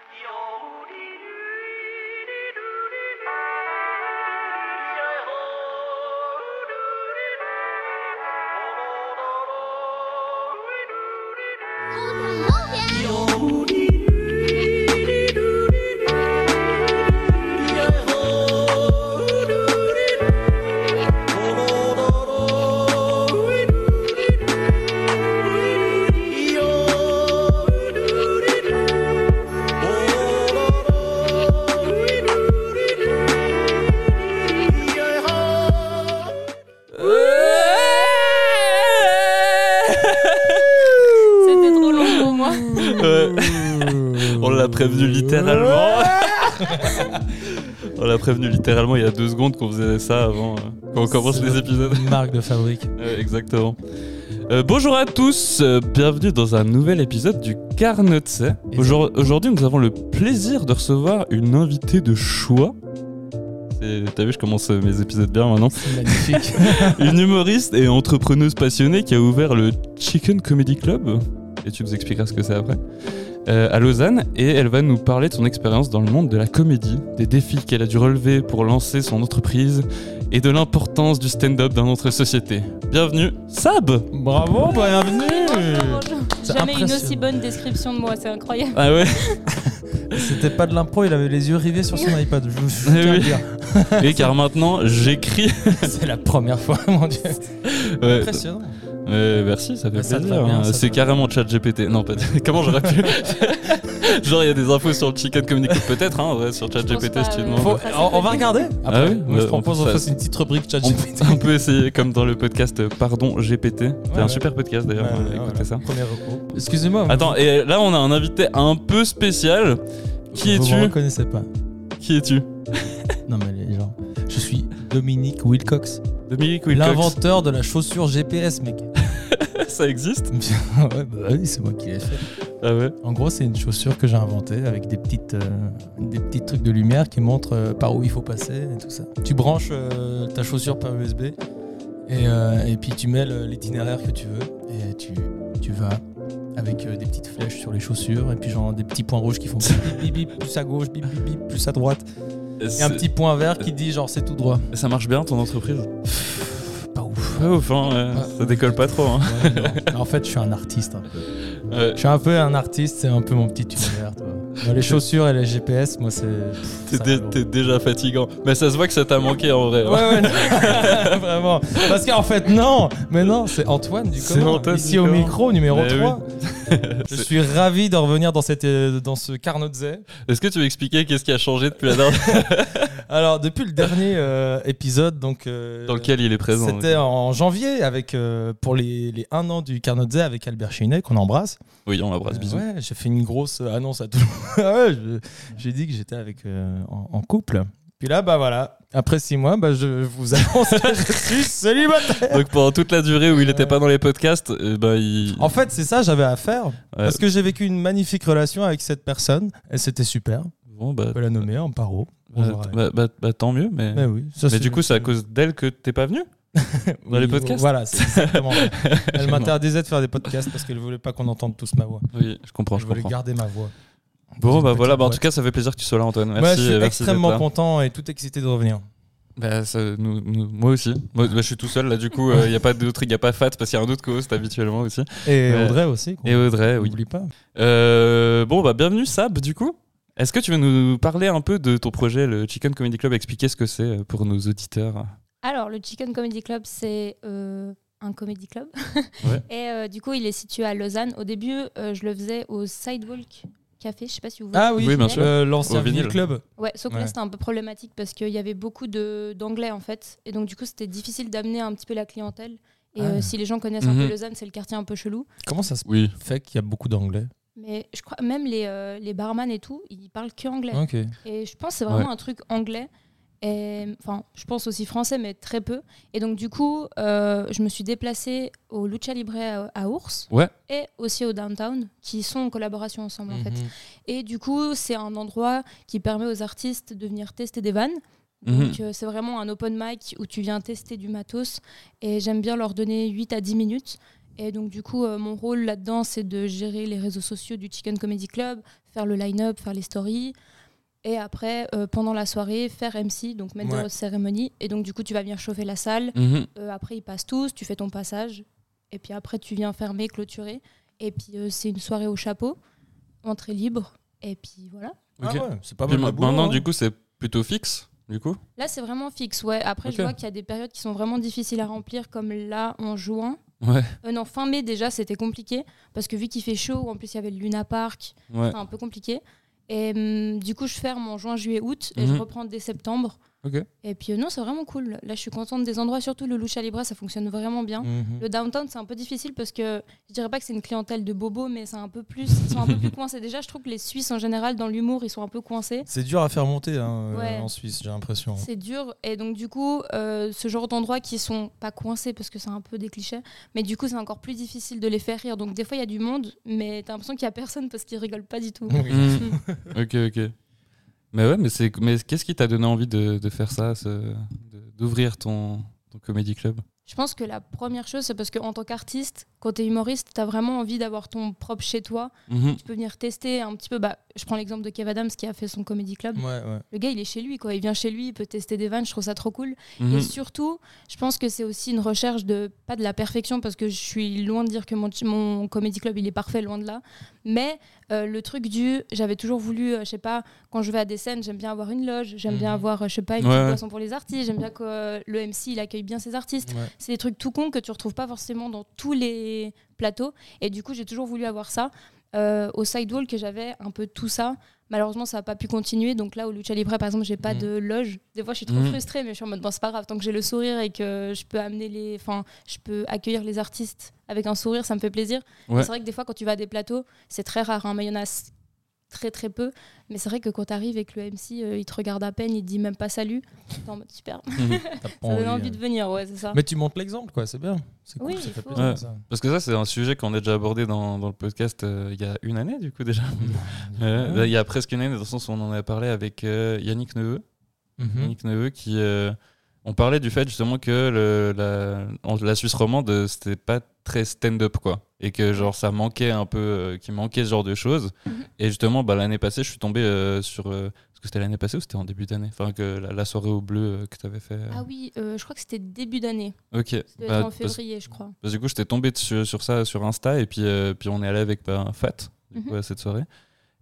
C'était prévenu littéralement il y a deux secondes qu'on faisait ça avant euh, qu'on commence les épisodes. Marque de fabrique. Ouais, exactement. Euh, bonjour à tous, euh, bienvenue dans un nouvel épisode du Carnotse. Aujourd- Aujourd'hui, nous avons le plaisir de recevoir une invitée de choix. C'est- T'as vu, je commence euh, mes épisodes bien maintenant. C'est magnifique. Une humoriste et entrepreneuse passionnée qui a ouvert le Chicken Comedy Club, et tu nous expliqueras ce que c'est après, euh, à Lausanne, et elle va nous parler de son expérience dans le monde de la comédie, des défis qu'elle a dû relever pour lancer son entreprise, et de l'importance du stand-up dans notre société. Bienvenue, Sab Bravo, bienvenue. Bonjour, bonjour. C'est Jamais une aussi bonne description de moi, c'est incroyable. Ah ouais? C'était pas de l'impro, il avait les yeux rivés sur son iPad. Je vous Eh oui. le dire. Et car maintenant, j'écris... C'est la première fois, mon dieu. Ouais, Impressionnant. Euh, merci, ça fait Ah, ça plaisir. hein. C'est carrément chat GPT. Non, pas Comment j'aurais pu Genre, il y a des infos sur le Chicken Club, peut-être, hein, vrai, sur chat Je pense GPT pas, si tu ouais. demandes. Faut- on, on va regarder Ah oui Moi, je Bah, propose on fasse faire- une petite rubrique chat On, GPT. on peut essayer, comme dans le podcast euh, Pardon GPT. C'est un ouais. super podcast d'ailleurs, Ouais, ouais, écoutez ça. Premier recours. Excusez-moi. Attends, et là on a un invité un peu spécial. Qui Vous me es-tu reconnaissez pas. Qui es-tu Non, mais les gens. Je suis Dominique Wilcox, Dominique Wilcox. l'inventeur de la chaussure GPS, mec. Ça existe ouais, bah oui, c'est moi qui l'ai fait. Ah ouais En gros, c'est une chaussure que j'ai inventée avec des petites, euh, des petits trucs de lumière qui montrent euh, par où il faut passer et tout ça. Tu branches euh, ta chaussure par USB et, et puis tu mets l'itinéraire que tu veux et tu, tu vas avec des petites flèches sur les chaussures et puis genre des petits points rouges qui font bip bip bip, plus à gauche, bip bip bip, plus à droite et un petit point vert qui dit genre c'est tout droit. Ça marche bien ton entreprise? Ouf. Ouf, hein, ouais. ça décolle pas trop. Hein. Ouais, en fait, je suis un artiste un peu. Ouais. Je suis un peu un artiste, c'est un peu mon petit univers. toi. Moi, les chaussures et les GPS, moi c'est. T'es dé- déjà fatigant. Mais ça se voit que ça t'a manqué en vrai. Ouais, ouais, non. vraiment. Parce qu'en fait, non, mais non, c'est Antoine du. Antoine Ici du au comment. micro, numéro Mais 3. Je suis ravi de revenir dans, cette, euh, dans ce Carnotze. Est-ce que tu veux expliquer qu'est-ce qui a changé depuis la dernière Alors, depuis le dernier euh, épisode, donc. euh, dans lequel il est présent C'était en janvier avec, euh, pour les, les 1 an du Carnotze avec Albert Chinet, qu'on embrasse. Oui, on l'embrasse, bisous. Ouais, j'ai fait une grosse annonce à tout le monde. ouais, je- j'ai dit que j'étais avec euh, en, en couple. Puis là, bah voilà, après six mois, bah, je vous annonce que je suis célibataire. Donc pendant toute la durée où il était pas dans les podcasts, bah, il... En fait, c'est ça j'avais à faire. Parce que j'ai vécu une magnifique relation avec cette personne. Et c'était super. Bon, bah, On peut la nommer en paro. bah, bah, bah- tant mieux, mais, Mais oui, ça, mais du coup, c'est à cause d'elle que t'es pas venu dans les podcasts Voilà, c'est exactement. Elle m'interdisait de faire des podcasts parce qu'elle voulait pas qu'on entende tous ma voix. Oui, je comprends, Je je voulais comprends. garder ma voix. Bon, bah voilà, bah, en tout cas, ça fait plaisir que tu sois là, Antoine. Ouais, Merci, je suis merci d'être extrêmement content et tout excité de revenir. Bah, ça, nous, nous- moi aussi. Moi, bah, je suis tout seul là, du coup, il n'y a pas d'autre, il a pas Fat parce qu'il y a un autre co-host habituellement aussi. Et Ouais. Audrey aussi. Et Audrey, oui. n'oublie pas. Euh, bon, bah bienvenue Sab, du coup. Est-ce que tu veux nous parler un peu de ton projet, le Chicken Comedy Club, expliquer ce que c'est euh, pour nos auditeurs Alors, le Chicken Comedy Club, c'est euh, un comedy club. Ouais. Et euh, du coup, il est situé à Lausanne. Au début, euh, je le faisais au Sidewalk Café. Je sais pas si vous voyez. Ah oui, Oui, bien sûr. euh, l'ancien vinyle. vinyle club. Ouais, sauf que Ouais. là, c'était un peu problématique parce qu'il y avait beaucoup de- d'anglais en fait. Et donc, du coup, c'était difficile d'amener un petit peu la clientèle. Et Ah. euh, si les gens connaissent un Mhm. peu Lausanne, c'est le quartier un peu chelou. Comment ça se Oui. fait qu'il y a beaucoup d'anglais? Mais je crois même les, euh, les barman et tout, ils parlent que anglais. Et je pense que c'est vraiment un truc anglais. Et, enfin, je pense aussi français, mais très peu. Et donc, du coup, euh, je me suis déplacée au Lucha Libre à, à Ours Ouais. et aussi au Downtown, qui sont en collaboration ensemble, en fait. Mhm. Et du coup, c'est un endroit qui permet aux artistes de venir tester des vannes. Mhm. Donc, euh, c'est vraiment un open mic où tu viens tester du matos. Et j'aime bien leur donner 8 à 10 minutes. Et donc, du coup, euh, mon rôle là-dedans, c'est de gérer les réseaux sociaux du Chicken Comedy Club, faire le line-up, faire les stories. Et après, euh, pendant la soirée, faire MC, donc mettre Ouais. de cérémonie. Et donc, du coup, tu vas venir chauffer la salle. Mhm. Euh, après, ils passent tous, tu fais ton passage. Et puis après, tu viens fermer, clôturer. Et puis, euh, c'est une soirée au chapeau, entrée libre. Et puis voilà. Ah Ok. ouais, c'est pas mal. boulot, maintenant, hein. du coup, c'est plutôt fixe, du coup? Là, c'est vraiment fixe. Ouais. Après, je vois qu'il y a des périodes qui sont vraiment difficiles à remplir, comme là, en juin. Ouais, Euh, non, fin mai, déjà, c'était compliqué. Parce que vu qu'il fait chaud, en plus, il y avait le Luna Park. ouais. Un peu compliqué. Et hum, du coup, je ferme en juin, juillet, août. Et je Mhm. reprends dès septembre. Et puis, euh, non, c'est vraiment cool. Là, je suis contente des endroits. Surtout le Lucha Libre, ça fonctionne vraiment bien. Mhm. Le downtown, c'est un peu difficile parce que je dirais pas que c'est une clientèle de bobos, mais c'est un peu plus, ils sont un peu plus coincés. Déjà, je trouve que les Suisses en général, dans l'humour, ils sont un peu coincés. C'est dur à faire monter hein, euh, Ouais. en Suisse, j'ai l'impression. C'est dur. Et donc, du coup, euh, ce genre d'endroits qui sont pas coincés parce que c'est un peu des clichés, mais du coup, c'est encore plus difficile de les faire rire. Donc, des fois, il y a du monde, mais t'as l'impression qu'il y a personne parce qu'ils rigolent pas du tout. Ok, ok. Mais ouais, mais, c'est, mais qu'est-ce qui t'a donné envie de, de faire ça, d'ouvrir ton, ton comedy club? Je pense que la première chose, c'est parce qu'en tant qu'artiste, quand t'es humoriste, t'as vraiment envie d'avoir ton propre chez toi. Mhm. Tu peux venir tester un petit peu. Bah, je prends l'exemple de Kev Adams qui a fait son comedy club. Ouais, ouais. Le gars, il est chez lui, quoi. Il vient chez lui, il peut tester des vannes. Je trouve ça trop cool. Mhm. Et surtout, je pense que c'est aussi une recherche de pas de la perfection parce que je suis loin de dire que mon, mon comedy club il est parfait, loin de là. Mais euh, le truc du, j'avais toujours voulu, euh, je sais pas, quand je vais à des scènes, j'aime bien avoir une loge, j'aime bien Mhm. avoir, euh, je sais pas, une Ouais, petite ouais. boisson pour les artistes, j'aime bien que euh, le MC il accueille bien ses artistes. Ouais. C'est des trucs tout cons que tu retrouves pas forcément dans tous les plateaux. Et du coup, j'ai toujours voulu avoir ça. Euh, au Sidewall, que j'avais un peu tout ça. Malheureusement, ça n'a pas pu continuer. Donc là, au Lucha Libre, par exemple, j'ai pas Mhm. de loge. Des fois, je suis trop Mhm. frustrée, mais je suis en mode, bon, c'est pas grave. Tant que j'ai le sourire et que je peux amener les. Enfin, je peux accueillir les artistes avec un sourire, ça me fait plaisir. Ouais. C'est vrai que des fois, quand tu vas à des plateaux, c'est très rare. hein, mais il y en a très très peu. Mais c'est vrai que quand tu arrives et que le MC, euh, il te regarde à peine, il te dit même pas salut. T'es en mode super. Pas Ça donne envie, hein. de venir, ouais, c'est ça. Mais tu montres l'exemple, quoi, c'est bien. C'est cool, Oui, ça fait plaisir. Ouais. ça. Parce que ça, c'est un sujet qu'on a déjà abordé dans, dans le podcast euh, il y a une année, du coup, déjà. Euh, Il y a presque une année, dans le sens où on en a parlé avec euh, Yannick Neveu. Mhm. Yannick Neveu qui. On parlait du fait justement que le, la, la Suisse romande, euh, c'était pas très stand-up, quoi. Et que genre ça manquait un peu, euh, qu'il manquait ce genre de choses. Mhm. Et justement, bah, l'année passée, je suis tombé euh, sur. euh, Est-ce que c'était l'année passée ou c'était en début d'année? Enfin, que la, la soirée au bleu que tu avais fait. Ah oui, je crois que c'était début d'année. Ok. Devait Bah, en parce- février, je crois. parce du coup, j'étais tombé dessus- sur ça sur Insta et puis, puis on est allé avec bah, Fat du coup, Mhm. à cette soirée.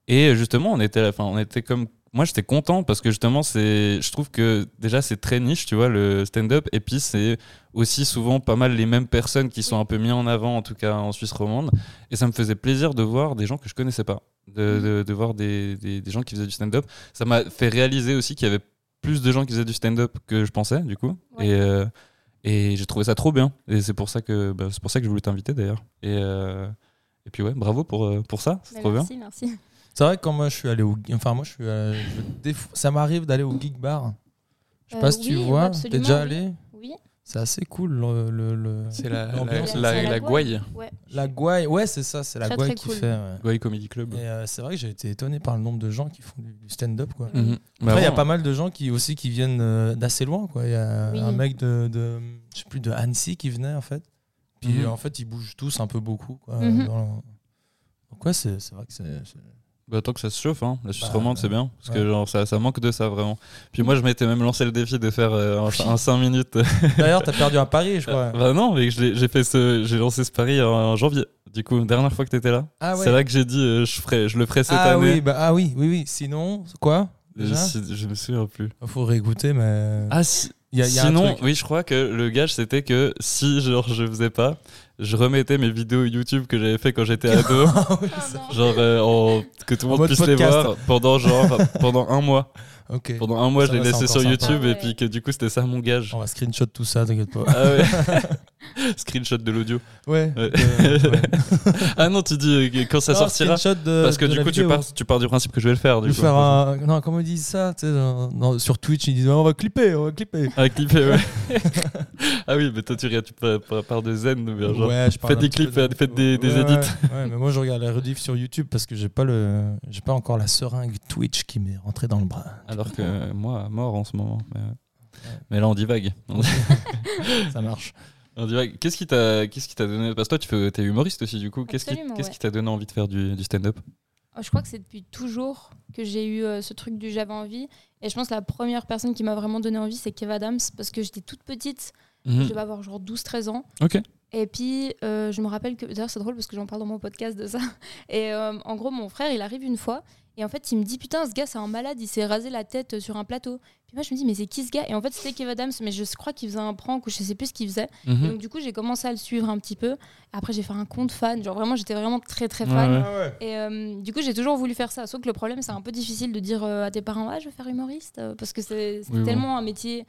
Et justement, on était, enfin, on était comme. Moi, j'étais content parce que justement, c'est, je trouve que déjà, c'est très niche, tu vois, le stand-up. Et puis, c'est aussi souvent pas mal les mêmes personnes qui sont un peu mis en avant, en tout cas en Suisse romande. Et ça me faisait plaisir de voir des gens que je connaissais pas, de, Mhm. de, de voir des, des, des gens qui faisaient du stand-up. Ça m'a fait réaliser aussi qu'il y avait plus de gens qui faisaient du stand-up que je pensais, du coup. Ouais. Et, euh, et j'ai trouvé ça trop bien. Et c'est pour ça que, bah, c'est pour ça que je voulais t'inviter d'ailleurs. Et, euh, et puis ouais, bravo pour, euh, pour ça, c'est Mais trop bien. merci, merci. C'est vrai que quand moi je suis allé au. Enfin, moi je suis. allé- je- des fois- Ça m'arrive d'aller au Geek Bar. Je sais Euh, pas si tu oui, vois. absolument, T'es déjà oui. allé? Oui. C'est assez cool. Le, le- le- C'est la, la, la, C'est la gouaille. Ouais. La gouaille. Ouais, c'est ça. C'est la Très, gouaille très qui cool. fait. ouais. Gouaille Comedy Club. Et euh, c'est vrai que j'ai été étonné par le nombre de gens qui font du, du stand-up. Quoi. Mhm. Après, il y a vraiment, pas mal de gens qui aussi qui viennent euh, d'assez loin. Quoi. Il y a Oui. un mec de, de, je sais plus, de Annecy qui venait en fait. Puis Mhm. euh, en fait, ils bougent tous un peu beaucoup. Quoi, Mhm. dans- Donc ouais, c'est c'est vrai que c'est. c'est- Bah, tant que ça se chauffe, hein. la Suisse Bah, romande, c'est bien. Parce que genre, ça, ça manque de ça vraiment. Puis moi, je m'étais même lancé le défi de faire euh, un, un 5 minutes. D'ailleurs, t'as perdu un pari, je crois. bah non, mais je j'ai fait ce, j'ai lancé ce pari en, janvier. Du coup, dernière fois que t'étais là. Ah ouais. C'est là que j'ai dit, euh, je ferai, je le ferai cette ah année. oui, bah, ah oui, oui, oui. Sinon, quoi je, déjà si- je me souviens plus. Faut réécouter, mais. Ah si. Il y a- il y a un Sinon, oui, je crois que le gage c'était que si genre je faisais pas, je remettais mes vidéos YouTube que j'avais fait quand j'étais ado, Ah oui, Ah genre euh, en- que tout le En monde mode puisse les podcast. voir pendant genre pendant un mois. ok. Pendant un mois, Ça je les va, c'est laissais sur encore sympa. YouTube Ah et ouais. puis que du coup c'était ça mon gage. On va screenshot tout ça, t'inquiète pas. Ah ouais. Screenshot de l'audio. Ouais. Ouais. Ah non, tu dis euh, quand ça Non, sortira. de- Parce que de du coup, tu pars, tu pars du principe que je vais le faire. Du coup. faire un. Non, comment ils disent ça dans- dans- Sur Twitch, ils disent on va clipper, on va clipper. Ah, clipper, ouais. ah oui, mais toi, tu regardes, tu pars, de zen genre. ouais, je faites des clips, de- faites des- des Ouais, edits. Ouais, mais moi je regarde la rediff sur YouTube parce que j'ai pas le, j'ai pas encore la seringue Twitch qui m'est rentrée dans le bras. Alors que moi, mort en ce moment. Mais, mais là, on divague. ça marche. Qu'est-ce qui t'a qu'est-ce qui t'a donné Parce que toi, tu es humoriste aussi, du coup. Qu'est-ce qui ouais. qui t'a donné envie de faire du, du stand-up? Oh, Je crois que c'est depuis toujours que j'ai eu euh, ce truc du j'avais envie. Et je pense que la première personne qui m'a vraiment donné envie, c'est Kev Adams, parce que j'étais toute petite, Mhm. je devais avoir genre 12-13 ans. Ok. Et puis, euh, je me rappelle que, d'ailleurs, c'est drôle parce que j'en parle dans mon podcast de ça. Et euh, en gros, mon frère, il arrive une fois. Et en fait, il me dit Putain, ce gars, c'est un malade, il s'est rasé la tête euh, sur un plateau. Puis moi, je me dis Mais c'est qui ce gars? Et en fait, c'était Kev Adams, mais je crois qu'il faisait un prank ou je sais plus ce qu'il faisait. Et Mhm. donc, du coup, j'ai commencé à le suivre un petit peu. Après, j'ai fait un compte fan. Genre, vraiment, j'étais vraiment très, très fan. ouais. Et euh, du coup, j'ai toujours voulu faire ça. Sauf que le problème, c'est un peu difficile de dire euh, à tes parents Ah, je veux faire humoriste. parce que c'est bon. tellement un métier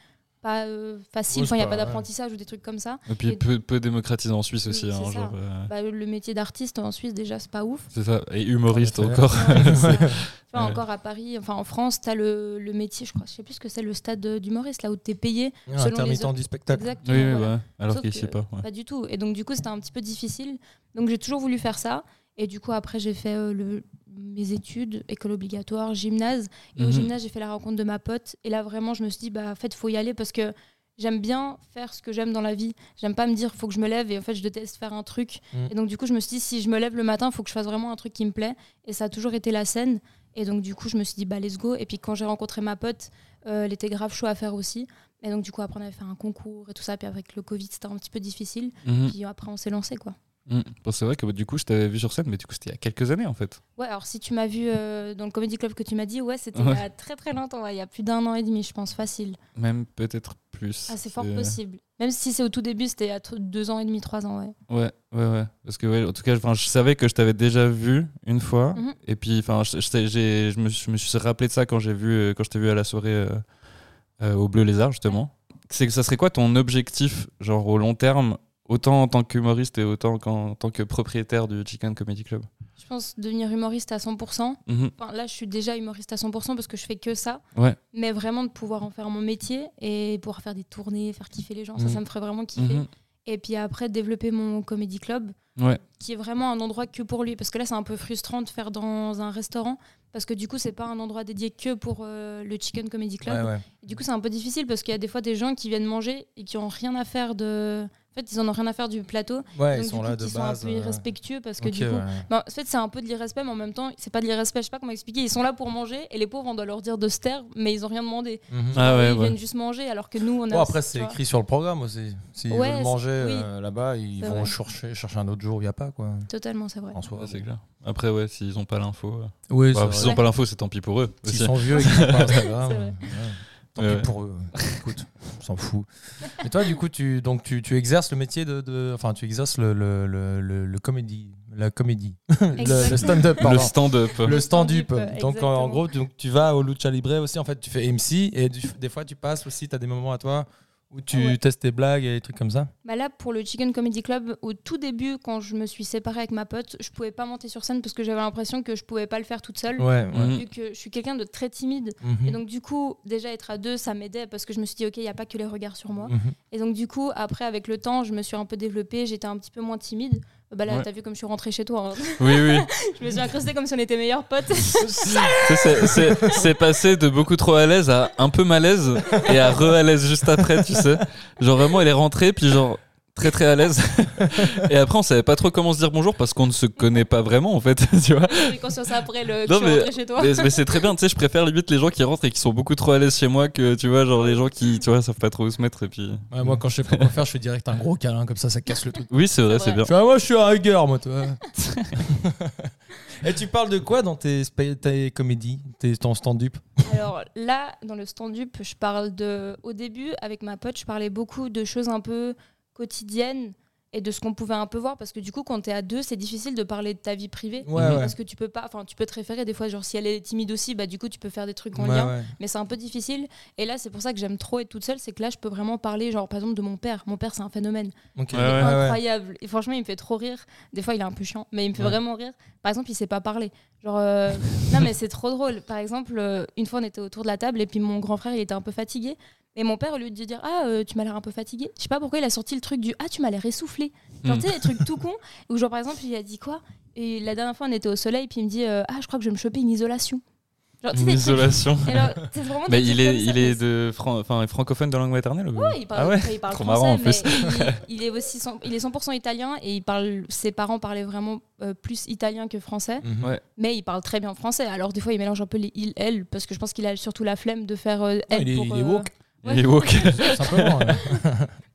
pas euh, facile. Enfin, il n'y a pas d'apprentissage ou des trucs comme ça. Et puis Et- peu, peu démocratisé en Suisse Oui, aussi. hein, genre, euh, Bah, le métier d'artiste en Suisse, déjà, c'est pas ouf. c'est ça. Et humoriste encore. Ouais, ça. Ouais. encore à Paris, enfin en France, tu as le, le métier, je crois, je sais plus ce que c'est, le stade d'humoriste, là où tu es payé. Ouais, Selon les intermittent heures. du spectacle. Exactement. oui, oui, voilà. alors qu'ici, pas. ouais. Pas du tout. Et donc, du coup, c'était un petit peu difficile. Donc, j'ai toujours voulu faire ça. Et du coup, après, j'ai fait euh, le, mes études, école obligatoire, gymnase. Et Mhm. au gymnase, j'ai fait la rencontre de ma pote. Et là, vraiment, je me suis dit, bah, en fait, faut y aller parce que j'aime bien faire ce que j'aime dans la vie. J'aime pas me dire, faut que je me lève. Et en fait, je déteste faire un truc. Mhm. Et donc, du coup, je me suis dit, si je me lève le matin, faut que je fasse vraiment un truc qui me plaît. Et ça a toujours été la scène. Et donc, du coup, je me suis dit, bah, let's go. Et puis, quand j'ai rencontré ma pote, euh, elle était grave chaud à faire aussi. Et donc, du coup, après, on avait fait un concours et tout ça. Puis, avec le Covid, c'était un petit peu difficile. Mhm. Puis après, on s'est lancé, quoi. Bon, c'est vrai que bah, du coup, je t'avais vu sur scène, mais du coup, c'était il y a quelques années en fait. Ouais, alors si tu m'as vu euh, dans le Comedy Club que tu m'as dit, ouais, c'était Ouais. il y a très très longtemps, ouais, il y a plus d'un an et demi, je pense, facile. Même peut-être plus. Ah, c'est fort possible. Même si c'est au tout début, c'était il y a t- deux ans et demi, trois ans, ouais. Ouais, ouais, ouais. Parce que, ouais, en tout cas, je savais que je t'avais déjà vu une fois. Mhm. Et puis, enfin, je, me, suis- je me suis rappelé de ça quand j'ai vu, euh, quand je t'ai vu à la soirée euh, euh, au Bleu Lézard, justement. C'est que ça serait quoi ton objectif, genre au long terme, autant en tant qu'humoriste et autant qu'en tant que propriétaire du Chicken Comedy Club Je pense devenir humoriste à 100%. Mhm. Enfin, là, je suis déjà humoriste à 100% parce que je fais que ça. Ouais. Mais vraiment de pouvoir en faire mon métier et pouvoir faire des tournées, faire kiffer les gens, ça, Mhm. ça me ferait vraiment kiffer. Mhm. Et puis après, développer mon comedy club, Ouais. qui est vraiment un endroit que pour lui. Parce que là, c'est un peu frustrant de faire dans un restaurant, parce que du coup, c'est pas un endroit dédié que pour euh, le Chicken Comedy Club. Ouais, ouais. Et du coup, c'est un peu difficile parce qu'il y a des fois des gens qui viennent manger et qui ont rien à faire de. En fait, ils en ont rien à faire du plateau. Ouais, donc, ils du sont coup, là de qui sont base. un peu euh, irrespectueux parce que du coup. ouais. Ben, en fait, c'est un peu de l'irrespect, mais en même temps, c'est pas de l'irrespect, je sais pas comment expliquer. Ils sont là pour manger et les pauvres, on doit leur dire de se taire, mais ils ont rien demandé. Mhm. Ah ouais, ils ouais. viennent juste manger alors que nous, on a. Bon, après, c'est écrit sur le programme aussi. S'ils Ouais, veulent manger oui. euh, là-bas, ils C'est vont chercher, chercher un autre jour, il n'y a pas quoi. Totalement, c'est vrai. En soi. Ouais, c'est clair. Après, ouais, s'ils ont pas l'info. euh, Oui, bah, c'est s'ils vrai. ont pas l'info, c'est tant pis pour eux. S'ils sont vieux et qu'ils n'ont pas Instagram, C'est vrai. ouais, tant pis pour eux. Écoute, on s'en fout. Et toi, du coup, tu, donc, tu, tu exerces le métier de, de- Enfin, tu exerces le, le, le, le, le comédie. La comédie. le, stand-up, Le stand-up. Le stand-up. Donc, en, gros, tu, tu vas au Lucha Libre aussi. En fait, tu fais MC et du- des fois, tu passes aussi. Tu as des moments à toi où tu Ouais. testes tes blagues et des trucs comme ça. Bah là, pour le Chicken Comedy Club, au tout début, quand je me suis séparée avec ma pote, je pouvais pas monter sur scène parce que j'avais l'impression que je pouvais pas le faire toute seule. Ouais, ouais. Vu que je suis quelqu'un de très timide. Mhm. Et donc, du coup, déjà être à deux, ça m'aidait parce que je me suis dit, OK, il n'y a pas que les regards sur moi. Mhm. Et donc, du coup, après, avec le temps, je me suis un peu développée, j'étais un petit peu moins timide. Bah là, Ouais. t'as vu comme je suis rentrée chez toi. hein. Oui, oui. je me suis incrustée comme si on était meilleurs potes. C'est- passé de beaucoup trop à l'aise à un peu malaise et à re à l'aise juste après, tu sais. Genre vraiment, elle est rentrée, puis genre très très à l'aise. Et après, on savait pas trop comment se dire bonjour parce qu'on ne se connaît pas vraiment en fait, tu vois. J'ai conscience après le, que Non, je suis mais- chez toi. Mais, mais c'est très bien, tu sais, je préfère limite les gens qui rentrent et qui sont beaucoup trop à l'aise chez moi que, tu vois, genre les gens qui, tu vois, savent pas trop où se mettre et puis... Ouais, moi, quand je sais pas quoi faire, je fais direct un gros câlin, comme ça, ça casse le truc. Oui, c'est vrai, C'est bien. Je fais, ah, moi, je suis un hugger, moi, toi. Et tu parles de quoi dans tes comédies, tes, ton stand-up? Alors là, dans le stand-up, je parle de. Au début, avec ma pote, je parlais beaucoup de choses un peu quotidiennes et de ce qu'on pouvait un peu voir parce que du coup, quand t'es à deux, c'est difficile de parler de ta vie privée. Ouais, ouais. Parce que tu peux pas, enfin, tu peux te référer des fois, genre si elle est timide aussi, bah du coup, tu peux faire des trucs en Ouais, lien, ouais. mais c'est un peu difficile. Et là, c'est pour ça que j'aime trop être toute seule, c'est que là, je peux vraiment parler, genre par exemple, de mon père. Mon père, c'est un phénomène. Ok. Ouais, Il est ouais. incroyable. Et franchement, il me fait trop rire. Des fois, il est un peu chiant, mais il me fait Ouais. vraiment rire. Par exemple, il sait pas parler. Genre, euh, non, mais c'est trop drôle. Par exemple, euh, une fois, on était autour de la table et puis mon grand frère, il était un peu fatigué. Et mon père, au lieu de dire Ah, euh, tu m'as l'air un peu fatigué, je sais pas pourquoi il a sorti le truc du Ah, tu m'as l'air essoufflé. Genre, Mm. tu sais, des trucs tout cons. Ou genre, par exemple, il a dit quoi? Et la dernière fois, on était au soleil, puis il me dit euh, Ah, je crois que je vais me choper une isolation. Genre, Une isolation. alors, Mais il est, ça, il mais est de fran- enfin, francophone de langue maternelle ou... Ouais, il parle, Ah ouais, enfin, il parle trop français, marrant, en plus. il, il est aussi 100 il est 100% italien et il parle, ses parents parlaient vraiment euh, plus italien que français, Mhm. Ouais. mais il parle très bien français. Alors des fois, il mélange un peu les il, elle, parce que je pense qu'il a surtout la flemme de faire euh, elle il pour, est Il est woke. simplement.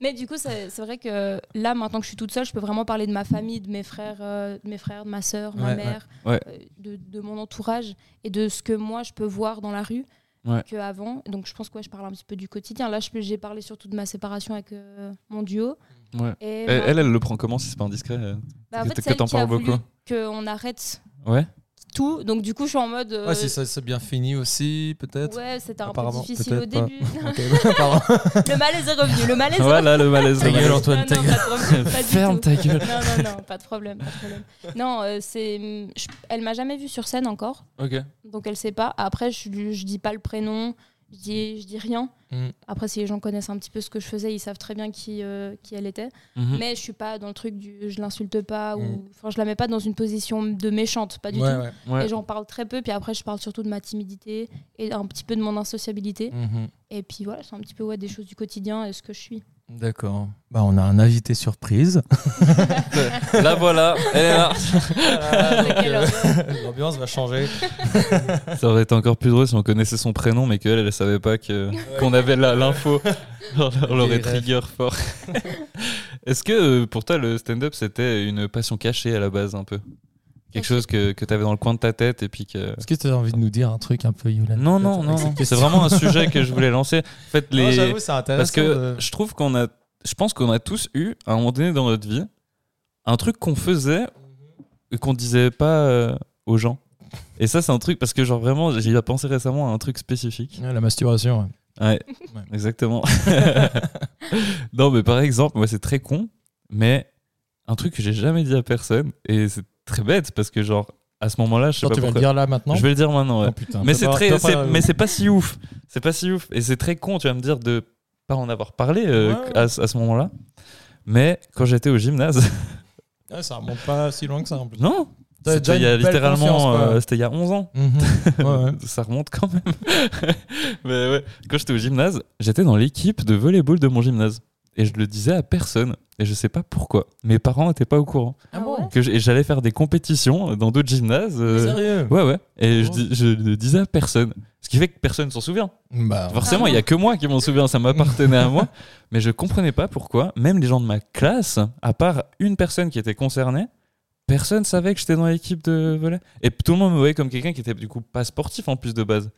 Mais du coup, c'est c'est vrai que là, maintenant que je suis toute seule, je peux vraiment parler de ma famille, de mes frères, euh, de mes frères, de ma sœur, ma Ouais, mère, ouais. euh, de, de mon entourage et de ce que moi je peux voir dans la rue Ouais. qu'avant. Donc je pense que ouais, je parle un petit peu du quotidien. Là, j'ai parlé surtout de ma séparation avec euh, mon duo. Ouais. Et Elle, ma- elle, elle le prend comment si c'est pas indiscret bah, en que- fait, que c'est elle t'en qui a parles voulu beaucoup. qu'on arrête Ouais. Tout. Donc du coup, je suis en mode. euh, Ouais, si ça s'est bien fini aussi, peut-être. ouais, c'était un peu Apparemment, difficile au début. Ok, pardon. le malaise est revenu. Le malaise Voilà le malaise. Ta le gueule. Antoine, Non, ta gueule. Ferme ta gueule. Non, non, non, pas de problème. Pas de problème. Non, euh, c'est. je- Elle m'a jamais vue sur scène encore, Ok. donc elle sait pas. Après, je, je dis pas le prénom, je dis, je dis rien. Mm. Après, si les gens connaissent un petit peu ce que je faisais, ils savent très bien qui, euh, qui elle était. Mhm. Mais je suis pas dans le truc du je l'insulte pas Mm. ou. Enfin, je la mets pas dans une position de méchante, pas du Ouais, tout. ouais. Ouais. Et j'en parle très peu, puis après, je parle surtout de ma timidité et un petit peu de mon insociabilité. Mhm. Et puis voilà, c'est un petit peu ouais, des choses du quotidien et ce que je suis. D'accord. Bah, on a un invité surprise. La voilà. Elle est là. quelle horreur. L'ambiance va changer. Ça aurait été encore plus drôle si on connaissait son prénom, mais qu'elle, elle savait pas que qu'on avait la- l'info. On l'aurait trigger fort. Est-ce que euh, pour toi, le stand-up, c'était une passion cachée à la base, un peu? Quelque chose que, que tu avais dans le coin de ta tête et puis que. Est-ce que tu as envie de nous dire un truc un peu, Yulan Non, non, non. C'est vraiment un sujet que je voulais lancer. En fait, les. Non, j'avoue, c'est intéressant. Parce que de- je trouve qu'on a. Je pense qu'on a tous eu, à un moment donné dans notre vie, un truc qu'on faisait et qu'on disait pas euh, aux gens. Et ça, c'est un truc, parce que, genre, vraiment, j'y ai pensé récemment à un truc spécifique. Ouais, la masturbation. ouais. Ouais, Ouais. exactement. non, mais par exemple, moi, c'est très con, mais un truc que j'ai jamais dit à personne, et c'est très bête, parce que, genre, à ce moment-là, je sais Genre, pas tu vas le dire là maintenant Je vais le dire maintenant, ouais. Oh, putain, mais c'est pas- très, pas- mais c'est pas si ouf. C'est pas si ouf. Et c'est très con, tu vas me dire, de pas en avoir parlé euh, Ouais. à, ce- à ce moment-là. Mais quand j'étais au gymnase, Ouais, ça remonte pas si loin que ça en plus. non, T'as c'était il y a littéralement, euh, c'était il y a 11 ans. Mhm. Ça remonte quand même. mais ouais, quand j'étais au gymnase, j'étais dans l'équipe de volleyball de mon gymnase. Et je le disais à personne. Et je sais pas pourquoi. Mes parents n'étaient pas au courant. Ah bon Que j'allais faire des compétitions dans d'autres gymnases. euh, Sérieux Ouais, ouais. Et je, Oh. dis- je le disais à personne. Ce qui fait que personne s'en souvient. Bah, Forcément, Ah il y a que moi qui m'en souviens, ça m'appartenait à moi. Mais je comprenais pas pourquoi, même les gens de ma classe, à part une personne qui était concernée, personne savait que j'étais dans l'équipe de volley. Et tout le monde me voyait comme quelqu'un qui était du coup pas sportif en plus de base.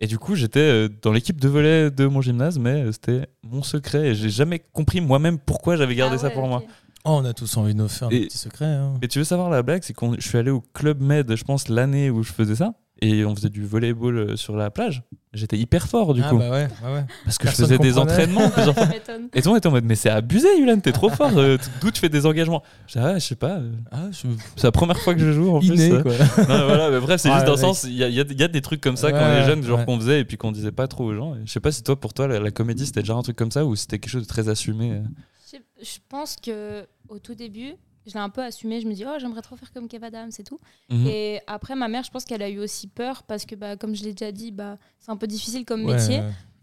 Et du coup, j'étais euh, dans l'équipe de volley de mon gymnase, mais euh, c'était mon secret. Et j'ai jamais compris moi-même pourquoi j'avais gardé Ah ça pour moi. oh, on a tous envie de nous faire Et- un petit secret. hein. Et tu veux savoir la blague, c'est que je suis allé au Club Med, je pense, l'année où je faisais ça. Et on faisait du volleyball euh, sur la plage. J'étais hyper fort du ah coup. bah ouais, ouais. parce que je faisais des entraînements. plusieurs fois. Et tout le monde était en mode, mais c'est abusé, Yulan, t'es trop fort. euh, D'où tu fais des engagements? Je dis, ah, je sais pas. euh, Ah, je... C'est la première fois que je joue en Inné, plus. quoi. Non, voilà, mais bref, c'est Ah, juste dans le sens, il y a, il y a- il y a des trucs comme ça quand on est jeune, genre ouais. qu'on faisait et puis qu'on disait pas trop aux gens. Et je sais pas si toi, pour toi, la, la comédie, c'était déjà un truc comme ça ou c'était quelque chose de très assumé. euh. Je pense que au tout début, je l'ai un peu assumé. Je me dis, oh, j'aimerais trop faire comme Kev Adams et tout. Mhm. Et après, ma mère, je pense qu'elle a eu aussi peur parce que, bah, comme je l'ai déjà dit, bah, c'est un peu difficile comme Ouais, métier.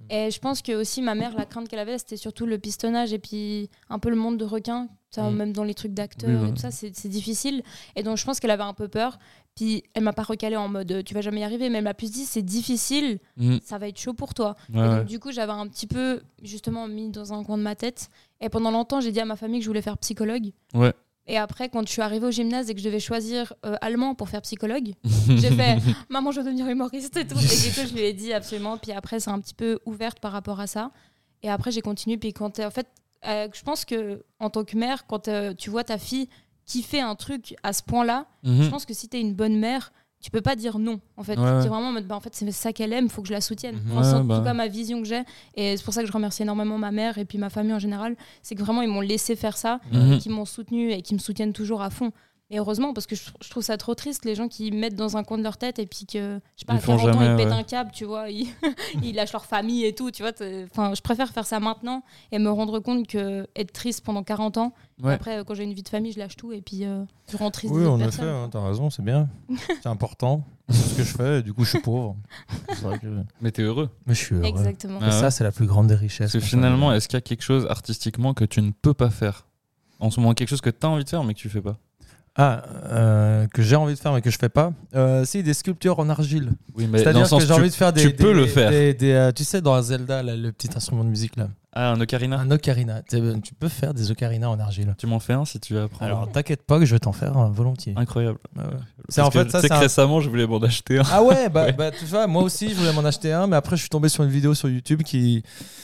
Et je pense que aussi ma mère, la crainte qu'elle avait, c'était surtout le pistonnage et puis un peu le monde de requins. Ça, Mm. Même dans les trucs d'acteurs Oui, et tout ça, c'est difficile. Et donc je pense qu'elle avait un peu peur. Puis elle m'a pas recalé en mode tu vas jamais y arriver, mais elle m'a plus dit c'est difficile, Mhm. ça va être chaud pour toi. Ouais, Et ouais. donc, du coup, j'avais un petit peu justement mis dans un coin de ma tête. Et pendant longtemps, j'ai dit à ma famille que je voulais faire psychologue. Et après, quand je suis arrivée au gymnase et que je devais choisir euh, allemand pour faire psychologue, j'ai fait maman, je veux devenir humoriste et tout. Et du coup, je lui ai dit absolument. Puis après, c'est un petit peu ouverte par rapport à ça. Et après, j'ai continué. Puis quand en fait, euh, je pense que en tant que mère, quand euh, tu vois ta fille qui fait un truc à ce point-là, Mhm. je pense que si t'es une bonne mère, tu peux pas dire non. En fait, Ouais, c'est vraiment en mode, bah, en fait, c'est ça qu'elle aime, faut que je la soutienne. Mhm. Enfin, en Ouais, bah tout cas ma vision que j'ai. Et c'est pour ça que je remercie énormément ma mère et puis ma famille en général. C'est que vraiment, ils m'ont laissé faire ça, Mhm. et qu'ils m'ont soutenu et qui me soutiennent toujours à fond. Et heureusement, parce que je, je trouve ça trop triste, les gens qui mettent dans un coin de leur tête et puis que, je sais pas, Ils à font 40 ans, ils pètent ouais. un câble, tu vois, ils, ils lâchent leur famille et tout, tu vois. Enfin, je préfère faire ça maintenant et me rendre compte que être triste pendant 40 ans, Ouais. après, euh, quand j'ai une vie de famille, je lâche tout et puis euh, je rends triste Oui, en effet, hein, t'as raison, c'est bien. C'est important. C'est ce que je fais, et du coup, je suis pauvre. Vrai que- Mais t'es heureux. Mais je suis heureux. Exactement. Et Ah ça, c'est la plus grande des richesses. Parce que finalement, est-ce qu'il y a quelque chose artistiquement que tu ne peux pas faire? En ce moment, quelque chose que tu as envie de faire mais que tu fais pas? Ah, euh, que j'ai envie de faire mais que je fais pas. Euh, si, des sculptures en argile. Oui, mais C'est-à-dire que j'ai envie de faire des. tu peux le faire. des- des, euh, tu sais, dans Zelda, là, le petit instrument de musique là. Ah, un ocarina Un ocarina. Tu peux faire des ocarinas en argile. Tu m'en fais un si tu veux apprendre. Alors, t'inquiète pas que je vais t'en faire un volontiers. Incroyable. Ouais, ouais. C'est en fait ça, c'est que un- récemment, je voulais m'en acheter un. Ah ouais, bah, Ouais. bah, tu vois, moi aussi je voulais m'en acheter un, mais après je suis tombé sur une vidéo sur YouTube qui,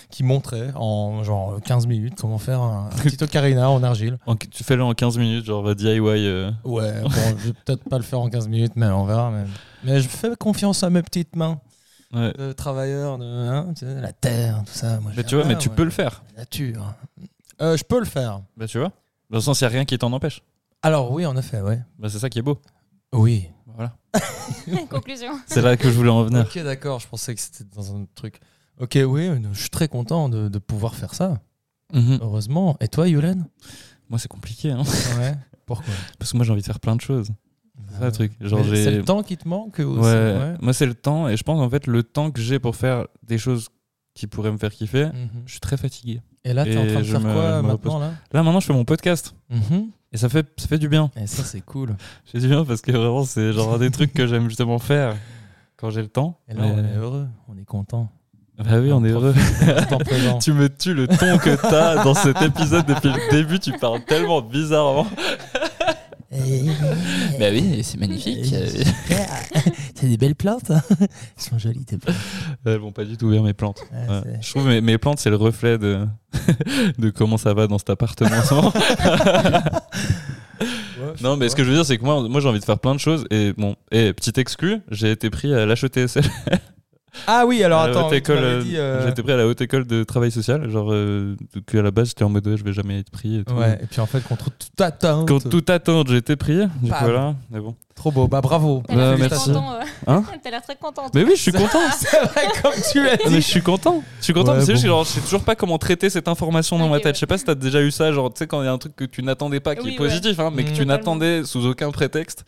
qui montrait en genre 15 minutes comment faire un, un petit ocarina en argile. En- tu fais le en 15 minutes, genre DIY. euh. Ouais, bon, je vais peut-être pas le faire en 15 minutes, mais on verra. Mais, mais je fais confiance à mes petites mains Ouais. de travailleurs, de hein, tu sais, la terre, tout ça. Moi, Mais tu vois, mais tu peux le faire. la Nature. Euh, je peux le faire. Bah, tu vois Dans le sens, il n'y a rien qui t'en empêche. Alors oui, en effet, ouais. Bah, c'est ça qui est beau. Oui. Voilà. Conclusion. C'est là que je voulais en venir. Ok, d'accord, je pensais que c'était dans un truc. Ok, oui, je suis très content de, de pouvoir faire ça. Mhm. Heureusement. Et toi, Yulen Moi, c'est compliqué, hein. Ouais. Pourquoi? Parce que moi, j'ai envie de faire plein de choses. C'est ça le truc. Genre, Mais C'est j'ai. le temps qui te manque aussi. Ouais. ouais. Moi, c'est le temps. Et je pense, en fait, le temps que j'ai pour faire des choses qui pourraient me faire kiffer, Mhm. je suis très fatigué. Et là, tu es en train de faire me- quoi maintenant là Là, maintenant, je fais mon podcast. Mhm. Et ça fait, ça fait du bien. Et ça, c'est cool. C'est du bien parce que vraiment, c'est genre des trucs que j'aime justement faire quand j'ai le temps. Et là, Mais- on est heureux, on est content. Bah oui, on est heureux. Tu me tues le ton que t'as dans cet épisode depuis le début. Tu parles tellement bizarrement. Bah oui, c'est magnifique. T'as des belles plantes. hein Elles sont jolies, tes plantes. Elles vont pas du tout bien mes plantes. Ouais. c'est- Je trouve mes, mes plantes, c'est le reflet de, de comment ça va dans cet appartement. Non, mais ce que je veux dire, c'est que moi, moi j'ai envie de faire plein de choses. Et bon, et petite exclu, j'ai été pris à l'HETSL. Ah oui, alors attends, euh, euh, J'ai été pris à la haute école de travail social. Genre, euh, que à la base, j'étais en mode, ouais, je vais jamais être pris. Et tout. Ouais, et puis en fait, contre toute attente. Quand tout attendre, j'ai été pris. Du coup, voilà. Mais bon. Trop beau, bah bravo. T'as l'air Bah, très content. euh. Hein T'as l'air très contente. Mais oui, je suis content. C'est vrai, comme tu l'as Ah, mais dit. je suis content. Je suis content. Ouais, mais c'est juste genre, je sais toujours pas comment traiter cette information dans ma tête. ouais. Je sais pas si t'as déjà eu ça, genre, tu sais, quand il y a un truc que tu n'attendais pas qui Oui, est positif, hein, mais que Mm. tu n'attendais sous aucun prétexte.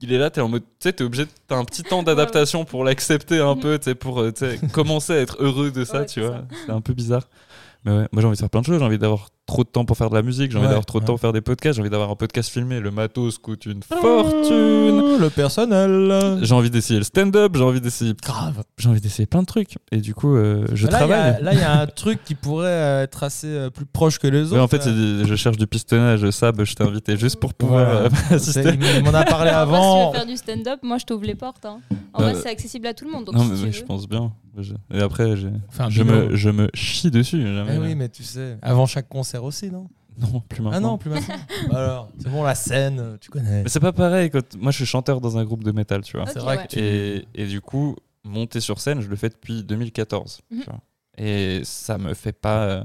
Qu'il est là, t'es en mode, tu sais, t'es obligé, t'as un petit temps d'adaptation pour l'accepter un peu, tu sais, pour euh, tu sais, commencer à être heureux de ça, Ouais, tu vois. C'est un peu bizarre. Mais ouais, moi j'ai envie de faire plein de choses. J'ai envie d'avoir trop de temps pour faire de la musique. J'ai envie Ouais, d'avoir trop de ouais. temps pour faire des podcasts. J'ai envie d'avoir un podcast filmé. Le matos coûte une fortune. Le personnel. J'ai envie d'essayer le stand-up. J'ai envie d'essayer. Grave. J'ai envie d'essayer plein de trucs. Et du coup, euh, je Là, il y travaille. a- Là, il y a un truc qui pourrait euh, être assez euh, plus proche que les autres. Ouais, en fait, je cherche du pistonnage. Sab, je t'ai invité juste pour pouvoir euh, assister. il m'en a parlé vrai, si tu avant. veux faire du stand-up, moi je t'ouvre les portes. hein. En Euh, vrai, c'est accessible à tout le monde. Donc Non, si mais tu veux. je pense bien. Et après, Enfin, me, je me chie dessus. jamais. Eh oui, mais tu sais, avant chaque concert aussi, non? Non, plus maintenant. Ah non, plus maintenant. Alors, c'est bon, la scène, tu connais. Mais c'est pas pareil. Quand... Moi, je suis chanteur dans un groupe de métal, tu vois. C'est vrai ouais. que tu- Et, et du coup, monter sur scène, je le fais depuis 2014. Mhm. tu vois. Et ça me fait pas euh,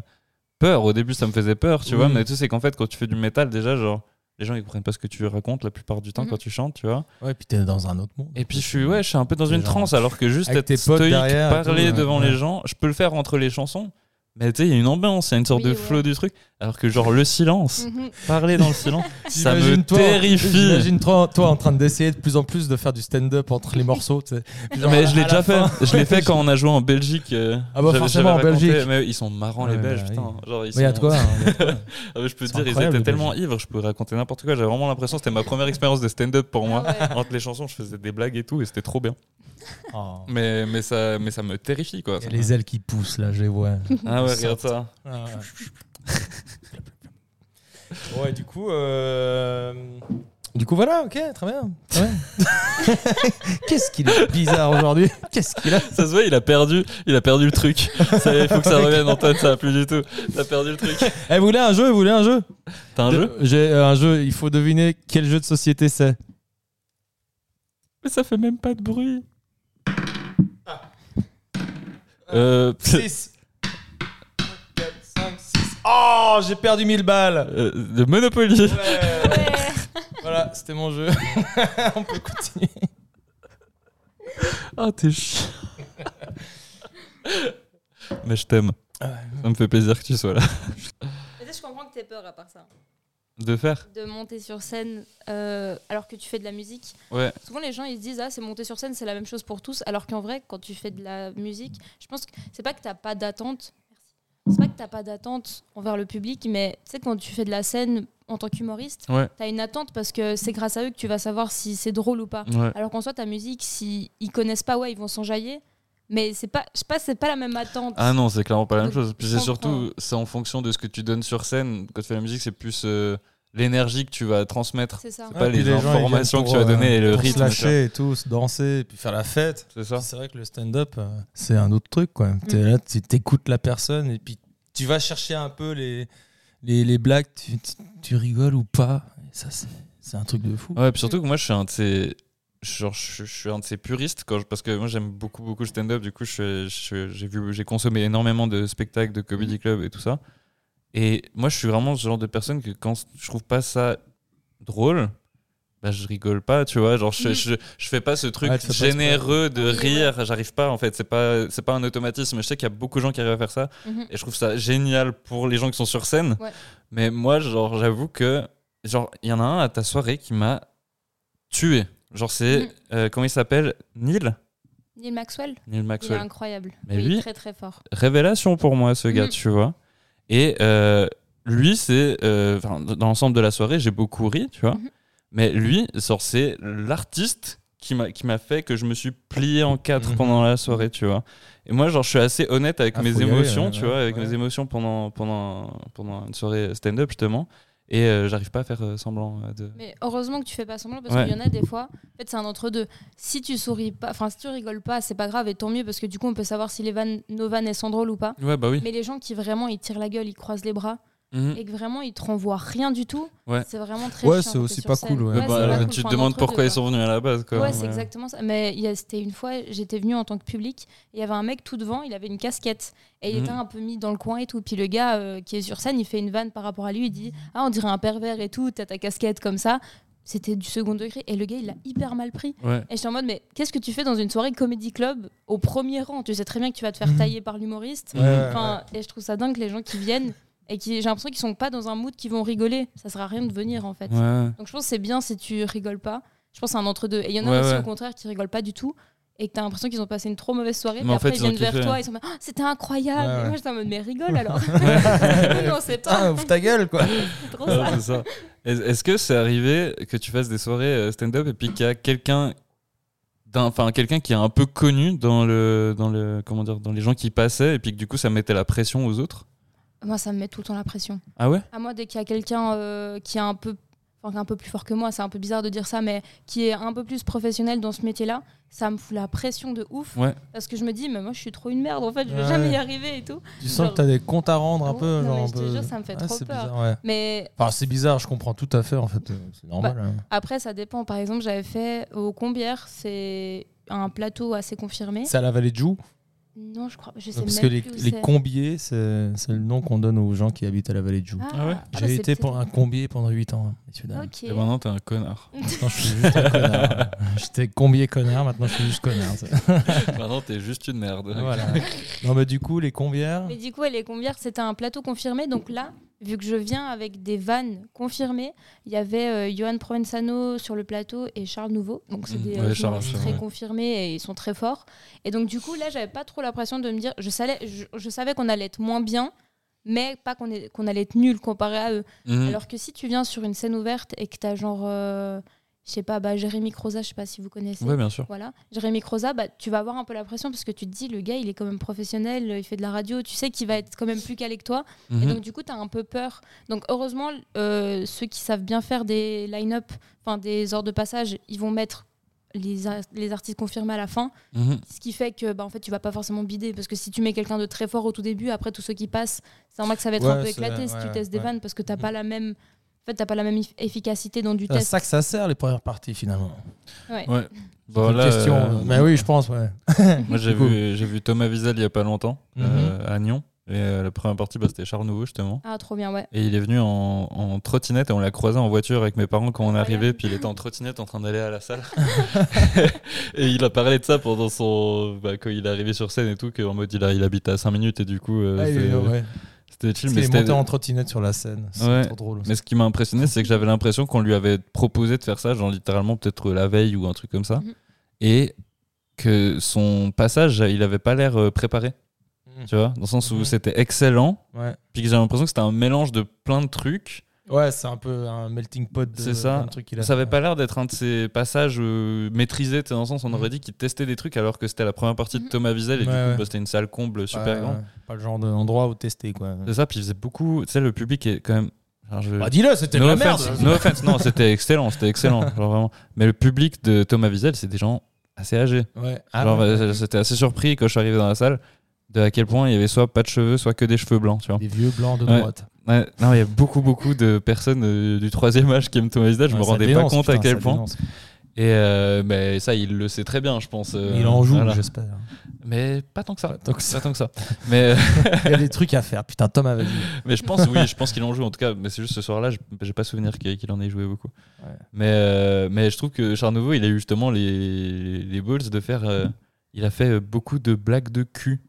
peur. Au début, ça me faisait peur, tu Oui. vois. Mais tu sais, c'est qu'en fait, quand tu fais du métal, déjà, genre, les gens ils comprennent pas ce que tu racontes la plupart du temps Mhm. quand tu chantes, tu vois. Ouais, puis t'es dans un autre monde. Et puis je suis, ouais, je suis un peu dans une transe, alors que juste être stoïque, derrière et parler tout, devant ouais. les gens, je peux le faire entre les chansons. Mais tu sais, il y a une ambiance, il y a une sorte Oui, de ouais. flow du truc. Alors que genre le silence, Mhm. parler dans le silence, ça me toi- terrifie. J'imagine toi, toi en train d'essayer de plus en plus de faire du stand-up entre les morceaux. tu sais. Genre, mais je l'ai déjà la fait. fin- Je l'ai fait quand on a joué en Belgique. euh, Ah bah forcément, en raconté, Belgique. Mais ils sont marrants les Belges, bah putain. oui. Genre, ils Mais il y a sont- hein, de quoi. Ah ouais, je peux te dire, ils étaient tellement ivres, je pouvais raconter n'importe quoi. J'avais vraiment l'impression que c'était ma première expérience de stand-up pour moi. Ah. Entre les chansons, je faisais des blagues et tout, et c'était trop bien. Oh. Mais, mais, ça, mais ça me terrifie, quoi. Il y a les ailes qui poussent là, je les vois. Ah ouais, regarde ça. Ah ouais. ouais, du coup, euh, du coup voilà, ok, très bien. bien. Qu'est-ce qu'il est bizarre aujourd'hui Qu'est-ce qu'il a Ça se voit, il a perdu, il a perdu le truc. Il faut que ça revienne, Antoine, ça va plus du tout. T'as perdu le truc. Eh, vous voulez un jeu Vous voulez un jeu T'as un De- jeu? J'ai euh, un jeu. Il faut deviner quel jeu de société c'est. Mais ça fait même pas de bruit. Euh, 6 4, 5, 6. Oh, j'ai perdu 1000 balles. euh, de Monopoly. Ouais. Ouais. voilà, c'était mon jeu. On peut continuer. Ah, t'es chiant. Mais je t'aime. Ça me fait plaisir que tu sois là. je comprends que t'aies peur à part ça. De faire De monter sur scène euh, alors que tu fais de la musique. Ouais. Souvent, les gens ils se disent Ah, c'est monter sur scène, c'est la même chose pour tous. Alors qu'en vrai, quand tu fais de la musique, je pense que c'est pas que t'as pas d'attente. C'est pas que t'as pas d'attente envers le public, mais tu sais, quand tu fais de la scène en tant qu'humoriste, Ouais. t'as une attente parce que c'est grâce à eux que tu vas savoir si c'est drôle ou pas. Ouais. Alors qu'en soi, ta musique, si ils connaissent pas, ouais, ils vont s'enjailler. Mais c'est pas, je sais pas, c'est pas la même attente. Ah non, c'est clairement pas la même chose. Puis c'est surtout, c'est en fonction de ce que tu donnes sur scène. Quand tu fais la musique, c'est plus euh, l'énergie que tu vas transmettre. C'est ça. C'est pas les informations que tu vas donner et le pour rythme. Se lâcher et tout, se danser, et puis faire la fête. C'est ça. C'est vrai que le stand-up, euh, c'est un autre truc. quoi. T'es Mm. là, tu écoutes la personne et puis tu vas chercher un peu les, les, les blagues, tu, tu- tu rigoles ou pas. Et ça, c'est c'est un truc de fou. Ouais, puis surtout que moi, je suis un de ces. Genre, je, je suis un de ces puristes quand je- parce que moi j'aime beaucoup beaucoup le stand-up du coup j'ai vu j'ai consommé énormément de spectacles de comedy club et tout ça et moi je suis vraiment ce genre de personne que quand je trouve pas ça drôle bah je rigole pas tu vois genre je, Mhm. je, je fais pas ce truc Ouais, généreux de rire j'arrive pas en fait c'est pas c'est pas un automatisme je sais qu'il y a beaucoup de gens qui arrivent à faire ça Mhm. et je trouve ça génial pour les gens qui sont sur scène. Ouais. Mais moi, genre, j'avoue que, genre, il y en a un à ta soirée qui m'a tué. Genre, c'est, Mhm. euh, comment il s'appelle? Neil? Neil Maxwell, Neil il est Maxwell. incroyable. Mais est très très fort. Révélation pour moi, ce gars, Mhm. tu vois. Et euh, lui, c'est, euh, enfin, dans l'ensemble de la soirée, j'ai beaucoup ri, tu vois. Mhm. Mais lui, genre, c'est l'artiste qui m'a qui m'a fait que je me suis plié en quatre Mhm. pendant la soirée, tu vois. Et moi, genre, je suis assez honnête avec Ah, mes faut y aller, émotions, ouais, tu ouais, vois, avec ouais. mes émotions pendant, pendant, pendant une soirée stand-up, justement. Et euh, j'arrive pas à faire euh, semblant euh, de. Mais heureusement que tu fais pas semblant parce Ouais. qu'il y en a des fois. En fait, c'est un entre deux. Si tu souris pas, enfin si tu rigoles pas, c'est pas grave et tant mieux parce que du coup on peut savoir si les vannes, nos vannes elles sont drôles ou pas. Ouais, bah oui. Mais les gens qui vraiment ils tirent la gueule, ils croisent les bras Mhm. et que vraiment ils te renvoient rien du tout, Ouais. c'est vraiment très Ouais, c'est aussi pas cool, ouais. Ouais, Bah, c'est pas cool, tu te demandes pourquoi ils sont venus à la base, quoi. Ouais, c'est exactement ça. Mais il y a- c'était une fois, j'étais venue en tant que public, et il y avait un mec tout devant, il avait une casquette, et il Mhm. était un peu mis dans le coin et tout. Puis le gars euh, qui est sur scène, il fait une vanne par rapport à lui, il dit Ah, on dirait un pervers et tout, t'as ta casquette comme ça. C'était du second degré, et le gars, il l'a hyper mal pris. Ouais. Et j'étais en mode, mais qu'est-ce que tu fais dans une soirée comédie club au premier rang? Tu sais très bien que tu vas te faire Mhm. tailler par l'humoriste. Ouais, ouais, Enfin, Et je trouve ça dingue que les gens qui viennent, et qui j'ai l'impression qu'ils sont pas dans un mood qui vont rigoler. Ça sert à rien de venir en fait. Ouais. Donc je pense que c'est bien si tu rigoles pas. Je pense c'est un entre-deux. Et il y en a Ouais, aussi ouais. au contraire qui rigolent pas du tout et que t'as l'impression qu'ils ont passé une trop mauvaise soirée. Mais en après fait, ils viennent vers kiffé. toi, ils sont Ah, c'était incroyable. Ouais, Et ouais. moi j'étais en mode mais rigole alors. non c'est Ah, pas ouvre ta gueule, quoi. c'est trop ça. ça. Est-ce que c'est arrivé que tu fasses des soirées euh, stand-up et puis qu'il y a quelqu'un enfin quelqu'un qui est un peu connu dans le dans le comment dire dans les gens qui passaient et puis que du coup ça mettait la pression aux autres? Moi ça me met tout le temps la pression. Ah ouais? À moi dès qu'il y a quelqu'un euh, qui est un peu enfin, un peu plus fort que moi, c'est un peu bizarre de dire ça, mais qui est un peu plus professionnel dans ce métier-là, ça me fout la pression de ouf. Ouais. Parce que je me dis, mais moi je suis trop une merde en fait, je vais Ouais. jamais y arriver et tout. Tu sens que t'as des comptes à rendre un peu. non, genre mais un je te jure, ça me fait Ah, trop peur. bizarre, ouais. Mais Enfin, c'est bizarre, je comprends tout à fait, en fait. euh, C'est normal. hein. Après, ça dépend. Par exemple, j'avais fait au Combières, c'est un plateau assez confirmé. C'est à la vallée de Joux? Non, je crois. Je sais Parce même que les, plus les combiers, c'est c'est le nom qu'on donne aux gens qui habitent à la vallée de Joux. Ah, Ah ouais ah bah, J'ai c'est été pour un combier pendant 8 ans, hein, messieurs dames. Ok. Et maintenant t'es un connard. Maintenant, je suis juste un connard. J'étais combier connard, maintenant je suis juste connard. maintenant t'es juste une merde. voilà. Non, mais du coup, les combières. Mais du coup, les Combières, c'était un plateau confirmé. Donc là, vu que je viens avec des vannes confirmées, il y avait euh, Johan Provenzano sur le plateau et Charles Nouveau. Donc c'est Mhm. des Ouais, euh, Charles, Charles, très ouais. confirmés et ils sont très forts. Et donc du coup, là, j'avais pas trop la pression de me dire, je savais, je, je savais qu'on allait être moins bien, mais pas qu'on allait être nul comparé à eux. Mhm. Alors que si tu viens sur une scène ouverte et que tu as genre, euh, je sais pas, bah, Jérémy Croza, je sais pas si vous connaissez. Ouais bien sûr. Voilà, Jérémy Croza, bah, tu vas avoir un peu la pression parce que tu te dis, le gars, il est quand même professionnel, il fait de la radio, tu sais qu'il va être quand même plus calé que toi. Et Mhm. donc, du coup, tu as un peu peur. Donc, heureusement, euh, ceux qui savent bien faire des line-up, enfin des heures de passage, ils vont mettre les, les artistes confirmés à la fin. Mhm. Ce qui fait que, bah, en fait, tu vas pas forcément bider. Parce que si tu mets quelqu'un de très fort au tout début, après, tous ceux qui passent, c'est normal que ça va être un peu éclaté si ouais, tu testes des vannes parce que t'as pas la même. En fait, t'as pas la même eff- efficacité dans du C'est à test. ça que ça sert, les premières parties, finalement. Ouais. Ouais. Bon, Bonne là, question. euh, Mais oui, je pense, ouais. Moi j'ai vu j'ai vu Thomas Wiesel il y a pas longtemps Mhm. euh, à Nyon Et euh, la première partie, bah, c'était Charles Nouveau, justement. Ah, trop bien, ouais. Et il est venu en, en trottinette et on l'a croisé en voiture avec mes parents quand on est arrivé. Puis il était en trottinette en train d'aller à la salle. et il a parlé de ça pendant son. Bah, quand il est arrivé sur scène et tout, qu'en mode il, a, il habite à 5 minutes et du coup, euh, Ah, il c'était- chill. Mais, est c'était- monté en trottinette sur la scène. C'est Ouais. trop drôle. aussi. mais ce qui m'a impressionné, c'est que j'avais l'impression qu'on lui avait proposé de faire ça, genre littéralement peut-être la veille ou un truc comme ça. Mhm. Et que son passage, il avait pas l'air euh, préparé. Tu vois, dans le sens où Mhm. c'était excellent. Ouais. Puis que j'ai l'impression que c'était un mélange de plein de trucs. Ouais, c'est un peu un melting pot de C'est ça. de trucs qu'il a Ça avait pas l'air d'être un de ces passages euh, maîtrisés, tu sais, dans le sens où on Mhm. aurait dit qu'il testait des trucs alors que c'était la première partie de Mhm. Thomas Wiesel et du coup ouais. bah, c'était une salle comble super Ouais, grande. ouais. Pas le genre d'endroit où tester, quoi. C'est ça, puis il faisait beaucoup. Tu sais, le public est quand même. alors, je- Bah, dis-le, c'était de no la merde. offense, no offense, non, c'était excellent, c'était excellent, genre vraiment. Mais le public de Thomas Wiesel, c'est des gens assez âgés. Ouais. Ah, genre, ouais. euh, j'étais assez surpris quand je suis arrivé dans la salle de à quel point il y avait soit pas de cheveux, soit que des cheveux blancs, tu vois. Des vieux blancs de Ouais. droite. Ouais, non, il y a beaucoup, beaucoup de personnes euh, du troisième âge qui aiment Thomas Wiesel. Je me Ouais, ça rendais dénonce, pas compte à quel point. dénonce. Et euh, mais ça, il le sait très bien, je pense. euh, Il en joue, voilà. j'espère. Mais pas tant que ça. Pas tant que ça. Pas tant que ça. Mais, euh, Il y a des trucs à faire. Putain, Tom avait dit. mais je pense, oui, je pense qu'il en joue en tout cas. Mais c'est juste ce soir-là, je- j'ai pas souvenir qu'il en ait joué beaucoup. Ouais. Mais, euh, mais je trouve que Charles Nouveau, il a eu justement les, les balls de faire. il a fait beaucoup de blagues de cul.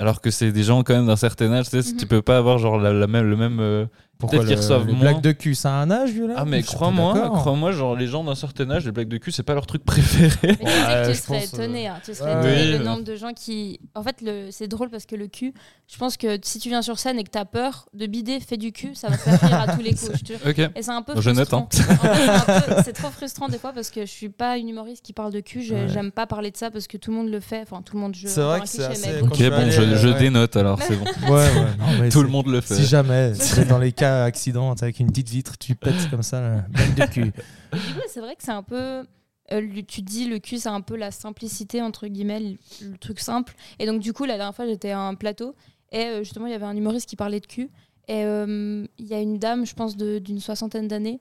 Alors que c'est des gens quand même d'un certain âge, tu sais, Mhm. tu peux pas avoir genre la, la même, le même. Pourquoi qu'ils le- reçoivent les moins. blagues de cul, ça a un âge, vieux là Ah mais Je crois-moi, crois-moi, genre les gens d'un certain âge, les blagues de cul, c'est pas leur truc préféré. Mais tu sais Ouais, que tu je serais euh, étonné, hein, tu serais ouais, étonné oui, le nombre de gens qui. En fait, le... c'est drôle parce que le cul, je pense que si tu viens sur scène et que t'as peur de bider, fais du cul, ça va te faire rire à tous les coups. je te. Et c'est un peu Je note, frustrant. hein. En fait, c'est un peu- c'est trop frustrant des fois parce que je suis pas une humoriste qui parle de cul. je- Ouais. J'aime pas parler de ça parce que tout le monde le fait. Enfin, tout le monde. Je, C'est vrai que c'est assez- Ok, je bon, je, je dénote alors, c'est bon. Ouais, Tout le monde le fait. Si jamais, c'est dans les cas accidents, t'es avec une petite vitre, tu pètes comme ça, blague de cul. C'est vrai que c'est un peu. euh, tu dis le cul, c'est un peu la simplicité, entre guillemets, le, truc simple. Et donc, du coup, la dernière fois, j'étais à un plateau et euh, justement, il y avait un humoriste qui parlait de cul. Et euh, il y a une dame, je pense, d'une soixantaine d'années.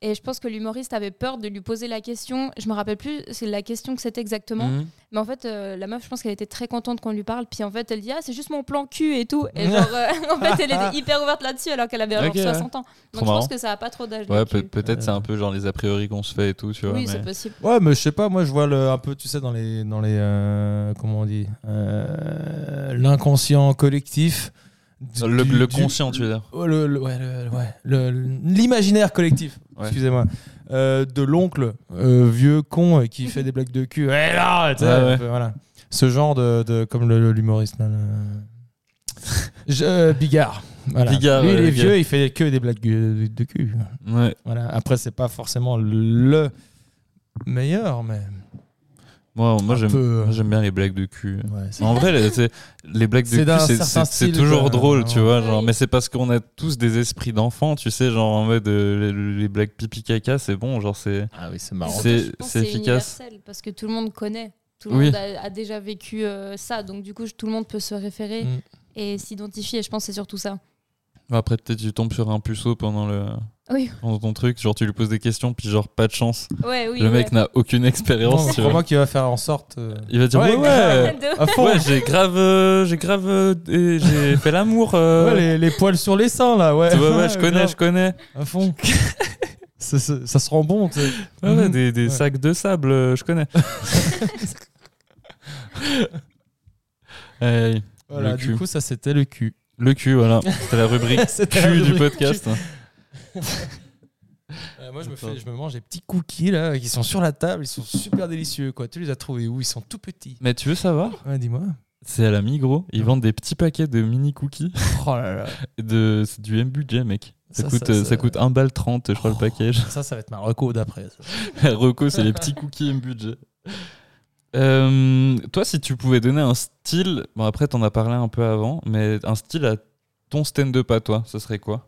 Et je pense que l'humoriste avait peur de lui poser la question. Je me rappelle plus, c'est la question que c'était exactement. Mhm. Mais en fait, euh, la meuf, je pense qu'elle était très contente qu'on lui parle. Puis en fait, elle dit Ah, c'est juste mon plan cul et tout. Et genre, euh, en fait, elle était hyper ouverte là-dessus alors qu'elle avait genre Ok, ouais. 60 ans. Trop Donc je marrant. pense que ça a pas trop d'âge. Ouais, peut-être c'est un peu genre les a priori qu'on se fait et tout, tu vois. Oui, mais- c'est possible. Ouais, mais je sais pas, moi je vois le, un peu, tu sais, dans les. Dans les euh, comment on dit euh, L'inconscient collectif. du- Le, du- le du- conscient, tu veux dire. Le- le- ouais, le- ouais, le- l'imaginaire collectif, Ouais. excusez-moi, euh, de l'oncle euh, vieux con euh, qui fait des blagues de cul. Eh là, tu sais, Ouais, ouais. un peu, voilà. Ce genre de, de- comme le- l'humoriste là, le- Je- Bigard. Voilà. Bigard, Lui, il est vieux, il fait que des blagues de, de cul. Voilà. Après, c'est pas forcément le meilleur, mais Moi, moi Un j'aime peu, euh, j'aime bien les blagues de cul. ouais, En vrai, les, blagues de cul, c'est- toujours quoi. drôle, tu Ouais. vois. Genre, mais c'est parce qu'on a tous des esprits d'enfants, tu sais, genre en mode euh, les, les blagues pipi caca, c'est bon, genre c'est. Ah oui, c'est marrant. C'est- efficace. universel parce que tout le monde connaît. Tout le Oui. monde a, a déjà vécu euh, ça. Donc, du coup, tout le monde peut se référer Mm. et s'identifier. Je pense que c'est surtout ça. Après, peut-être tu tombes sur un puceau pendant le Oui. pendant ton truc, genre tu lui poses des questions, puis genre pas de chance. Ouais, oui. le mec ouais. n'a aucune expérience, vois. Crois-moi qu'il va faire en sorte. euh, Il va dire Ouais, ouais, ouais, De- à fond. ouais, j'ai grave, euh, j'ai grave, euh, j'ai fait l'amour. euh. Ouais, les, les poils sur les seins là, ouais. Tu vois, ouais, je connais, je connais. À fond. ça, ça- ça se rend bon, tu sais. Ouais, ouais, Mhm. des, des Ouais. sacs de sable, euh, je connais. Hey, Voilà, du cul. coup, ça c'était le cul. Le cul, voilà. C'était la rubrique la cul du podcast. Euh, moi, je me, Attends. fais, je me mange des petits cookies là, qui sont sur la table. Ils sont super délicieux, quoi. Tu les as trouvés où? Ils sont tout petits. Mais tu veux savoir? Ouais, dis-moi. C'est à la Migros. Ils vendent des petits paquets de mini cookies. Oh là là. De, c'est du M budget, mec. Ça, Ça, coûte, ça, euh, ça- ça coûte 1 balle 30, je crois, le Oh. package. Ça, ça va être ma reco d'après. ça. Rocco, c'est les petits cookies M budget. Euh, toi, si tu pouvais donner un style, bon après t'en as parlé un peu avant, mais un style à ton stand-up à toi, ce serait quoi?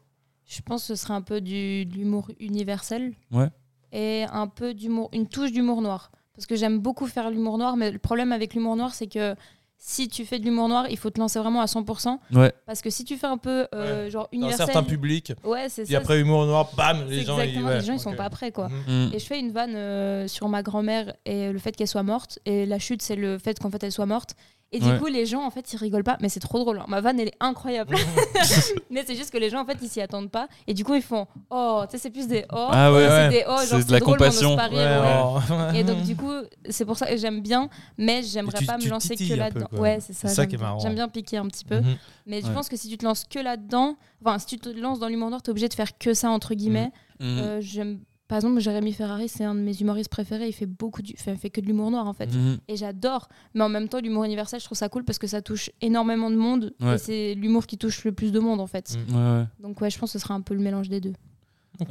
Je pense que ce serait un peu du, de l'humour universel. Ouais. Et un peu d'humour, une touche d'humour noir. Parce que j'aime beaucoup faire l'humour noir, mais le problème avec l'humour noir, c'est que si tu fais de l'humour noir, il faut te lancer vraiment à 100%. Ouais. Parce que si tu fais un peu euh, genre Dans universel. certains publics. Ouais, c'est ça. après, humour noir, bam, les gens. ils, ouais, les gens, ils sont pas prêts, quoi. Mhm. Mm. Et je fais une vanne euh, sur ma grand-mère et le fait qu'elle soit morte. Et la chute, c'est le fait qu'en fait elle soit morte. Et du Ouais. coup, les gens, en fait, ils rigolent pas. Mais c'est trop drôle. hein. Ma vanne, elle est incroyable. mais c'est juste que les gens, en fait, ils s'y attendent pas. Et du coup, ils font Oh, tu sais, c'est plus des Oh. Ah ouais, c'est ouais. des Oh, C'est genre de la drôle, compassion. oh. Et donc, du coup, c'est pour ça que j'aime bien. Mais j'aimerais pas tu me lancer que là-dedans. Ouais, c'est ça. J'aime qui est bien. marrant. J'aime bien piquer un petit peu. Mhm. Mais je Ouais. pense que si tu te lances que là-dedans, enfin, si tu te lances dans l'humour noir, t'es obligé de faire que ça, entre guillemets. Mhm. Euh, j'aime par exemple Jérémy Ferrari c'est un de mes humoristes préférés il fait beaucoup du fait, fait que de l'humour noir en fait Mhm. et j'adore mais en même temps l'humour universel je trouve ça cool parce que ça touche énormément de monde Ouais. et c'est l'humour qui touche le plus de monde en fait. Ouais, ouais. donc ouais je pense que ce sera un peu le mélange des deux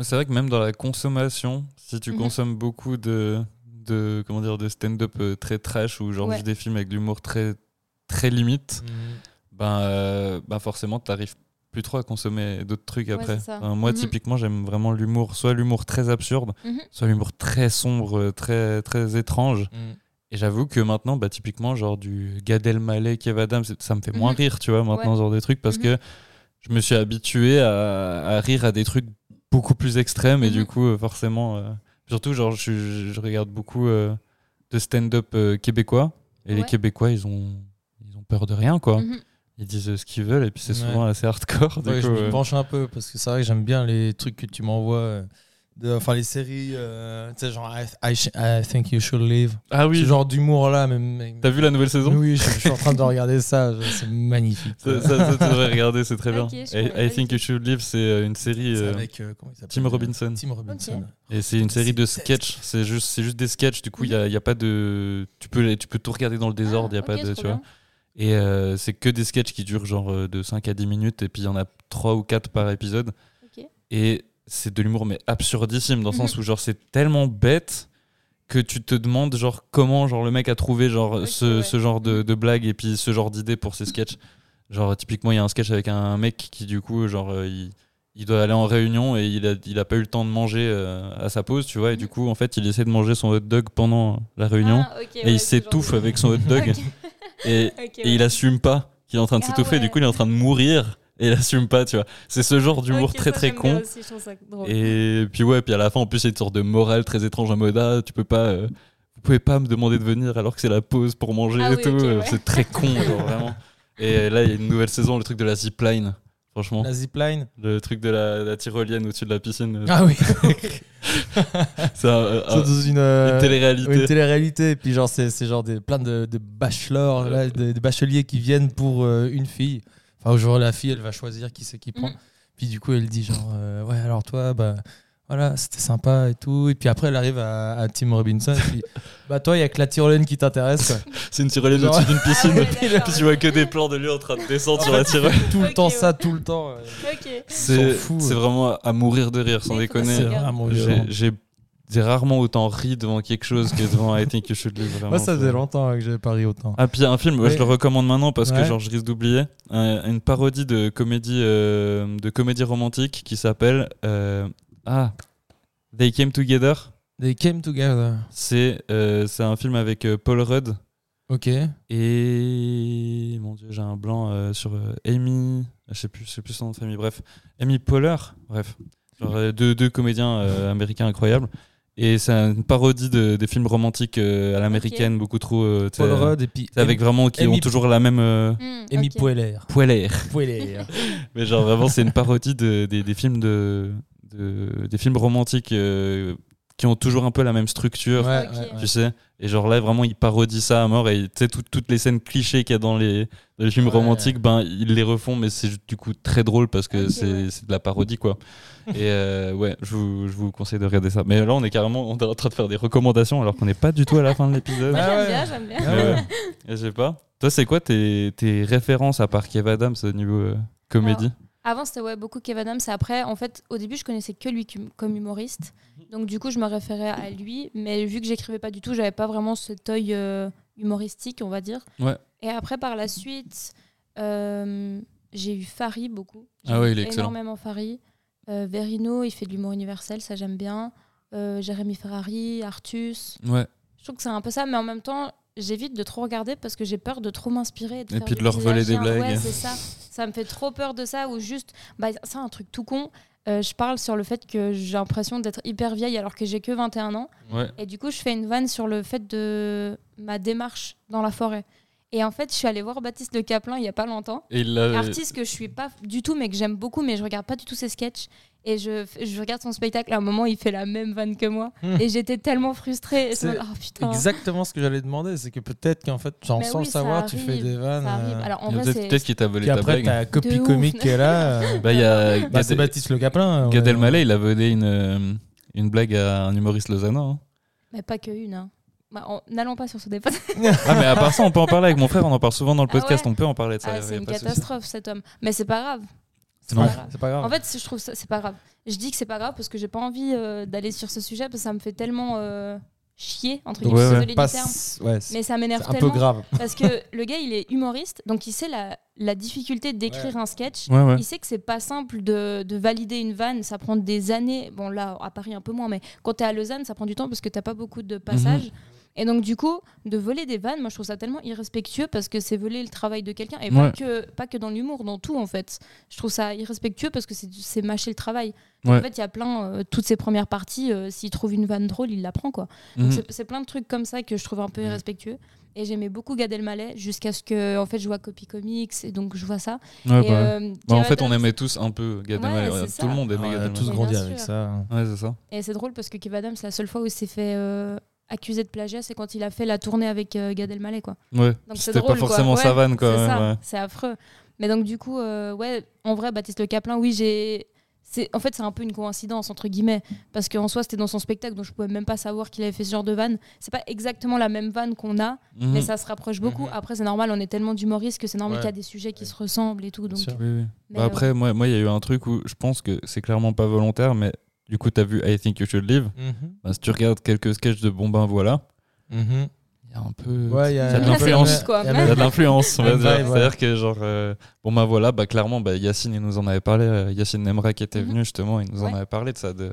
C'est vrai que même dans la consommation, si tu Mhm. consommes beaucoup de, de, comment dire, de stand-up euh, très trash ou genre des films avec de l'humour très, très limite, Mhm. ben, euh, ben forcément, t'arrives plus trop à consommer d'autres trucs après. Enfin, moi, Mhm. typiquement, j'aime vraiment l'humour, soit l'humour très absurde, Mhm. soit l'humour très sombre, euh, très, très étrange. Mhm. Et j'avoue que maintenant, bah, typiquement, genre du Gad Elmaleh, Kev Adams, c'est- ça me fait moins Mhm. rire, tu vois, maintenant, Ouais. ce genre des trucs, parce que je me suis habitué à, à rire à des trucs beaucoup plus extrêmes, et du coup, euh, forcément, euh, surtout, genre, je, je- je regarde beaucoup euh, de stand-up euh, québécois, et les. Québécois, ils ont, ils ont peur de rien, quoi. Ils disent ce qu'ils veulent, et puis c'est Ouais. souvent assez hardcore. Du Ouais, coup, je m'y euh, penche un peu parce que c'est vrai que j'aime bien les trucs que tu m'envoies. euh, de- Enfin, les séries, euh, tu sais, genre I, I sh- I Think You Should Live. Ah oui, Ce genre d'humour-là. Même, t'as vu la nouvelle saison? Oui, je, je suis en train de regarder ça. C'est magnifique. ça, ça, ça, tu devrais regarder, c'est très bien. I Think. You Should Live, c'est euh, une série. C'est avec euh, comment il s'appelle Tim Robinson. Tim Robinson. Et c'est une série de sketchs. C'est juste, c'est juste des sketchs. Du coup, il y a, il y a pas de. Tu peux, tu peux tout regarder dans le désordre. Il y a Ah, pas de. Tu vois. bien. Et euh, c'est que des sketchs qui durent genre euh, de 5 à 10 minutes. Et puis il y en a 3 ou 4 par épisode. Et c'est de l'humour, mais absurdissime. Dans le sens où, genre, c'est tellement bête que tu te demandes, genre, comment genre, le mec a trouvé genre, ce, ouais. ce genre de, de blague et puis ce genre d'idée pour ses sketchs. Genre, typiquement, il y a un sketch avec un mec qui, du coup, genre, euh, il, il doit aller en réunion et il a, il a pas eu le temps de manger euh, à sa pause, tu vois. Et du coup, en fait, il essaie de manger son hot dog pendant la réunion Ah, et ouais, il s'étouffe de- avec son hot dog Et, il assume pas qu'il est en train de Ah s'étouffer. Du coup, il est en train de mourir et il assume pas, tu vois. C'est ce genre d'humour très très con. aussi. Et puis ouais, puis à la fin, en plus, il y a une sorte de morale très étrange en mode ah, tu peux pas, euh, vous pouvez pas me demander de venir alors que c'est la pause pour manger Ah et oui, tout. Euh, ouais. C'est très con, genre vraiment. Et là, il y a une nouvelle saison, le truc de la zipline. Franchement, La zipline. le truc de la, la tyrolienne au-dessus de la piscine, euh, Ah oui. c'est un- un- C'est dans une, euh, une télé-réalité. Une télé-réalité. Et puis, genre, c'est genre des, plein de, de bachelors, là, de, de bacheliers qui viennent pour euh, une fille. Enfin, aujourd'hui, la fille, elle va choisir qui c'est qui prend. Mhm. Puis, du coup, elle dit, genre, euh, ouais, alors toi, bah. Voilà, c'était sympa et tout. Et puis après, elle arrive à, à Tim Robinson. Et puis, bah, toi, il y a que la tyrolienne qui t'intéresse. quoi. C'est une tyrolienne au-dessus d'une piscine. Ah d'accord. Puis tu vois que des plans de lui en train de descendre sur la tyrolienne. tout le temps, ouais. ça, tout le temps. ouais. Ok. C'est vraiment à mourir de rire, sans Mais déconner. Vraiment J'ai- rarement autant ri devant quelque chose que devant I Think You Should Live. Vraiment, Moi, ça faisait longtemps que j'avais pas ri autant. Ah, puis il y a un film, ouais, Oui. je le recommande maintenant parce que genre, je risque d'oublier. Un- une parodie de comédie, euh, de comédie romantique qui s'appelle euh, Ah, They Came Together. They came together. C'est euh, c'est un film avec euh, Paul Rudd Ok. et. Mon dieu, j'ai un blanc euh, sur euh, Amy. Je sais plus, je sais plus son nom de famille. Bref, Amy Poehler. Bref, genre euh, deux, deux comédiens euh, américains incroyables. Et c'est une parodie de, des films romantiques euh, à l'américaine, beaucoup trop. euh, Paul Rudd et puis avec vraiment qui Amy- ont toujours la même euh, Hmm, Amy ok. Poehler. poêlée. Poehler. Mais genre vraiment c'est une parodie de, des, des films de, de- des films romantiques euh, qui ont toujours un peu la même structure, Ouais, tu sais. Et genre là vraiment ils parodient ça à mort et tu sais tout- toutes les scènes clichés qu'il y a dans les, dans les films Ouais. romantiques, ben ils les refont mais c'est du coup très drôle parce que c'est de la parodie quoi. et euh, ouais, je vous, je vous conseille de regarder ça. Mais là on est carrément on est en train de faire des recommandations alors qu'on n'est pas du tout à la fin de l'épisode. Moi, Ah j'aime ouais. bien, j'aime bien. Ah ouais. Je sais pas. Toi, c'est quoi tes, tes références à part Kev Adams au niveau euh, comédie? Avant, c'était ouais, beaucoup Kev Adams. Après, en fait, au début, je connaissais que lui comme humoriste. Donc, du coup, je me référais à lui. Mais vu que j'écrivais pas du tout, j'avais pas vraiment cet œil euh, humoristique, on va dire. Ouais. Et après, par la suite, euh, j'ai eu Farid beaucoup. Ah ouais, il est excellent. Énormément Farid. Euh, Verino, il fait de l'humour universel, ça j'aime bien. Euh, Jérémy Ferrari, Artus. Ouais. Je trouve que c'est un peu ça, mais en même temps, j'évite de trop regarder parce que j'ai peur de trop m'inspirer. Et puis de leur voler des blagues. Ouais, c'est ça. Ça me fait trop peur de ça, ou juste, bah, c'est un truc tout con. Euh, je parle sur le fait que j'ai l'impression d'être hyper vieille alors que j'ai que 21 ans. Ouais. Et du coup, je fais une vanne sur le fait de ma démarche dans la forêt. Et en fait, je suis allée voir Baptiste Le Caplin il y a pas longtemps. Et Artiste que je suis pas du tout, mais que j'aime beaucoup, mais je regarde pas du tout ses sketchs. Et je, je regarde son spectacle. À un moment, il fait la même vanne que moi. Hmm. Et j'étais tellement frustrée. C'est oh putain. Exactement ce que j'allais demander, c'est que peut-être qu'en fait, genre, sans oui, le savoir, tu fais des vannes. Euh, Alors en il y a vrai, peut-être qu'il t'a volé ta après, blague. t'as la copie comique qui est là. euh, Bah, il y a bah, Gad, c'est Baptiste Le Caplin. Gad ouais. Elmaleh, il a volé une, euh, une blague à un humoriste lausannois. hein. Mais pas que une. hein. Bah, en- N'allons pas sur ce débat. Ah, mais à part ça, on peut en parler avec mon frère, on en parle souvent dans le Ah ouais podcast, on peut en parler de ça. Ah, c'est une catastrophe cet homme. Mais c'est pas grave. C'est pas grave. c'est pas grave. En fait, je trouve ça, c'est pas grave. Je dis que c'est pas grave parce que j'ai pas envie euh, d'aller sur ce sujet parce que ça me fait tellement euh, chier entre guillemets, ouais, pas- terme. ouais, Mais ça m'énerve c'est un peu tellement grave. parce que le gars, il est humoriste, donc il sait la, la difficulté d'écrire un sketch. Il sait que c'est pas simple de, de valider une vanne, ça prend des années. Bon, là, à Paris, un peu moins, mais quand t'es à Lausanne, ça prend du temps parce que t'as pas beaucoup de passages. Mhm. Et donc, du coup, de voler des vannes, moi, je trouve ça tellement irrespectueux parce que c'est voler le travail de quelqu'un. Et pas, que, pas que dans l'humour, dans tout, en fait. Je trouve ça irrespectueux parce que c'est c'est mâcher le travail. Ouais. En fait, il y a plein, euh, toutes ces premières parties, euh, s'il trouve une vanne drôle, il la prend, quoi. Donc, Mhm. c'est- c'est plein de trucs comme ça que je trouve un peu irrespectueux. Et j'aimais beaucoup Gad Elmaleh jusqu'à ce que, en fait, je vois Copy Comics et donc je vois ça. Ouais, et, bah, euh, bah, en fait, on aimait tous un peu Gad Ouais, Elmaleh. c'est ouais. Tout le monde aimait on Gad a Elmaleh. tous Mais grandi bien avec ça. Ouais, c'est ça. Et c'est drôle parce que Kev Adams, la seule fois où il s'est fait euh, accuser de plagiat, c'est quand il a fait la tournée avec euh, Gad Elmaleh, quoi. Ouais. Donc c'est C'était drôle, pas forcément sa vanne, quoi. C'est ouais, ça, ouais. c'est affreux. Mais donc du coup, euh, ouais, en vrai, Baptiste Le Caplin, oui, j'ai. C'est, en fait, c'est un peu une coïncidence entre guillemets, parce qu'en soi, c'était dans son spectacle, donc je pouvais même pas savoir qu'il avait fait ce genre de vanne. C'est pas exactement la même vanne qu'on a, Mhm. mais ça se rapproche beaucoup. Mhm. Après, c'est normal, on est tellement d'humoristes que c'est normal Ouais. qu'il y a des sujets qui Ouais. se ressemblent et tout. Donc, sûr. Oui, oui. Mais, Bah, euh, après, moi, moi, il y a eu un truc où je pense que c'est clairement pas volontaire, mais du coup, t'as vu I Think You Should Live. Mhm. Bah, si tu regardes quelques sketchs de Bon Ben voilà, Mhm. il y a un peu. Ouais, il y a, il y a de l'influence. Il y a de l'influence, on va Même dire. vibe, ouais. C'est-à-dire que, genre, euh, bon, bah voilà, bah clairement, bah, Yacine, il nous en avait parlé. euh, Yacine Nemra qui était Mhm. venu, justement, il nous en avait parlé de ça, de,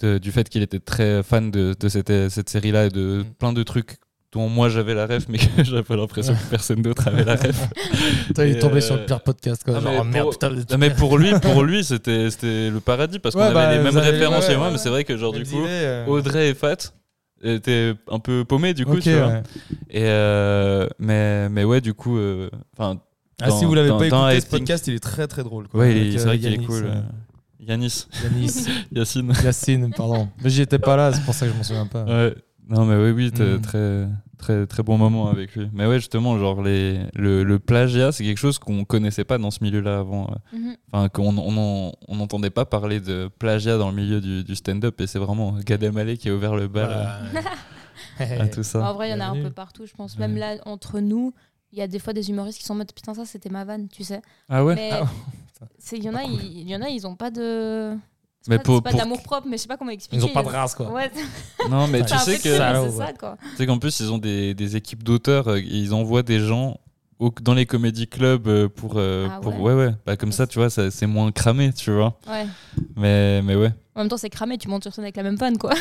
de- du fait qu'il était très fan de, de cette, cette série-là et de plein de trucs dont moi j'avais la ref, mais que j'avais l'impression que personne d'autre avait la ref. Putain, il est tombé euh, sur le pire podcast. Quoi. ah, Genre, mais oh, merde, pour- putain, mais pour lui, pour lui, c'était le paradis parce qu'on Ouais, avait bah, les mêmes avez- références ouais, et moi, ouais, mais c'est vrai que genre du coup, euh, Audrey et Fat étaient un peu paumés du coup, tu vois. Et euh, mais mais ouais, du coup, euh, enfin, Ah, si vous l'avez pas écouté, ce podcast, il est très très drôle. Quoi, ouais, Avec, il- c'est euh, vrai qu'il est cool. euh, euh, Yanis, Yanis, Yacine. Yacine, pardon. Mais j'y étais pas là, c'est pour ça que je m'en souviens pas. Ouais. Non, mais oui, oui, t'as- Mm. très, très, très bon moment avec lui. Mais ouais, justement, genre, les, le, le plagiat, c'est quelque chose qu'on connaissait pas dans ce milieu-là avant. euh. Mhm. Enfin, qu'on on en- on n'entendait pas parler de plagiat dans le milieu du, du stand-up. Et c'est vraiment Gad Elmaleh qui a ouvert le bal Voilà. à, à tout ça. En vrai, il y en a un peu partout, je pense. Même là, entre nous, il y a des fois des humoristes qui sont en mode putain, ça c'était ma vanne, tu sais. Ah ouais? Mais Ah, c'est- il y en a, il il y en a, ils ont pas de. C'est Mais pas, pour- c'est pas pour- d'amour propre, mais je sais pas comment expliquer. Ils ont pas de race, quoi. Ouais, Non, mais tu sais que. c'est ça, quoi. Tu sais qu'en plus, ils ont des, des équipes d'auteurs, euh, et ils envoient des gens au- dans les comédie clubs euh, pour. euh, Ah pour ouais ouais, ouais. Bah, comme ça, tu vois, ça- c'est moins cramé, tu vois. Ouais. Mais, mais ouais. En même temps, c'est cramé, tu montes sur scène avec la même vanne, quoi.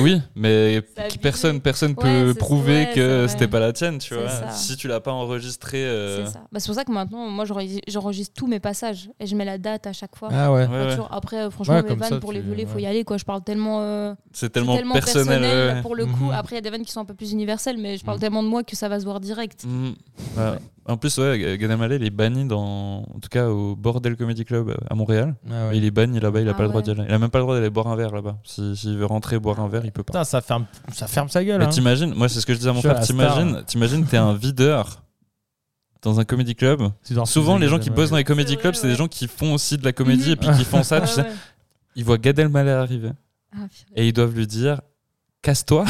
Oui, mais personne, personne Ouais, peut prouver ouais, c'est que vrai. c'était pas la tienne, tu vois. ça. Si tu l'as pas enregistré. euh, C'est ça. Bah, c'est pour ça que maintenant, moi, j'enregistre tous mes passages et je mets la date à chaque fois. Ah ouais. ouais, ouais. Toujours. Après, euh, franchement, Ouais, mes vannes ça, pour tu- les voler, faut y aller, quoi. Je parle tellement. euh, C'est c'est tellement, personnel. ouais. pour le coup. Mhm. Après, il y a des vannes qui sont un peu plus universelles, mais je parle Mhm. tellement de moi que ça va se voir direct. Mhm. Ouais. En plus, ouais, Gad Elmaleh, il est banni dans, en tout cas au Bordel Comedy Club euh, à Montréal. Ah. Il est banni là-bas, il a Ah pas le droit d'y aller. Même pas le droit d'aller boire un verre là-bas. Si- S'il veut rentrer boire un verre, il peut pas. Putain, ça ferme, ça ferme sa gueule. Mais hein. t'imagines, moi c'est ce que je disais à mon frère, t'imagines, t'imagines, t'es un videur dans un comedy club. Souvent, les gens qui bossent dans les comedy clubs, c'est des gens qui font aussi de la comédie et puis qui font ça, tu sais. Ils voient Gad Elmaleh arriver Ah, et ils doivent lui dire casse-toi.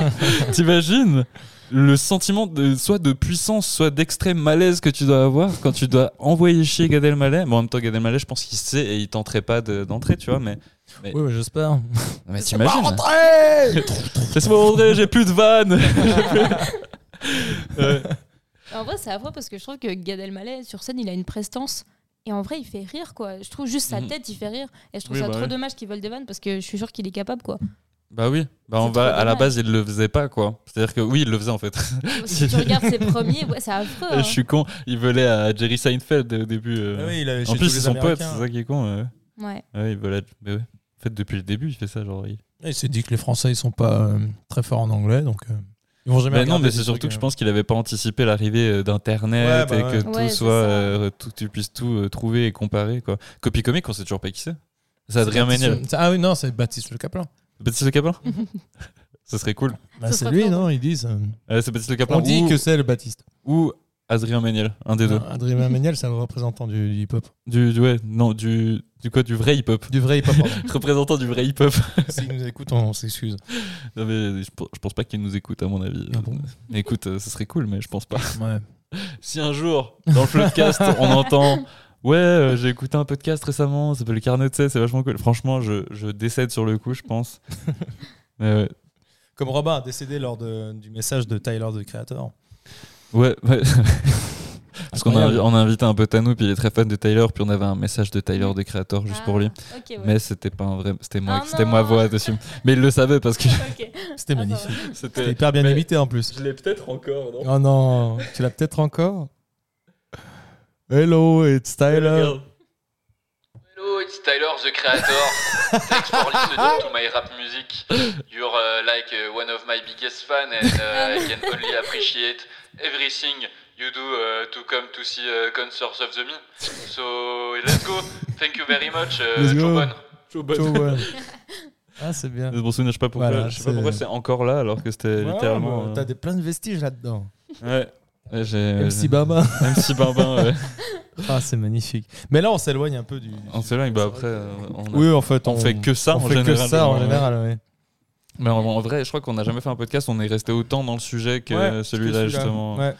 T'imagines le sentiment de soit de puissance, soit d'extrême malaise que tu dois avoir quand tu dois envoyer chier Gad Elmaleh. Bon, en même temps, Gad Elmaleh, je pense qu'il sait et il tenterait pas de- d'entrer, tu vois. Mais, Oui, ouais, j'espère. mais t'imagines rentrer Laisse-moi rentrer, j'ai plus de vannes. Ouais. En vrai, c'est affreux parce que je trouve que Gad Elmaleh, sur scène, il a une prestance. Et en vrai, il fait rire, quoi. Je trouve juste sa Mhm. tête, il fait rire. Et je trouve Oui, ça bah trop oui. dommage qu'ils veulent des vannes parce que je suis sûre qu'il est capable, quoi. Bah oui, bah on va à la base il le faisait pas quoi. C'est-à-dire que oui il le faisait en fait. si tu regardes ses premiers, ouais, c'est affreux. Je hein. suis con, il volait à Jerry Seinfeld au début. euh. Ah oui, il avait en chez plus c'est son pote, c'est ça qui est con. ouais. Ouais. Ouais, il volait. à- Mais ouais. En fait depuis le début il fait ça genre. il- Il s'est dit que les Français ils sont pas euh, très forts en anglais, donc euh, Ils vont jamais Bah non, mais c'est surtout que je euh, pense qu'il avait pas anticipé l'arrivée d'Internet Ouais, bah et que ouais. tout soit, ça. euh, tout, tu puisses tout euh, trouver et comparer quoi. Copy comique, on sait toujours pas qui c'est. C'est Adrien Méniel. Ah oui, non, c'est Baptiste Le Caplin. Baptiste Le Caplin Ça serait cool. Bah, Ce c'est lui, non Ils disent. euh, Euh, c'est Baptiste Le Caplin On dit ou, que c'est le Baptiste. ou Adrien Méniel, un des deux. Adrien Méniel, c'est un représentant du, du hip-hop. Du, du- ouais, non, du, du quoi, du vrai hip-hop. Du vrai hip-hop. Représentant du vrai hip-hop. S'ils nous écoutent, on s'excuse. Non, mais je, je pense pas qu'il nous écoute à mon avis. Ah bon? Écoute, euh, ce serait cool, mais je pense pas. Ouais. Si un jour, dans le podcast, on entend Ouais, euh, j'ai écouté un podcast récemment, ça s'appelle Le Carnet de Sète, c'est vachement cool. Franchement, je, je décède sur le coup, je pense. Mais ouais. Comme Robin a décédé lors de- du message de Tyler, the Creator. Ouais, ouais. Parce qu'on a, Incroyable. on a invité un pote à nous, puis il est très fan de Tyler, puis on avait un message de Tyler, des créateurs, juste pour lui. Ah, ouais. Mais c'était pas un vrai, c'était moi, Ah c'était moi voix dessus. Mais il le savait parce que. C'était magnifique. C'était hyper bien mais- imité en plus. Je l'ai peut-être encore, non? Oh non, tu l'as peut-être encore? Hello, it's Tyler. Hello, it's Tyler the Creator. Thanks for listening to my rap music. You're uh, like uh, one of my biggest fan, and uh, I can only appreciate everything you do uh, to come to see uh, concerts of the me. So let's go. Thank you very much. Uh. Chobon. Ah, c'est bien. Je m'en souviens, je sais pas pourquoi, Voilà, je sais pas c'est- pourquoi c'est encore là alors que c'était Ouais, littéralement. bah, euh, T'as des, plein de vestiges là-dedans. Ouais. Ouais, j'ai. MC Baba. MC Bambin, ouais. Ah, c'est magnifique. Mais là, on s'éloigne un peu du. On là, bah après, euh, on, a- Oui, en fait, on fait que ça on en fait général. que ça en Ouais. général, ouais. Mais en, en vrai, je crois qu'on n'a jamais fait un podcast, on est resté autant dans le sujet que Ouais, celui-là, justement. Ouais.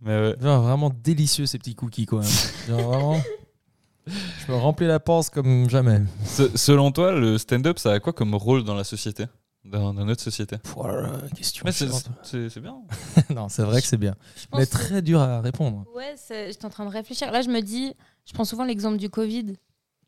Mais ouais. Genre, vraiment délicieux ces petits cookies, quoi. Genre, vraiment. Je me remplis la panse comme jamais. Se- selon toi, le stand-up, ça a quoi comme rôle dans la société? Dans, dans notre société? Voilà, question. Mais c'est- bien. non, c'est vrai que c'est bien. Mais très dur à répondre. Ouais, j'étais en train de réfléchir. Là, je me dis, je prends souvent l'exemple du Covid,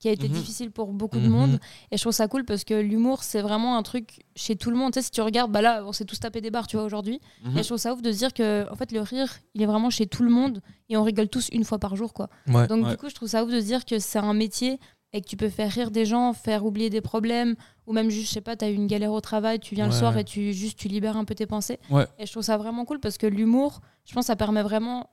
qui a été Mhm. difficile pour beaucoup de Mhm. monde. Et je trouve ça cool parce que l'humour, c'est vraiment un truc chez tout le monde. Tu sais, si tu regardes, bah là, on s'est tous tapé des barres, tu vois, aujourd'hui. Mhm. Et je trouve ça ouf de se dire que, en fait, le rire, il est vraiment chez tout le monde et on rigole tous une fois par jour, quoi. Ouais. Donc, Ouais. du coup, je trouve ça ouf de se dire que c'est un métier et que tu peux faire rire des gens, faire oublier des problèmes, ou même juste, je sais pas, tu as eu une galère au travail, tu viens le soir et tu juste tu libères un peu tes pensées. Et je trouve ça vraiment cool parce que l'humour, je pense, ça permet vraiment,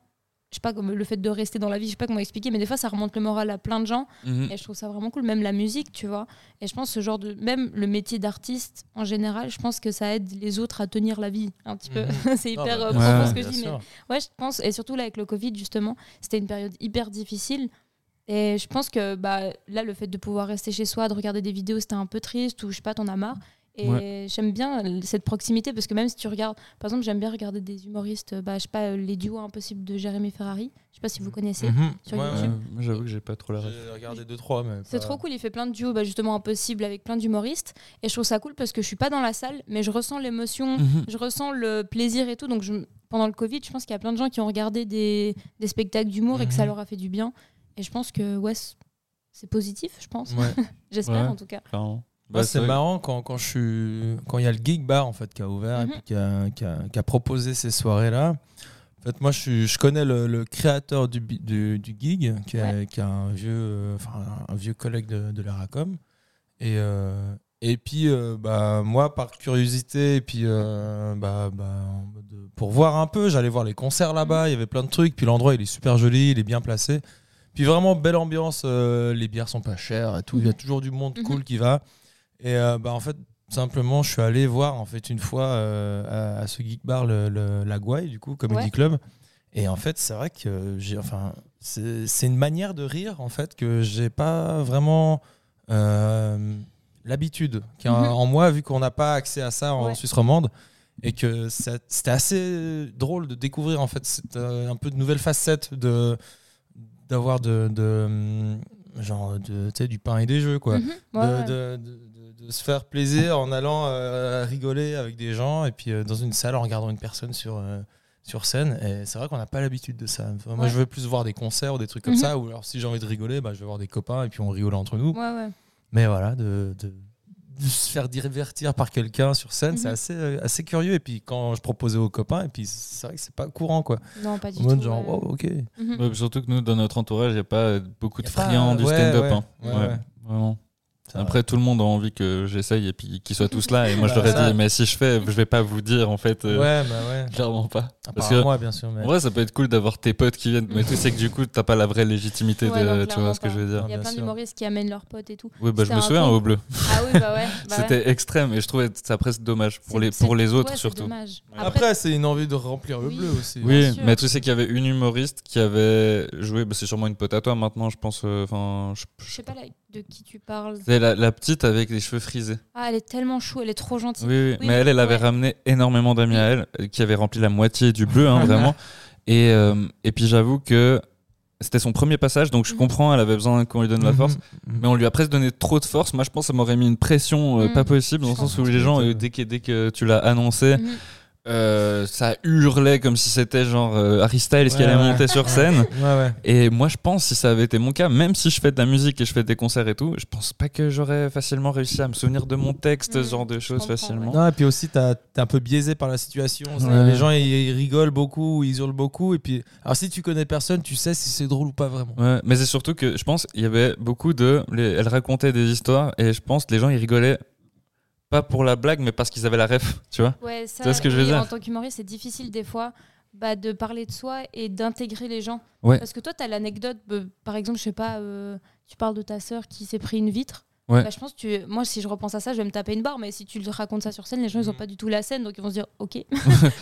je sais pas, comme le fait de rester dans la vie, je sais pas comment expliquer, mais des fois, ça remonte le moral à plein de gens Mhm. et je trouve ça vraiment cool, même la musique, tu vois. Et je pense ce genre de, même le métier d'artiste en général, je pense que ça aide les autres à tenir la vie un petit peu. Mhm. c'est hyper bah, euh, profond ce que je dis, mais. Ouais, je pense, et surtout là avec le Covid, justement, c'était une période hyper difficile. Et je pense que bah, là, le fait de pouvoir rester chez soi, de regarder des vidéos, c'était un peu triste, ou je sais pas, t'en as marre. Et j'aime bien cette proximité parce que même si tu regardes, par exemple, j'aime bien regarder des humoristes, bah, je sais pas, les duos impossibles de Jérémy Ferrari. Je sais pas si vous connaissez. Mhm. sur Ouais, YouTube. ouais. Ouais, moi, J'avoue que j'ai pas trop la. J'ai regardé 2-3, mais. C'est pas- trop cool, il fait plein de duos bah, justement impossibles avec plein d'humoristes. Et je trouve ça cool parce que je suis pas dans la salle, mais je ressens l'émotion, Mhm. je ressens le plaisir et tout. Donc je- pendant le Covid, je pense qu'il y a plein de gens qui ont regardé des, des spectacles d'humour et que ça Mhm. leur a fait du bien. Et je pense que ouais, c'est positif, je pense. Ouais. J'espère Ouais. en tout cas. Clairement. Bah, c'est marrant quand, quand je suis quand il y a le Geek Bar en fait qui a ouvert et Mhm. puis qui a, qui a- qui a proposé ces soirées là. En fait, moi je, suis, je connais le, le créateur du, du, du gig qui, est- Ouais. qui est un vieux enfin un vieux collègue de, de la Racom et euh, et puis euh, bah moi par curiosité et puis euh, bah, bah, pour voir un peu j'allais voir les concerts là-bas il y avait plein de trucs puis l'endroit il est super joli il est bien placé puis vraiment belle ambiance euh, les bières sont pas chères et tout il y a toujours du monde Mhm. cool qui va et euh, bah, en fait, simplement, je suis allé voir en fait une fois euh, à, à ce geek bar le, le- la Gouaille, du coup, Comedy Ouais. Club. Et en fait, c'est vrai que j'ai, enfin, c'est une manière de rire en fait que j'ai pas vraiment euh, l'habitude qui Mhm. en moi, vu qu'on n'a pas accès à ça en Ouais. Suisse romande. Et que c'était assez drôle de découvrir en fait cette, un peu de nouvelles facettes de d'avoir de, de hum, genre de, du pain et des jeux quoi Mhm. Ouais, de, ouais. de- de- se faire plaisir en allant euh, rigoler avec des gens et puis euh, dans une salle en regardant une personne sur, euh, sur scène. Et c'est vrai qu'on n'a pas l'habitude de ça. Enfin, Moi, Ouais. je veux plus voir des concerts ou des trucs comme Mhm. ça. Ou alors, si j'ai envie de rigoler, bah, je vais voir des copains et puis on rigole entre nous. Ouais, ouais. Mais voilà, de, de- de se faire divertir par quelqu'un sur scène, c'est Mhm. assez, assez curieux. Et puis quand je proposais aux copains, et puis c'est vrai que c'est pas courant quoi. Non, pas du En mode tout. genre, ouais. wow, ok. Mhm. Ouais, surtout que nous, dans notre entourage, il n'y a pas beaucoup de pas- friands du ouais, stand-up. ouais, hein. ouais, Ouais, ouais. Vraiment. Après, tout le monde a envie que j'essaye et puis qu'ils soient tous là. Et moi, je Bah, leur ai ça- dit, mais si je fais, je vais pas vous dire, en fait. euh, Ouais, bah ouais. Clairement pas. Parce que, moi, bien sûr. Mais... en vrai, ça peut être cool d'avoir tes potes qui viennent. Mais tu sais que du coup, t'as pas la vraie légitimité Ouais, non, de. Tu vois ce que je veux dire Il y a plein d'humoristes qui amènent leurs potes et tout. Oui, bah, je me souviens au bleu. Ah oui, bah ouais. bah ouais. C'était extrême et je trouvais ça presque dommage pour les, pour les autres ouais, c'est surtout. dommage. Après, c'est une envie de remplir le bleu aussi. Oui, mais tu sais qu'il y avait une humoriste qui avait joué, bah, c'est sûrement une pote à toi maintenant, je pense. euh, Enfin, je- Je sais pas là, de qui tu parles. c'est la, la petite avec les cheveux frisés. Ah, elle est tellement chou, elle est trop gentille. Oui, oui, Oui, mais elle, elle avait ouais. ramené énormément d'amis à elle, euh, qui avaient rempli la moitié du bleu, hein, vraiment. Et, euh, et puis j'avoue que c'était son premier passage, donc je Mhm. comprends, elle avait besoin qu'on lui donne la Mhm. force. Mhm. Mais on lui a presque donné trop de force. Moi, je pense que ça m'aurait mis une pression euh, Mhm. pas possible, dans le sens où les gens, euh, dès que, dès que tu l'as annoncé, Mhm. Euh, ça hurlait comme si c'était genre euh, Harry Styles qui Ouais, allait ouais. monter sur scène. Ouais, ouais. Et moi, je pense, si ça avait été mon cas, même si je fais de la musique et je fais des concerts et tout, je pense pas que j'aurais facilement réussi à me souvenir de mon texte, Mhm, ce genre de choses facilement. Non, et puis aussi, t'es un peu biaisé par la situation. Les gens, ils, ils rigolent beaucoup, ils hurlent beaucoup. Et puis, alors si tu connais personne, tu sais si c'est drôle ou pas vraiment. Ouais, mais c'est surtout que je pense il y avait beaucoup de. les- elle racontait des histoires et je pense que les gens ils rigolaient pas pour la blague, mais parce qu'ils avaient la ref, tu vois. Ouais, ça, vois ce que je veux dire En tant qu'humoriste, c'est difficile des fois bah, de parler de soi et d'intégrer les gens. Ouais. Parce que toi, tu as l'anecdote, bah, par exemple, je sais pas, euh, tu parles de ta sœur qui s'est pris une vitre. Ouais. Bah, je pense que tu... moi, si je repense à ça, je vais me taper une barre, mais si tu le racontes ça sur scène, les gens, ils ont pas du tout la scène, donc ils vont se dire, ok.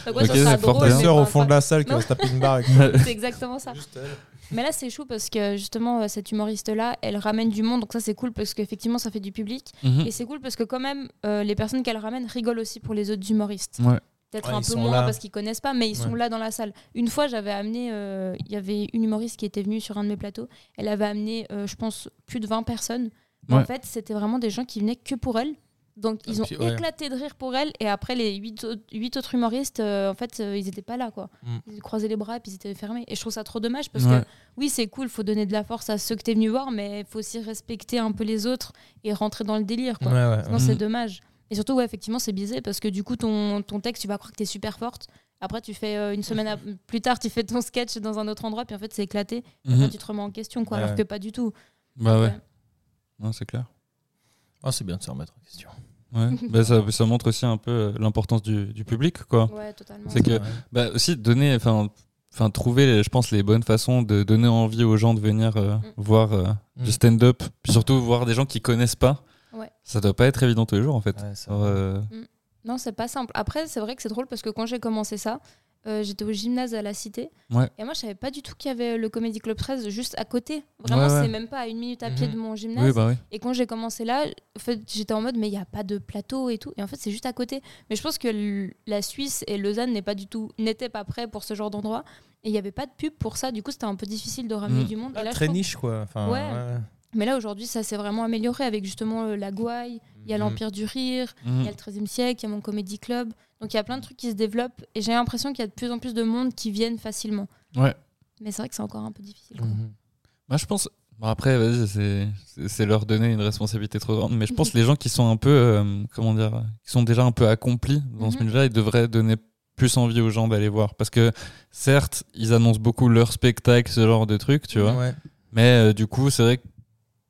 donc, ouais, Ok, ça sera drôle, mais sœur au fond de la salle qui va se taper une barre avec C'est exactement ça. Juste elle. Mais là, c'est chou parce que justement, euh, cette humoriste-là, elle ramène du monde, donc ça, c'est cool parce qu'effectivement, ça fait du public. Mhm. Et c'est cool parce que quand même, euh, les personnes qu'elle ramène rigolent aussi pour les autres humoristes. Ouais. Peut-être Ouais, un peu moins là. parce qu'ils connaissent pas, mais ils sont Ouais. là dans la salle. Une fois, j'avais amené, euh, il y avait une humoriste qui était venue sur un de mes plateaux. Elle avait amené, euh, je pense, plus de 20 personnes. En fait, c'était vraiment des gens qui venaient que pour elle. Donc, ils Ah, ont puis, ouais. éclaté de rire pour elle. Et après, les 8 autres, huit autres humoristes, euh, en fait, euh, ils n'étaient pas là. quoi. Mm. Ils croisaient les bras et puis ils étaient fermés. Et je trouve ça trop dommage parce Ouais. que oui, c'est cool, faut donner de la force à ceux que tu es venu voir, mais il faut aussi respecter un peu les autres et rentrer dans le délire. Quoi. Ouais, ouais. Sinon, Mhm. c'est dommage. Et surtout, ouais, effectivement, c'est biaisé parce que du coup, ton, ton texte, tu vas croire que tu es super forte. Après, tu fais euh, une semaine à- plus tard, tu fais ton sketch dans un autre endroit, puis en fait, c'est éclaté. Et Mhm. Après, tu te remets en question, quoi, Ouais, alors ouais. que pas du tout. Bah ouais, Ouais. Non, c'est clair. Ah, c'est bien de se remettre en question. Ouais. bah, ça, ça montre aussi un peu euh, l'importance du, du public, quoi. Ouais, totalement. C'est que bah, aussi donner, enfin, enfin trouver, je pense, les bonnes façons de donner envie aux gens de venir euh, voir euh, du Mm. stand-up, puis surtout voir des gens qui connaissent pas. Ouais. Ça doit pas être évident tous les jours, en fait. Ouais, Alors, euh, Non, c'est pas simple. Après, c'est vrai que c'est drôle parce que quand j'ai commencé ça, euh, j'étais au gymnase à la Cité. Ouais. Et moi, je savais pas du tout qu'il y avait le Comedy Club 13 juste à côté. Vraiment, Ouais, ouais. c'est même pas à une minute à pied Mhm. de mon gymnase. Oui, bah oui. Et quand j'ai commencé là, en fait, j'étais en mode, mais il n'y a pas de plateau et tout. Et en fait, c'est juste à côté. Mais je pense que la Suisse et Lausanne n'est pas du tout, n'étaient pas prêts pour ce genre d'endroit. Et il n'y avait pas de pub pour ça. Du coup, c'était un peu difficile de ramener Mm. du monde. Et Ah, là, je très trouve- niche, quoi. Enfin, Ouais. ouais. Mais là, aujourd'hui, ça s'est vraiment amélioré avec justement euh, la Gouaille. Il y a Mhm. l'Empire du Rire. Il y a le 13e siècle. Il y a mon Comedy Club. Donc, il y a plein de trucs qui se développent. Et j'ai l'impression qu'il y a de plus en plus de monde qui viennent facilement. Ouais. Mais c'est vrai que c'est encore un peu difficile. quoi. Mhm. Moi, je pense. Bon, après, vas-y, c'est- leur donner une responsabilité trop grande. Mais je pense que les gens qui sont un peu. euh, comment dire Qui sont déjà un peu accomplis dans ce Mhm. milieu-là, ils devraient donner plus envie aux gens d'aller voir. Parce que, certes, ils annoncent beaucoup leur spectacle, ce genre de trucs, tu vois. Ouais. Mais euh, du coup, c'est vrai que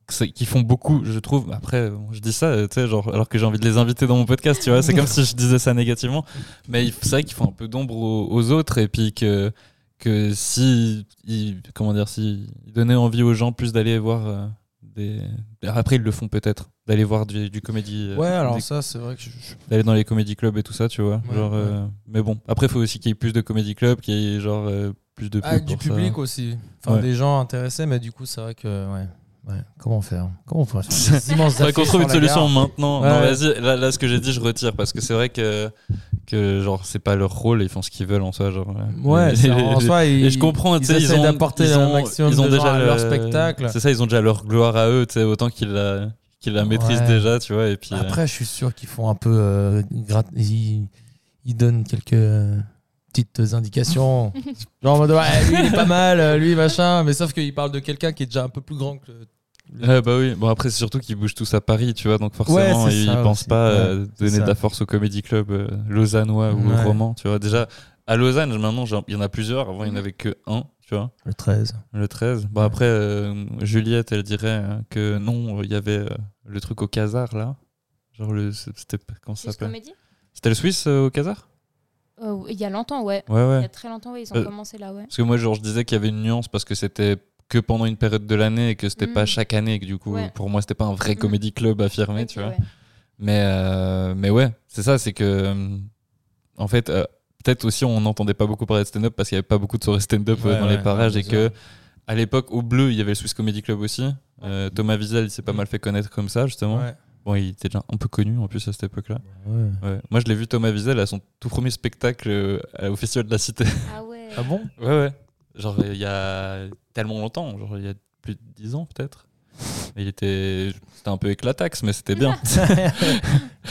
qu'ils font beaucoup, je trouve. Après, bon, je dis ça, euh, tu sais, genre, alors que j'ai envie de les inviter dans mon podcast, tu vois. C'est comme si je disais ça négativement. Mais c'est vrai qu'ils font un peu d'ombre aux, aux autres et puis que, que si, ils, comment dire, si ils donnaient envie aux gens plus d'aller voir euh, des. Après, ils le font peut-être, d'aller voir du, du comédie. euh, Ouais, alors des- ça, c'est vrai que je- d'aller dans les comédie clubs et tout ça, tu vois. Ouais, genre, euh, mais bon, après, il faut aussi qu'il y ait plus de comédie clubs, qu'il y ait genre euh, plus de Ah, du ça. public aussi. Enfin, Ouais. des gens intéressés, mais du coup, c'est vrai que. Ouais. Ouais. Comment faire? Comment on faire? Des immenses Faudrait qu'on trouve une solution gare. maintenant. Ouais. Non, vas-y, là, là, ce que j'ai dit, je retire parce que c'est vrai que, que genre, c'est pas leur rôle ils font ce qu'ils veulent en soi. Genre, Ouais, Et- c'est- en soi, ils, et je comprends, ils ils essaient ont d'apporter ils un ont- maximum ils ont de déjà à leur spectacle. C'est ça, ils ont déjà leur gloire à eux, autant qu'ils la, qu'ils la maîtrisent Ouais. déjà, tu vois. Et puis, euh, Après, je suis sûr qu'ils font un peu. euh, grat- ils, ils donnent quelques euh, petites indications. Genre en mode, ouais, lui, il est pas mal, euh, lui, machin. Mais sauf qu'il parle de quelqu'un qui est déjà un peu plus grand que. Euh, bah oui, bon après c'est surtout qu'ils bougent tous à Paris, tu vois, donc forcément Ouais, ils ça pensent aussi. pas Ouais, euh, donner de la force au comédie club euh, lausannois ou Ouais. roman, tu vois. Déjà, à Lausanne, maintenant, il y en a plusieurs. Avant, il n'y en avait que un, tu vois. Le 13. Le 13. Bon, après, euh, Juliette, elle dirait euh, que non, il y avait euh, le truc au Casar, là. Genre, le, c'était, comment ça s'appelle Comédie C'était le Suisse euh, au Casar? Euh, Il y a longtemps, ouais. Ouais, Il ouais. y a très longtemps, ouais, ils ont Euh, commencé là, ouais. Parce que moi, genre, je disais qu'il y avait une nuance parce que c'était que pendant une période de l'année et que c'était Mm. pas chaque année et que du coup, Ouais. pour moi, c'était pas un vrai Mm. comédie club affirmé, tu vois. ouais. Mais, euh, mais ouais, c'est ça, c'est que. euh, En fait, euh, peut-être aussi on n'entendait pas beaucoup parler de stand-up parce qu'il n'y avait pas beaucoup de soirées stand-up euh, Ouais, dans ouais, les parages ouais, et que à l'époque, au bleu, il y avait le Swiss Comedy Club aussi. Euh, Thomas Wiesel, il s'est pas Mm. mal fait connaître comme ça, justement. Ouais. Bon, il était déjà un peu connu en plus à cette époque-là. Ouais. Ouais. Moi, je l'ai vu Thomas Wiesel à son tout premier spectacle euh, au Festival de la Cité. Ah ouais. Ah bon? Ouais, ouais. Genre, il y a tellement longtemps, genre, il y a plus de 10 ans peut-être. Il était, c'était un peu éclataxe, mais c'était bien.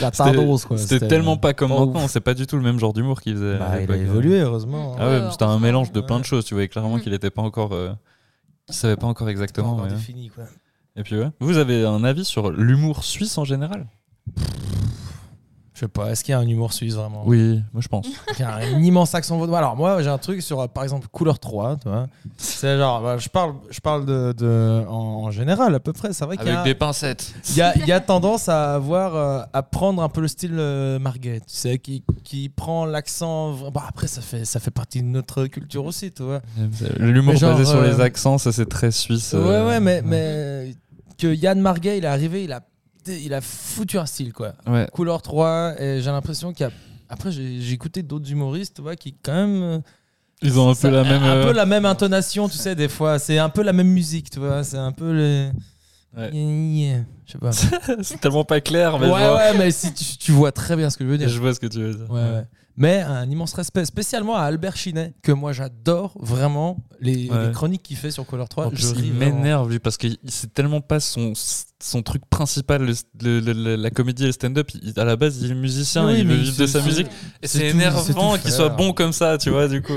La C'était- tardose, quoi. C'était tellement pas comme pas maintenant, c'est pas du tout le même genre d'humour qu'il faisait. Bah, il a évolué, heureusement. Ah ouais, c'était un mélange de plein de choses, tu voyais clairement Mm. qu'il était pas encore. euh, qu'il savait pas encore exactement. Encore ouais. défini, quoi. Et puis ouais. Vous avez un avis sur l'humour suisse en général? Je sais pas, est-ce qu'il y a un humour suisse vraiment? Oui, moi je pense. Il y a un immense accent vaudois. Alors moi j'ai un truc sur euh, par exemple couleur 3, tu vois. C'est genre bah, je parle je parle de, de- en, en général à peu près, c'est vrai qu'il y Avec a des pincettes. il y a, il y a tendance à avoir euh, à prendre un peu le style euh, Marguerite, tu sais qui, qui prend l'accent bon après ça fait ça fait partie de notre culture aussi, tu vois. L'humour basé sur euh, les accents, ça c'est très suisse. Ouais euh, ouais, mais mais que Yann Marguet, il est arrivé, il a il a foutu un style quoi. Ouais. Couleur 3 et j'ai l'impression qu'il y a après j'ai j'ai écouté d'autres humoristes tu vois qui quand même euh, Ils ont un ça- peu la même. un peu euh, la même intonation tu sais des fois c'est un peu la même musique tu vois c'est un peu le Ouais. je sais pas c'est tellement pas clair, mais ouais ouais mais si tu, tu vois très bien ce que je veux dire je vois ce que tu veux dire. Ouais, ouais. Mais un immense respect, spécialement à Albert Chinet, que moi j'adore vraiment les, Ouais. les chroniques qu'il fait sur Color 3. En plus, je ris il m'énerve lui parce que c'est tellement pas son, son truc principal, le- le- le- le- la comédie et le stand-up. À la base, il est musicien, Oui, il veut vivre de sa musique. Et c'est énervant qu'il soit bon comme ça, tu vois, du coup.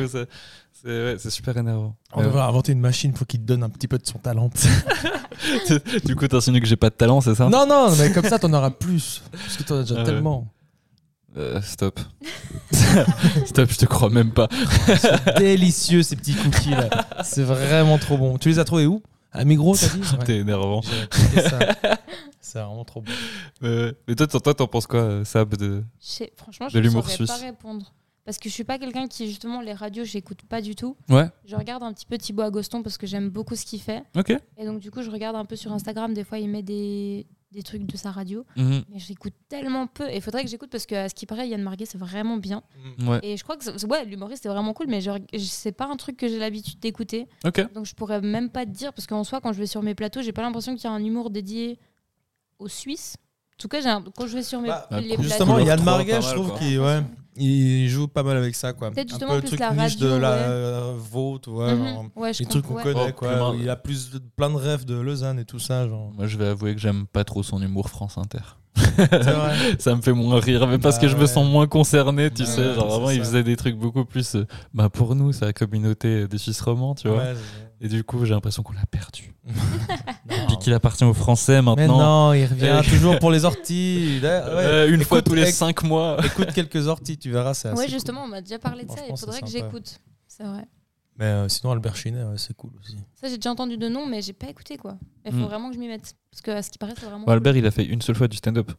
C'est ouais, super énervant. On devrait inventer une machine pour qu'il te donne un petit peu de son talent. du coup, t'insinues que j'ai pas de talent, c'est ça? Non, non, mais comme ça t'en auras plus. Parce que t'en as déjà Ah ouais. tellement. Euh, Stop. stop, je te crois même pas. Délicieux ces petits cookies là. C'est vraiment trop bon. Tu les as trouvés où? À Migros, t'as dit? Ouais. T'es énervant. J'ai testé ça. C'est vraiment trop bon. Euh, mais toi, toi, toi, t'en penses quoi, euh, Sab de... Je sais- franchement, De je ne l'humour saurais suisse. pas répondre. Parce que je suis pas quelqu'un qui, justement, les radios, j'écoute pas du tout. Ouais, Je regarde un petit peu Thibaut Agoston parce que j'aime beaucoup ce qu'il fait. ok. Et donc, du coup, je regarde un peu sur Instagram. Des fois, il met des, des trucs de sa radio. Mhm. Mais j'écoute tellement peu. Et il faudrait que j'écoute parce que, à ce qui paraît, Yann Marguet, c'est vraiment bien. Ouais, Et je crois que, c'est- ouais, l'humoriste est vraiment cool, mais je, c'est pas un truc que j'ai l'habitude d'écouter. Donc, je pourrais même pas te dire parce qu'en soi, quand je vais sur mes plateaux, j'ai pas l'impression qu'il y a un humour dédié aux Suisses. En tout cas, j'ai un- quand je vais sur mes Bah, les Justement, Yann 3, Marguet, je trouve qu'il ouais, il joue pas mal avec ça. quoi. Peut-être Un justement peu le plus truc la niche de radio, la ouais. euh, vaut, tu vois. Mhm. genre, Ouais, je les trucs qu'on ouais. connaît. Oh, quoi. Il a plus de, plein de rêves de Lausanne et tout ça. Genre. Moi, je vais avouer que j'aime pas trop son humour France Inter. C'est vrai. ça me fait moins rire, mais parce Bah que je me ouais. sens moins concerné, tu Bah sais. ouais, genre avant, il faisait des trucs beaucoup plus. euh, bah pour nous, c'est la communauté des Suisses romands, tu vois. Et du coup, j'ai l'impression qu'on l'a perdu. Puis qu'il appartient aux Français Mais maintenant. non, il revient toujours pour les orties. Ouais. Euh, une fois tous les 5 mois. Écoute quelques orties, tu verras. c'est assez Ouais, cool. justement, on m'a déjà parlé de ça. Il faudrait que j'écoute. C'est vrai. Mais euh, sinon, Albert Chinet, ouais, c'est cool aussi. Ça, j'ai déjà entendu de nom, mais j'ai pas écouté quoi. Il faut Mm. vraiment que je m'y mette. Parce que à ce qui paraît, c'est vraiment. Bon, Albert, il a fait une seule fois du stand-up.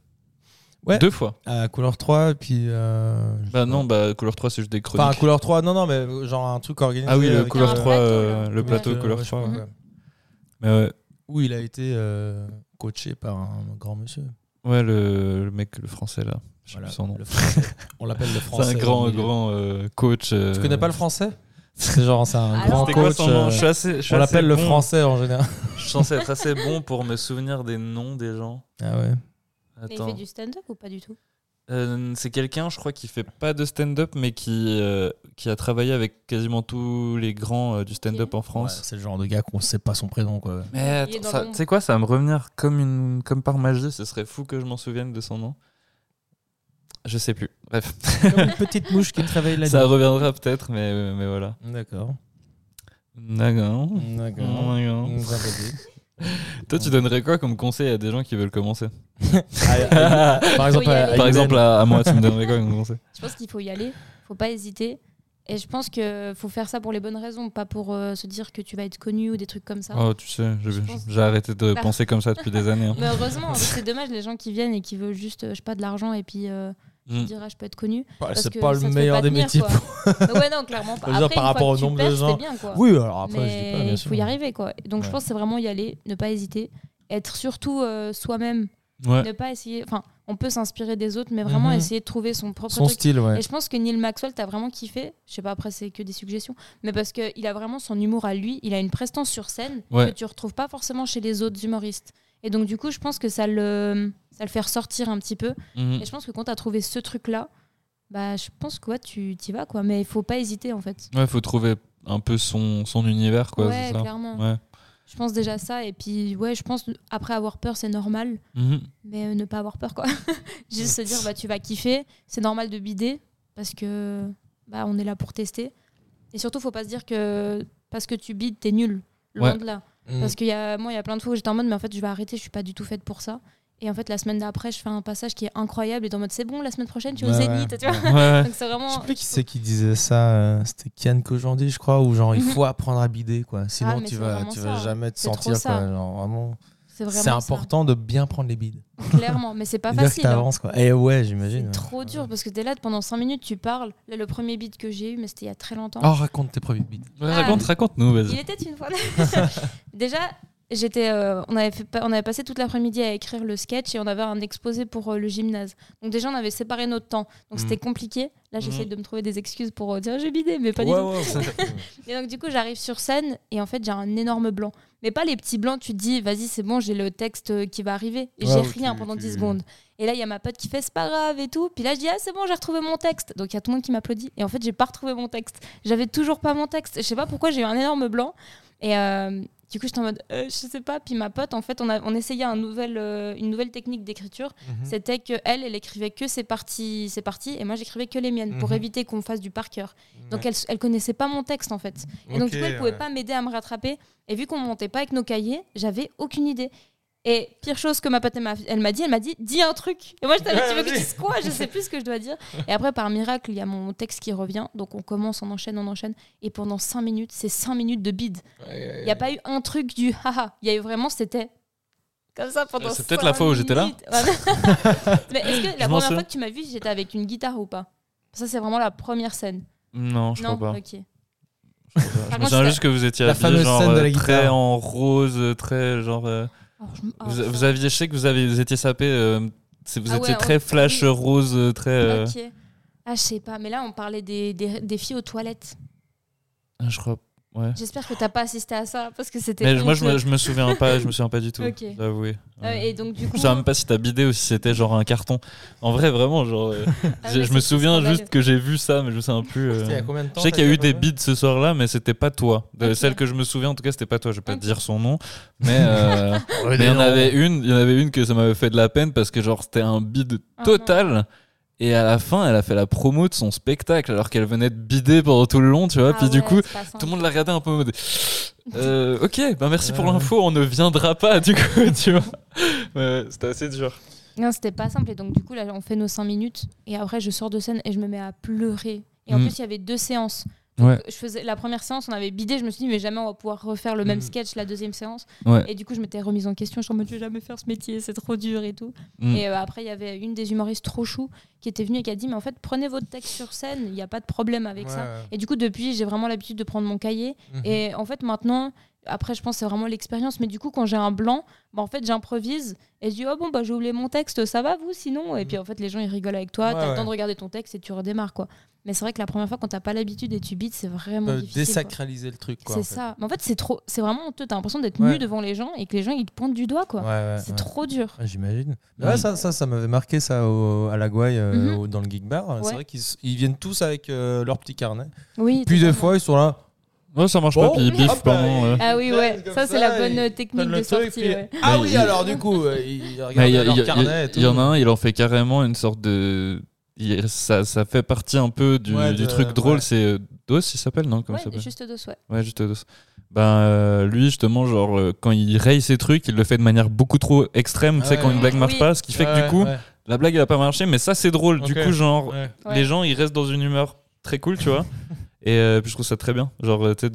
Ouais. Deux fois. À Couleur 3, et puis. euh, Bah non, bah couleur 3, c'est juste des chroniques. Enfin, Couleur 3, non, non, mais genre un truc organisé. ah oui, le couleur un 3, plateau, euh, le plateau couleur ouais, je 3. crois, ouais. ouais. Mais ouais, Où il a été euh, coaché par un grand monsieur. ouais le, le mec, le français là. Je sais Voilà, plus son nom. le français. On l'appelle le français. C'est un grand, grand euh, coach. euh, Tu connais pas le français? C'est genre, c'est un Alors grand quoi coach. son nom? Je suis assez- je suis on l'appelle le français en général. Je suis censé être assez bon pour me souvenir des noms des gens. Ah ouais. Mais il fait du stand-up ou pas du tout? Euh, c'est quelqu'un, je crois, qui fait pas de stand-up, mais qui, euh, qui a travaillé avec quasiment tous les grands euh, du stand-up en France. Ouais, c'est le genre de gars qu'on sait pas son prénom, quoi. Mais tu sais quoi, ça va me revenir comme, une, comme par magie. Ce serait fou que je m'en souvienne de son nom. Je sais plus. Bref, Comme une petite mouche qui réveille la ça reviendra peut-être, mais, mais voilà. D'accord. D'accord. D'accord. Toi, tu donnerais quoi comme conseil à des gens qui veulent commencer? Par exemple, à- aller. à Par Iben. exemple, à, à moi, tu me donnerais quoi comme conseil? Je pense qu'il faut y aller. Faut pas hésiter. Et je pense que faut faire ça pour les bonnes raisons, pas pour euh, se dire que tu vas être connu ou des trucs comme ça. Oh, tu sais, j'ai arrêté de penser comme ça depuis des années. hein. Mais heureusement, c'est dommage les gens qui viennent et qui veulent juste, euh, je sais pas, de l'argent et puis euh, Mm. dire ah, je peux être connu. Parce c'est que pas le meilleur des métiers. quoi. ouais, non, clairement pas. Après, par rapport au que nombre de gens. c'est bien, quoi. Oui, alors après, je dis pas, bien il sûr. faut y arriver quoi. Donc je pense que c'est vraiment y aller, ne pas hésiter, être surtout euh, soi-même, Ouais. ne pas essayer. Enfin, on peut s'inspirer des autres, mais vraiment Mhm. essayer de trouver son propre Son truc. style, ouais. Et je pense que Neil Maxwell, t'as vraiment kiffé. Je sais pas, après, c'est que des suggestions. Mais parce qu'il a vraiment son humour à lui. Il a une prestance sur scène Ouais. que tu retrouves pas forcément chez les autres humoristes. Et donc, du coup, je pense que ça le, ça le fait ressortir un petit peu. Mhm. Et je pense que quand t'as trouvé ce truc-là, bah, je pense que ouais, tu y vas, quoi. Mais il faut pas hésiter, en fait. Ouais, faut trouver un peu son, son univers, quoi. ouais, ça clairement. Ouais. Je pense déjà ça. Et puis, ouais, je pense après avoir peur, c'est normal. Mhm. Mais euh, ne pas avoir peur, quoi. Juste se dire, bah, tu vas kiffer. C'est normal de bider parce que bah, on est là pour tester. Et surtout, faut pas se dire que parce que tu bides, t'es nul. Loin Ouais. de là. Mm. Parce que y a, moi, il y a plein de fois où j'étais en mode, mais en fait, je vais arrêter, je suis pas du tout faite pour ça. Et en fait, la semaine d'après, je fais un passage qui est incroyable et dans mode, c'est bon, la semaine prochaine, tu es au Zénith, ouais. tu vois. Ouais, ouais. Donc c'est Je vraiment. sais plus qui c'est qui disait ça. euh, C'était Kian qu'aujourd'hui, je crois, ou genre il Mhm. faut apprendre à bider, quoi. Sinon, Ah, tu vas, tu vas ça. jamais te sentir, quoi. Genre, vraiment, C'est vraiment. c'est ça. important de bien prendre les bides. Clairement, mais c'est pas facile. hein. t'avances, quoi. Et ouais, C'est j'imagine. ouais. trop dur parce que t'es là pendant 5 minutes, tu parles. Là, le premier beat que j'ai eu, mais c'était il y a très longtemps. Oh, raconte tes premiers bides. Ouais, raconte, raconte-nous, Il vas-y. était une fois. Déjà, j'étais, euh, on, avait fait, on avait passé toute l'après-midi à écrire le sketch et on avait un exposé pour euh, le gymnase. Donc déjà, on avait séparé notre temps. Donc Mhm. c'était compliqué. Là, j'essaie Mhm. de me trouver des excuses pour euh, dire j'ai bidé, mais pas du Ouais, tout. ouais, ouais. Et donc du coup, j'arrive sur scène et en fait, j'ai un énorme blanc. Mais pas les petits blancs, tu te dis, vas-y, c'est bon, j'ai le texte euh, qui va arriver. Et Ouais, j'ai rien tu- pendant tu- 10 secondes. Et là, il y a ma pote qui fait, c'est pas grave et tout. Puis là, je dis, ah, c'est bon, j'ai retrouvé mon texte. Donc il y a tout le monde qui m'applaudit. Et en fait, j'ai pas retrouvé mon texte. J'avais toujours pas mon texte. Je sais pas pourquoi, j'ai eu un énorme blanc. Et euh, du coup, j'étais en mode, euh, je sais pas. Puis ma pote, en fait, on, a, on essayait un nouvel, euh, une nouvelle technique d'écriture. Mhm. C'était que elle, elle écrivait que ses parties, ses parties, et moi j'écrivais que les miennes pour Mhm. éviter qu'on fasse du par cœur. Donc elle, elle connaissait pas mon texte en fait. Et donc, du coup, elle pouvait pas m'aider à me rattraper. Et vu qu'on montait pas avec nos cahiers, j'avais aucune idée. Et pire chose que ma pote, elle m'a dit, elle m'a dit, dis un truc. Et moi, je t'avais tu veux que je dise quoi? Je sais plus ce que je dois dire. Et après, par miracle, il y a mon texte qui revient. Donc, on commence, on enchaîne, on enchaîne. Et pendant 5 minutes, c'est 5 minutes de bide. Il n'y a pas eu un truc du haha. Il y a eu vraiment, c'était comme ça pendant C'est peut-être la fois où j'étais là. Mais est-ce que la première fois que tu m'as vu, j'étais avec une guitare ou pas? Ça, c'est vraiment la première scène. Non, je non? crois pas. Ok. Je Par me souviens juste que vous étiez fameuse genre scène de la euh, très en rose, très genre. Je- oh, vous, aviez, je sais que vous, avez, vous étiez sapé. euh, vous Ah étiez ouais, très flash rose, euh, très. euh, Ok. Ah, je sais pas. Mais là, on parlait des, des, des filles aux toilettes. Je crois. Ouais. J'espère que t'as pas assisté à ça parce que c'était. Mais moi, je me, je me souviens pas. Je me souviens pas du tout. Ok. je dois avouer. Euh, Ouais. et donc, du coup. Je sais même pas si t'as bidé ou si c'était genre un carton. En vrai, vraiment, genre. euh, Ah, je me souviens juste que j'ai vu ça, mais je me souviens plus. euh. Il y a combien de temps Je sais qu'il y a eu des bides ce soir-là, mais c'était pas toi. De. Celle que je me souviens, en tout cas, c'était pas toi. Je vais pas te dire son nom, mais euh, il y en avait une. Il y en avait une que ça m'avait fait de la peine parce que genre c'était un bide Ah total. Et à la fin, elle a fait la promo de son spectacle alors qu'elle venait de bider pendant tout le long, tu vois. Ah Puis du coup, tout le monde l'a regardé un peu en mode. euh, ok, bah merci pour Ouais. l'info, on ne viendra pas du coup, tu vois. C'était assez dur. Non, c'était pas simple. Et donc, du coup, là, on fait nos 5 minutes. Et après, je sors de scène et je me mets à pleurer. Et en Mm. plus, il y avait deux séances. Ouais. Je faisais la première séance, on avait bidé. Je me suis dit, mais jamais on va pouvoir refaire le même Mm. sketch la deuxième séance. Ouais. Et du coup, je m'étais remise en question. Je suis en mode, je vais jamais faire ce métier, c'est trop dur et tout. Mm. Et euh, après, il y avait une des humoristes trop chou qui était venue et qui a dit, mais en fait, prenez votre texte sur scène, il n'y a pas de problème avec Ouais, ça. Et du coup, depuis, j'ai vraiment l'habitude de prendre mon cahier. Mhm. Et en fait, maintenant, après, je pense que c'est vraiment l'expérience. Mais du coup, quand j'ai un blanc, bah, en fait, j'improvise et je dis, oh bon, bah, j'ai oublié mon texte, ça va vous sinon? Et puis en fait, les gens, ils rigolent avec toi, Ouais, t'as le ouais. temps de regarder ton texte et tu redémarres, quoi. Mais c'est vrai que la première fois, quand t'as pas l'habitude et tu bites, c'est vraiment difficile. quoi. désacraliser le truc, quoi. C'est en fait. ça. Mais en fait, c'est trop, c'est vraiment honteux. T'as l'impression d'être Ouais. nu devant les gens et que les gens, ils te pointent du doigt, quoi. Ouais, ouais, c'est ouais. trop dur. Ouais, J'imagine. Ouais. Ouais, ça, ça, ça m'avait marqué ça au- à la euh, Mhm. dans le geek bar. C'est vrai qu'ils viennent tous avec euh, leur petit carnet. Oui. Puis des fois, ils sont là. Ouais, ça marche Bon, pas, puis là, pendant. euh. Ah oui, ouais. Ça, c'est la bonne technique de sortie. puis- ouais. Ah oui, il- alors du coup, euh, ils regardent il y, a- leur il y a- carnet et tout. il y en a un, il en fait carrément une sorte de. il- ça, ça fait partie un peu du, Ouais, du de- truc drôle. ouais. C'est euh, Dos, il s'appelle, non? Comment Ouais, juste dos, ouais. Ouais, juste Dos. Ben, euh, lui, justement, genre, euh, quand il raye ses trucs, il le fait de manière beaucoup trop extrême. tu sais, quand une blague marche Oui. pas, ce qui fait que du coup, ouais, la blague, elle a pas marché, mais ça, c'est drôle. Du coup, genre, les gens, ils restent dans une humeur très cool, tu vois. Et euh, puis je trouve ça très bien. Genre, euh, tu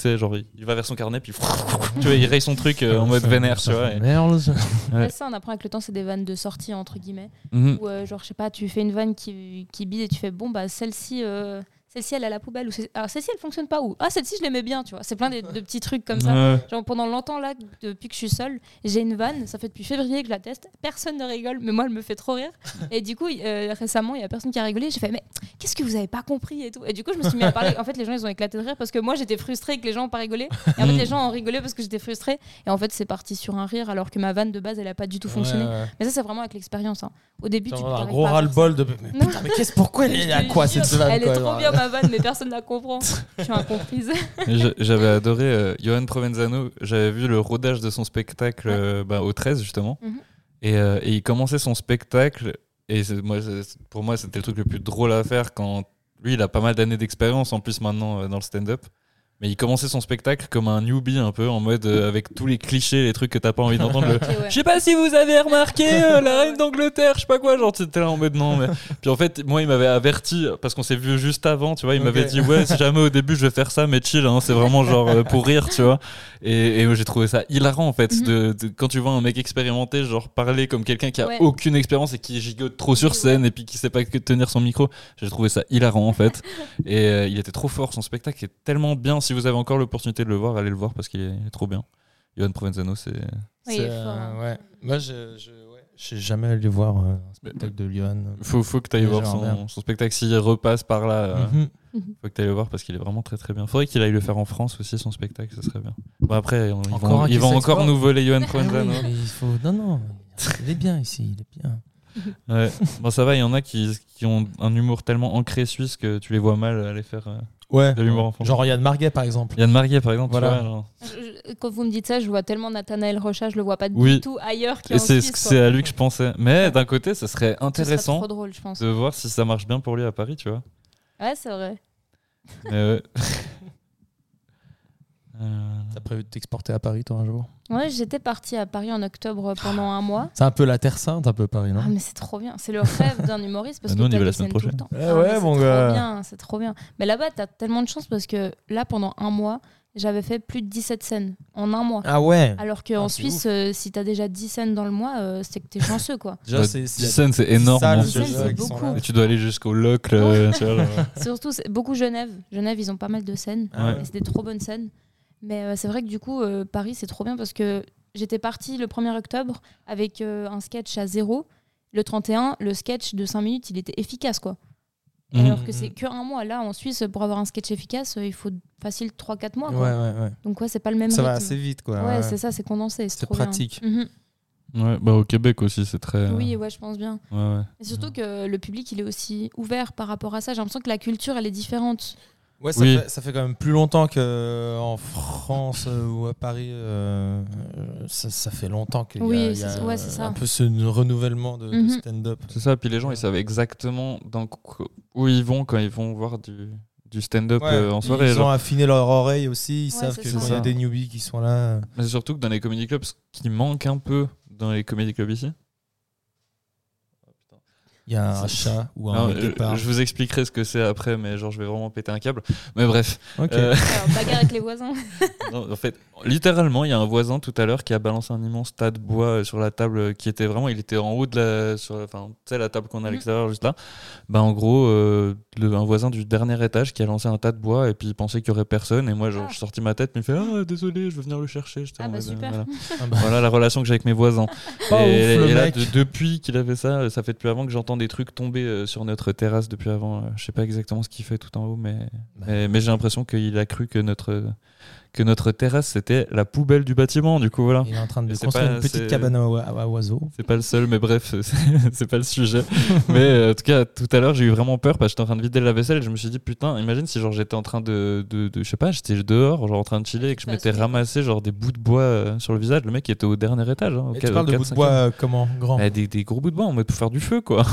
sais, genre, il va vers son carnet, puis tu vois, il raye son truc euh, en mode vénère, tu vois. et- Merde. Ouais. Ouais, ça, on apprend avec le temps, c'est des vannes de sortie, entre guillemets. Mhm. Ou euh, genre, je sais pas, tu fais une vanne qui, qui bide et tu fais, bon, bah, celle-ci, euh, celle-ci, elle est à la poubelle. Ou alors, celle-ci, elle fonctionne pas. Ou, ah, celle-ci, je l'aimais bien, tu vois. C'est plein de, de petits trucs comme ça. Genre, pendant longtemps, là, depuis que je suis seule, j'ai une vanne. Ça fait depuis février que je la teste. Personne ne rigole, mais moi, elle me fait trop rire. Et du coup, euh, récemment, il y a personne qui a rigolé. J'ai fait, mais qu'est-ce que vous avez pas compris et tout. Et du coup, je me suis mis à parler. En fait, les gens, ils ont éclaté de rire parce que moi, j'étais frustrée que les gens ont pas rigolé. Et en fait, les gens ont rigolé parce que j'étais frustrée. Et en fait, c'est parti sur un rire alors que ma vanne de base, elle a pas du tout fonctionné. Ouais, ouais. Mais ça, c'est vraiment avec l'expérience. hein. Au début, tu un gros ras-le-bol de. Mais Non. putain, mais qu'est-ce pourquoi elle est à Je te quoi jure, cette vanne Elle quoi, est trop bien, ma vanne, mais personne la comprend. Je suis incomprise. J'avais adoré euh, Johan Provenzano. J'avais vu le rodage de son spectacle euh, bah, au 13, justement. Mhm. et, euh, et il commençait son spectacle. Et moi, pour moi, c'était le truc le plus drôle à faire quand lui, il a pas mal d'années d'expérience en plus maintenant euh, dans le stand-up. Mais il commençait son spectacle comme un newbie un peu en mode euh, avec tous les clichés, les trucs que t'as pas envie d'entendre. le. Je sais pas si vous avez remarqué euh, la reine d'Angleterre, je sais pas quoi, genre t'étais là en mode non. Mais... Puis en fait, moi il m'avait averti parce qu'on s'est vu juste avant, tu vois, il m'avait dit ouais, si jamais au début je vais faire ça, mais chill, hein, c'est vraiment genre euh, pour rire, tu vois. Et, et j'ai trouvé ça hilarant en fait, Mhm. de, de- quand tu vois un mec expérimenté, genre parler comme quelqu'un qui a Ouais. aucune expérience et qui gigote trop sur scène et puis qui sait pas que tenir son micro. J'ai trouvé ça hilarant en fait. et il était trop fort, son spectacle est tellement bien. Si vous avez encore l'opportunité de le voir, allez le voir parce qu'il est, trop bien. Johan Provenzano, c'est. Oui, euh, fort, hein. ouais. Moi, je, je, ouais. je suis jamais allé voir euh, un spectacle de Johan. Faut, faut que tu ailles voir son, son spectacle s'il repasse par là. euh, Mhm. Faut que tu ailles le voir parce qu'il est vraiment très très bien. Faudrait qu'il aille le faire en France aussi, son spectacle, ça serait bien. Bon, après, on- ils Encore vont, ils encore nous voler Johan Ah oui, Provenzano. il faut... Non, non, il est bien ici, il est bien. Ouais. Bon, ça va, il y en a qui, qui ont un humour tellement ancré suisse que tu les vois mal aller faire. Ouais. De l'humour en France. Genre Yann Marguet, par exemple. Yann Marguet, par exemple, Voilà. vois. Je- Quand vous me dites ça, je vois tellement Nathanaël Rocha, je le vois pas Oui. du tout ailleurs Et c'est Suisse. c'est à lui que je pensais. Mais d'un côté, ça serait intéressant trop drôle, je pense. de voir si ça marche bien pour lui à Paris, tu vois. Ouais, c'est vrai. Mais ouais. Euh, T'as prévu de t'exporter à Paris, toi, un jour Ouais, j'étais partie à Paris en octobre pendant un mois. C'est un peu la Terre Sainte, un peu Paris, non Ah, mais c'est trop bien. C'est le rêve d'un humoriste parce Bah, nous, on que y va la des semaine scènes tout le prochaine. temps. Eh Ah, ouais, mon c'est gars. trop bien, c'est trop bien. Mais là-bas, t'as tellement de chance parce que là, pendant un mois, j'avais fait plus de 17 scènes en un mois. Ah ouais Alors qu'en Ah, Suisse, euh, si t'as déjà 10 scènes dans le mois, euh, c'est que t'es chanceux, quoi. Déjà, bah, c'est 10 scènes, c'est énorme. salles, hein. Dix scènes, déjà, c'est beaucoup. Et tu dois aller jusqu'au locle. Surtout, c'est beaucoup Genève. Genève, ils ont pas mal de scènes. Ah Ouais. Des trop bonnes scènes. Mais euh, c'est vrai que du coup, euh, Paris, c'est trop bien parce que j'étais partie le 1er octobre avec euh, un sketch à zéro. Le 31, le sketch de 5 minutes, il était efficace, quoi. Mhm. Alors que c'est que un mois. Là, en Suisse, pour avoir un sketch efficace, il faut facile 3-4 mois. Ouais, Quoi. ouais, ouais. Donc, ouais, c'est pas le même Ça va rythme. assez vite, quoi. Ouais, c'est ça, c'est condensé. C'est pratique. Mhm. Ouais, bah au Québec aussi, c'est très. Oui, ouais, je pense bien. Et surtout que le public, il est aussi ouvert par rapport à ça. J'ai l'impression que la culture, elle est différente. Ouais, ça, Oui. fait, ça fait quand même plus longtemps qu'en France euh, ou à Paris. euh, euh, ça, ça fait longtemps qu'il y a, Oui, il y a, c'est- ouais, c'est ça. un peu ce renouvellement de, de Mhm. stand-up. C'est ça, puis les gens, ils savent exactement dans où ils vont quand ils vont voir du, du stand-up Ouais, euh, en soirée. ils genre. ont affiné leur oreille aussi. Ils Ouais, savent que ça. quand il y a des newbies qui sont là. Mais c'est surtout que dans les comedy clubs, ce qui manque un peu dans les comedy clubs ici. Il y a un chat ou un Non, guépard. je vous expliquerai ce que c'est après, mais genre je vais vraiment péter un câble. Mais bref, Ok. euh, Alors, bagarre avec les voisins. non, en fait, littéralement, il y a un voisin tout à l'heure qui a balancé un immense tas de bois euh, sur la table, euh, qui était vraiment, il était en haut de la, sur, enfin, tu sais la table qu'on a à Mhm. l'extérieur juste là. Bah en gros, euh, le- un voisin du dernier étage qui a lancé un tas de bois et puis il pensait qu'il y aurait personne et moi genre, Ah. je sortis ma tête, mais il fait ah désolé, je veux venir le chercher. Ah bah mode, super. voilà. Ah bah, Voilà la relation que j'ai avec mes voisins. Pas et ouf, le et là, de- depuis qu'il a fait ça, ça fait depuis avant que j'entends des trucs tomber euh, sur notre terrasse depuis avant. Euh, Je sais pas exactement ce qu'il fait tout en haut, mais, Bah. mais, mais j'ai l'impression qu'il a cru que notre, que notre terrasse c'était la poubelle du bâtiment. Du coup, voilà. Il est en train de construire pas- une petite cabane à, oi- à oiseaux. C'est pas le seul, mais bref, c'est- pas le sujet. mais euh, en tout cas, tout à l'heure, j'ai eu vraiment peur parce que j'étais en train de vider la vaisselle et je me suis dit, putain, imagine si genre j'étais en train de, de, de- je sais pas, j'étais dehors, genre en train de chiller et que je m'étais ramassé genre des bouts de bois euh, sur le visage. Le mec il était au dernier étage. Hein, au Et tu parles de bouts de bois euh, comment Grand? Bah, des, des gros bouts de bois en mode pour faire du feu, quoi.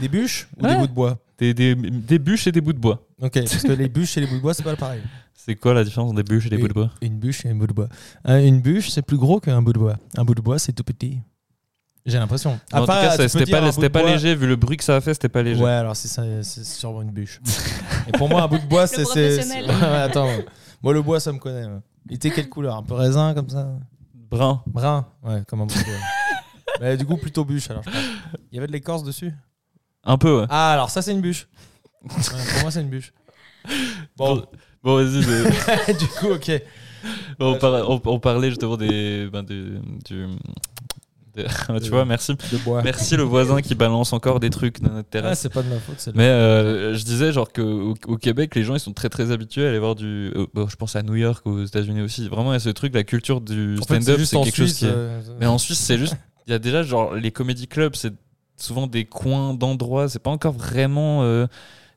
Des bûches ou Ouais. des bouts de bois? Des, des, des bûches et des bouts de bois. Ok, parce que les bûches et les bouts de bois, c'est pas pareil. C'est quoi la différence des bûches et des bouts de bois? Une bûche et un bout de bois. Euh, une bûche, c'est plus gros qu'un bout de bois. Un bout de bois, c'est tout petit. J'ai l'impression. En Ah, tout cas, c'était pas, léger, vu le bruit que ça a fait, c'était pas léger. Ouais, alors c'est sûrement une bûche. Et pour moi, un bout de bois, c'est. attends, moi, le bois, ça me connaît. ouais. Il était quelle couleur? Un peu raisin, comme ça? Brun. Brun Ouais, comme un bout de bois. Mais du coup, plutôt bûche, alors je pense. Il y avait de l'écorce dessus? Un peu, ouais. Ah, alors ça, c'est une bûche. Ouais, pour moi, c'est une bûche. Bon, Bon, vas-y. mais- du coup, ok. on, parlait justement des. ben, des- du. tu vois, merci. Merci le voisin qui balance encore des trucs dans notre Ah, terrasse. c'est pas de ma faute, Mais euh, je disais genre qu'au au Québec, les gens ils sont très très habitués à aller voir du. euh, bon, je pense à New York, aux États-Unis aussi. Vraiment, il y a ce truc, la culture du stand-up, c'est quelque chose qui est. euh, Mais en Suisse, c'est juste. Il y a déjà genre les comédie clubs, c'est souvent des coins d'endroits. C'est pas encore vraiment.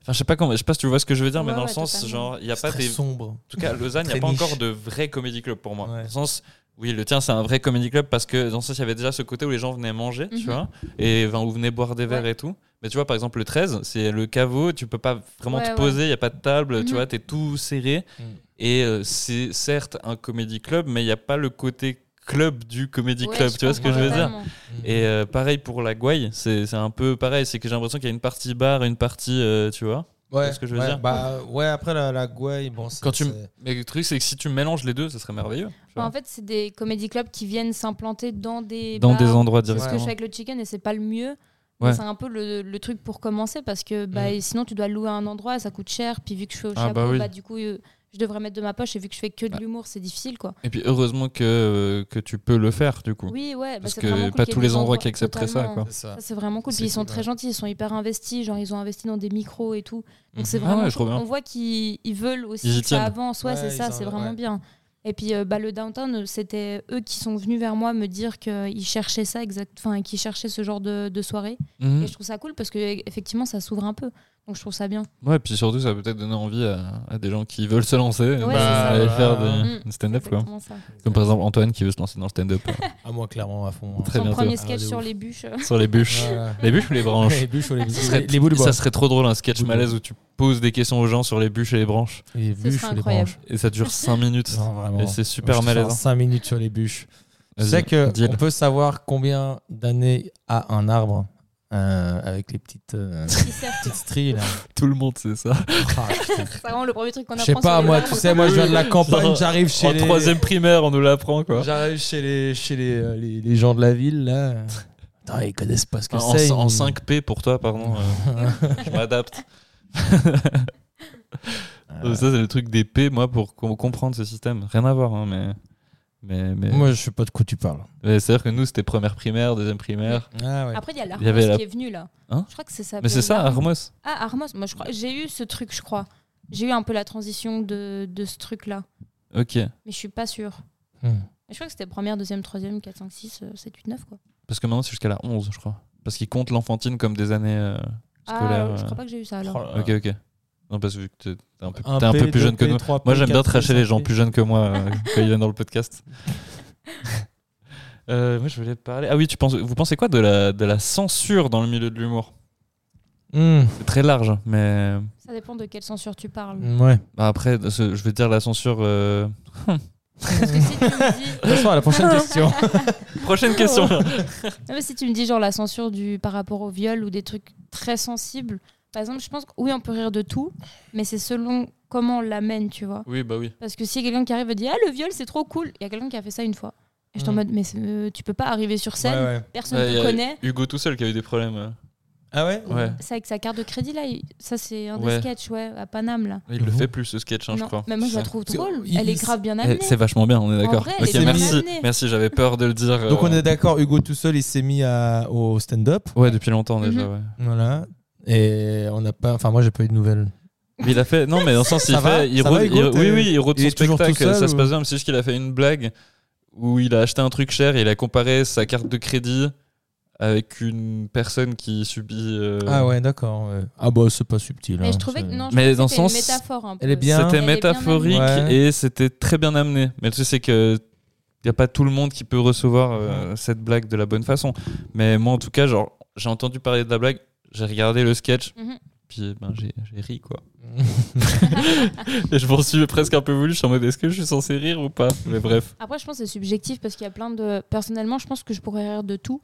Enfin, je sais pas comment. Je sais pas si tu vois ce que je veux dire, mais Ouais, dans le ouais, sens totalement. genre il y a pas très des. sombre. En tout cas, à Lausanne, il n'y a pas niche. encore de vrai comédie club pour moi. Ouais. Dans le sens, oui, le tien, c'est un vrai comédie club parce que dans le sens, il y avait déjà ce côté où les gens venaient manger, tu Mhm. vois, et enfin, où venaient boire des verres Ouais. et tout. Mais tu vois, par exemple, le 13, c'est le caveau, tu peux pas vraiment Ouais, te ouais. poser, il n'y a pas de table, tu Mhm. vois, tu es tout serré. Mm. Et euh, c'est certes un comédie club, mais il n'y a pas le côté club du comédie Ouais, club, tu vois ce que je veux dire totalement. Et euh, pareil pour la Gouaille, c'est c'est un peu pareil, c'est que j'ai l'impression qu'il y a une partie bar et une partie, euh, tu vois. Ouais, ce que je veux ouais, dire Bah, ouais, après la, la gouaille, bon, c'est- Quand tu c'est- Mais le truc, c'est que si tu mélanges les deux, ça serait merveilleux. Enfin, en fait, c'est des comédie clubs qui viennent s'implanter dans des Dans bars. des endroits C'est ce que je fais avec le chicken et c'est pas le mieux. Ouais. c'est un peu le, le truc pour commencer parce que bah, Mm. sinon tu dois louer un endroit et ça coûte cher. Puis vu que je fais au Ah, chapeau, bah oui. bah, du coup euh, je devrais mettre de ma poche et vu que je fais que de l'humour, c'est difficile quoi. Et puis heureusement que, euh, que tu peux le faire du coup. Oui, ouais. bah, Parce c'est que cool pas tous les endroits qui accepteraient ça, totalement. quoi. c'est c'est vraiment cool. C'est Puis ils sont cool, très ouais. gentils, ils sont hyper investis. Genre, ils ont investi dans des micros et tout. Donc, c'est Mhm. Ah vraiment. ouais, cool. On voit qu'ils ils veulent aussi Ils que ça avance. Ouais, Ouais, c'est ça, c'est vraiment ouais. bien. Et puis, euh, bah, le downtown, c'était eux qui sont venus vers moi me dire qu'ils cherchaient ça, exact... enfin, qu'ils cherchaient ce genre de, de soirée. Mhm. Et je trouve ça cool parce que effectivement, ça s'ouvre un peu. Donc, je trouve ça bien. Ouais, puis surtout, ça peut peut-être donner envie à, à des gens qui veulent se lancer Ouais, bah, aller faire des, Mm. du stand-up. Quoi. Exactement ça. Comme par exemple Antoine qui veut se lancer dans le stand-up Ah, moi, clairement, à fond. hein. Très Son bientôt. premier Ah, sketch sur ouf. les bûches. sur les bûches. Voilà. Les bûches ou les branches Les bûches ou les, ça serait, les bouts de bois. ça serait trop drôle un sketch malaise où tu poses des questions aux gens sur les bûches et les branches. Les bûches ou les branches. Et ça dure 5 minutes. Non, vraiment. Et c'est super malaisant. 5 minutes sur les bûches. Tu sais que deal. on peut savoir combien d'années a un arbre? Euh, avec les petites, euh, Qui sert. petites stries là. Tout le monde sait ça. Ah. C'est vraiment le premier truc qu'on Je apprend. sais pas, sur les moi, tu sais, moi je viens de la campagne, Genre, j'arrive chez en les. troisième primaire, on nous l'apprend quoi. J'arrive chez les, chez les, euh, les, les gens de la ville là. Attends, ils connaissent pas ce que c'est. en ils- 5P pour toi, pardon. euh, je m'adapte. Euh, Ça, c'est le truc des P, moi, pour com- comprendre ce système. Rien à voir, hein, mais. Mais, mais... Moi, je sais pas de quoi tu parles. mais c'est-à-dire que nous, c'était première primaire, deuxième primaire. Ah ouais. Après, il y a l'Armos la- qui est venu là. Hein je crois que c'est ça. Mais c'est ça, Armos. Ah, Armos. Moi, je crois. J'ai eu ce truc, je crois. J'ai eu un peu la transition de, de ce truc-là. Ok. Mais je suis pas sûre. Hmm. Je crois que c'était première, deuxième, troisième, 4, 5, 6, 7, 8, 9, quoi. Parce que maintenant, c'est jusqu'à la 11, je crois. Parce qu'ils comptent l'enfantine comme des années euh, Ah, scolaires. je euh. crois pas que j'ai eu ça alors. Oh. Ok, ok. Non, parce que t'es t'es un peu, Un t'es un P, peu plus deux jeune que P, nous. trois P, Moi, j'aime bien tracher les gens plus jeunes que moi euh, quand ils viennent dans le podcast. Euh, moi, je voulais parler. Ah oui, tu penses, vous pensez quoi de la, de la censure dans le milieu de l'humour? Hmm. C'est très large, mais Ça dépend de quelle censure tu parles. Ouais. bah, après, ce- je vais dire la censure. euh, Parce que si tu me dis. Passons à la prochaine question. Prochaine question. Non, mais si tu me dis genre la censure du par rapport au viol ou des trucs très sensibles, par exemple, je pense que oui, on peut rire de tout, mais c'est selon comment on l'amène, tu vois. oui, bah oui. Parce que si y a quelqu'un qui arrive et dit Ah, le viol, c'est trop cool, il y a quelqu'un qui a fait ça une fois. Et je suis en mode Mais euh, tu peux pas arriver sur scène, Ouais, ouais. personne Ouais, ne a te connaît. Hugo tout seul qui a eu des problèmes. euh. Ah ouais Ouais. C'est avec sa carte de crédit là, il- ça c'est un Ouais. des sketchs, ouais, à Paname là. Il le Mhm. fait plus ce sketch, hein, je Non, crois. mais moi je la trouve drôle, il- elle est grave bien Eh, amenée. C'est vachement bien, on est d'accord. vrai, elle Ok, est bien merci. amenée. Merci, j'avais peur de le dire. euh, Donc on est d'accord, Hugo tout seul, il s'est mis à, au stand-up. Ouais, depuis longtemps déjà, Mhm. ouais. Voilà. Et on n'a pas. Enfin, moi, j'ai pas eu de nouvelles. Mais il a fait. Non, mais dans le sens, il Ça va fait. Il va, il- oui, oui, il rôde son est toujours tout spectacle. seul, ça se passe bien, mais c'est juste qu'il a fait une blague où il a acheté un truc cher et il a comparé sa carte de crédit avec une personne qui subit. euh, Ah ouais, d'accord. ouais. Ah bah, c'est pas subtil. Mais hein, je trouvais que non, je Mais trouvais dans que une sens- métaphore un peu. Elle est bien. C'était métaphorique et c'était très bien amené. Mais le truc, c'est que. Il n'y a pas tout le monde qui peut recevoir euh, cette blague de la bonne façon. Mais moi, en tout cas, genre, j'ai entendu parler de la blague, j'ai regardé le sketch, Mhm. puis ben, j'ai j'ai ri, quoi. Et je m'en suis presque un peu voulu. Je suis en mode, est-ce que je suis censé rire ou pas? Mais bref. Après, je pense que c'est subjectif parce qu'il y a plein de. Personnellement, je pense que je pourrais rire de tout.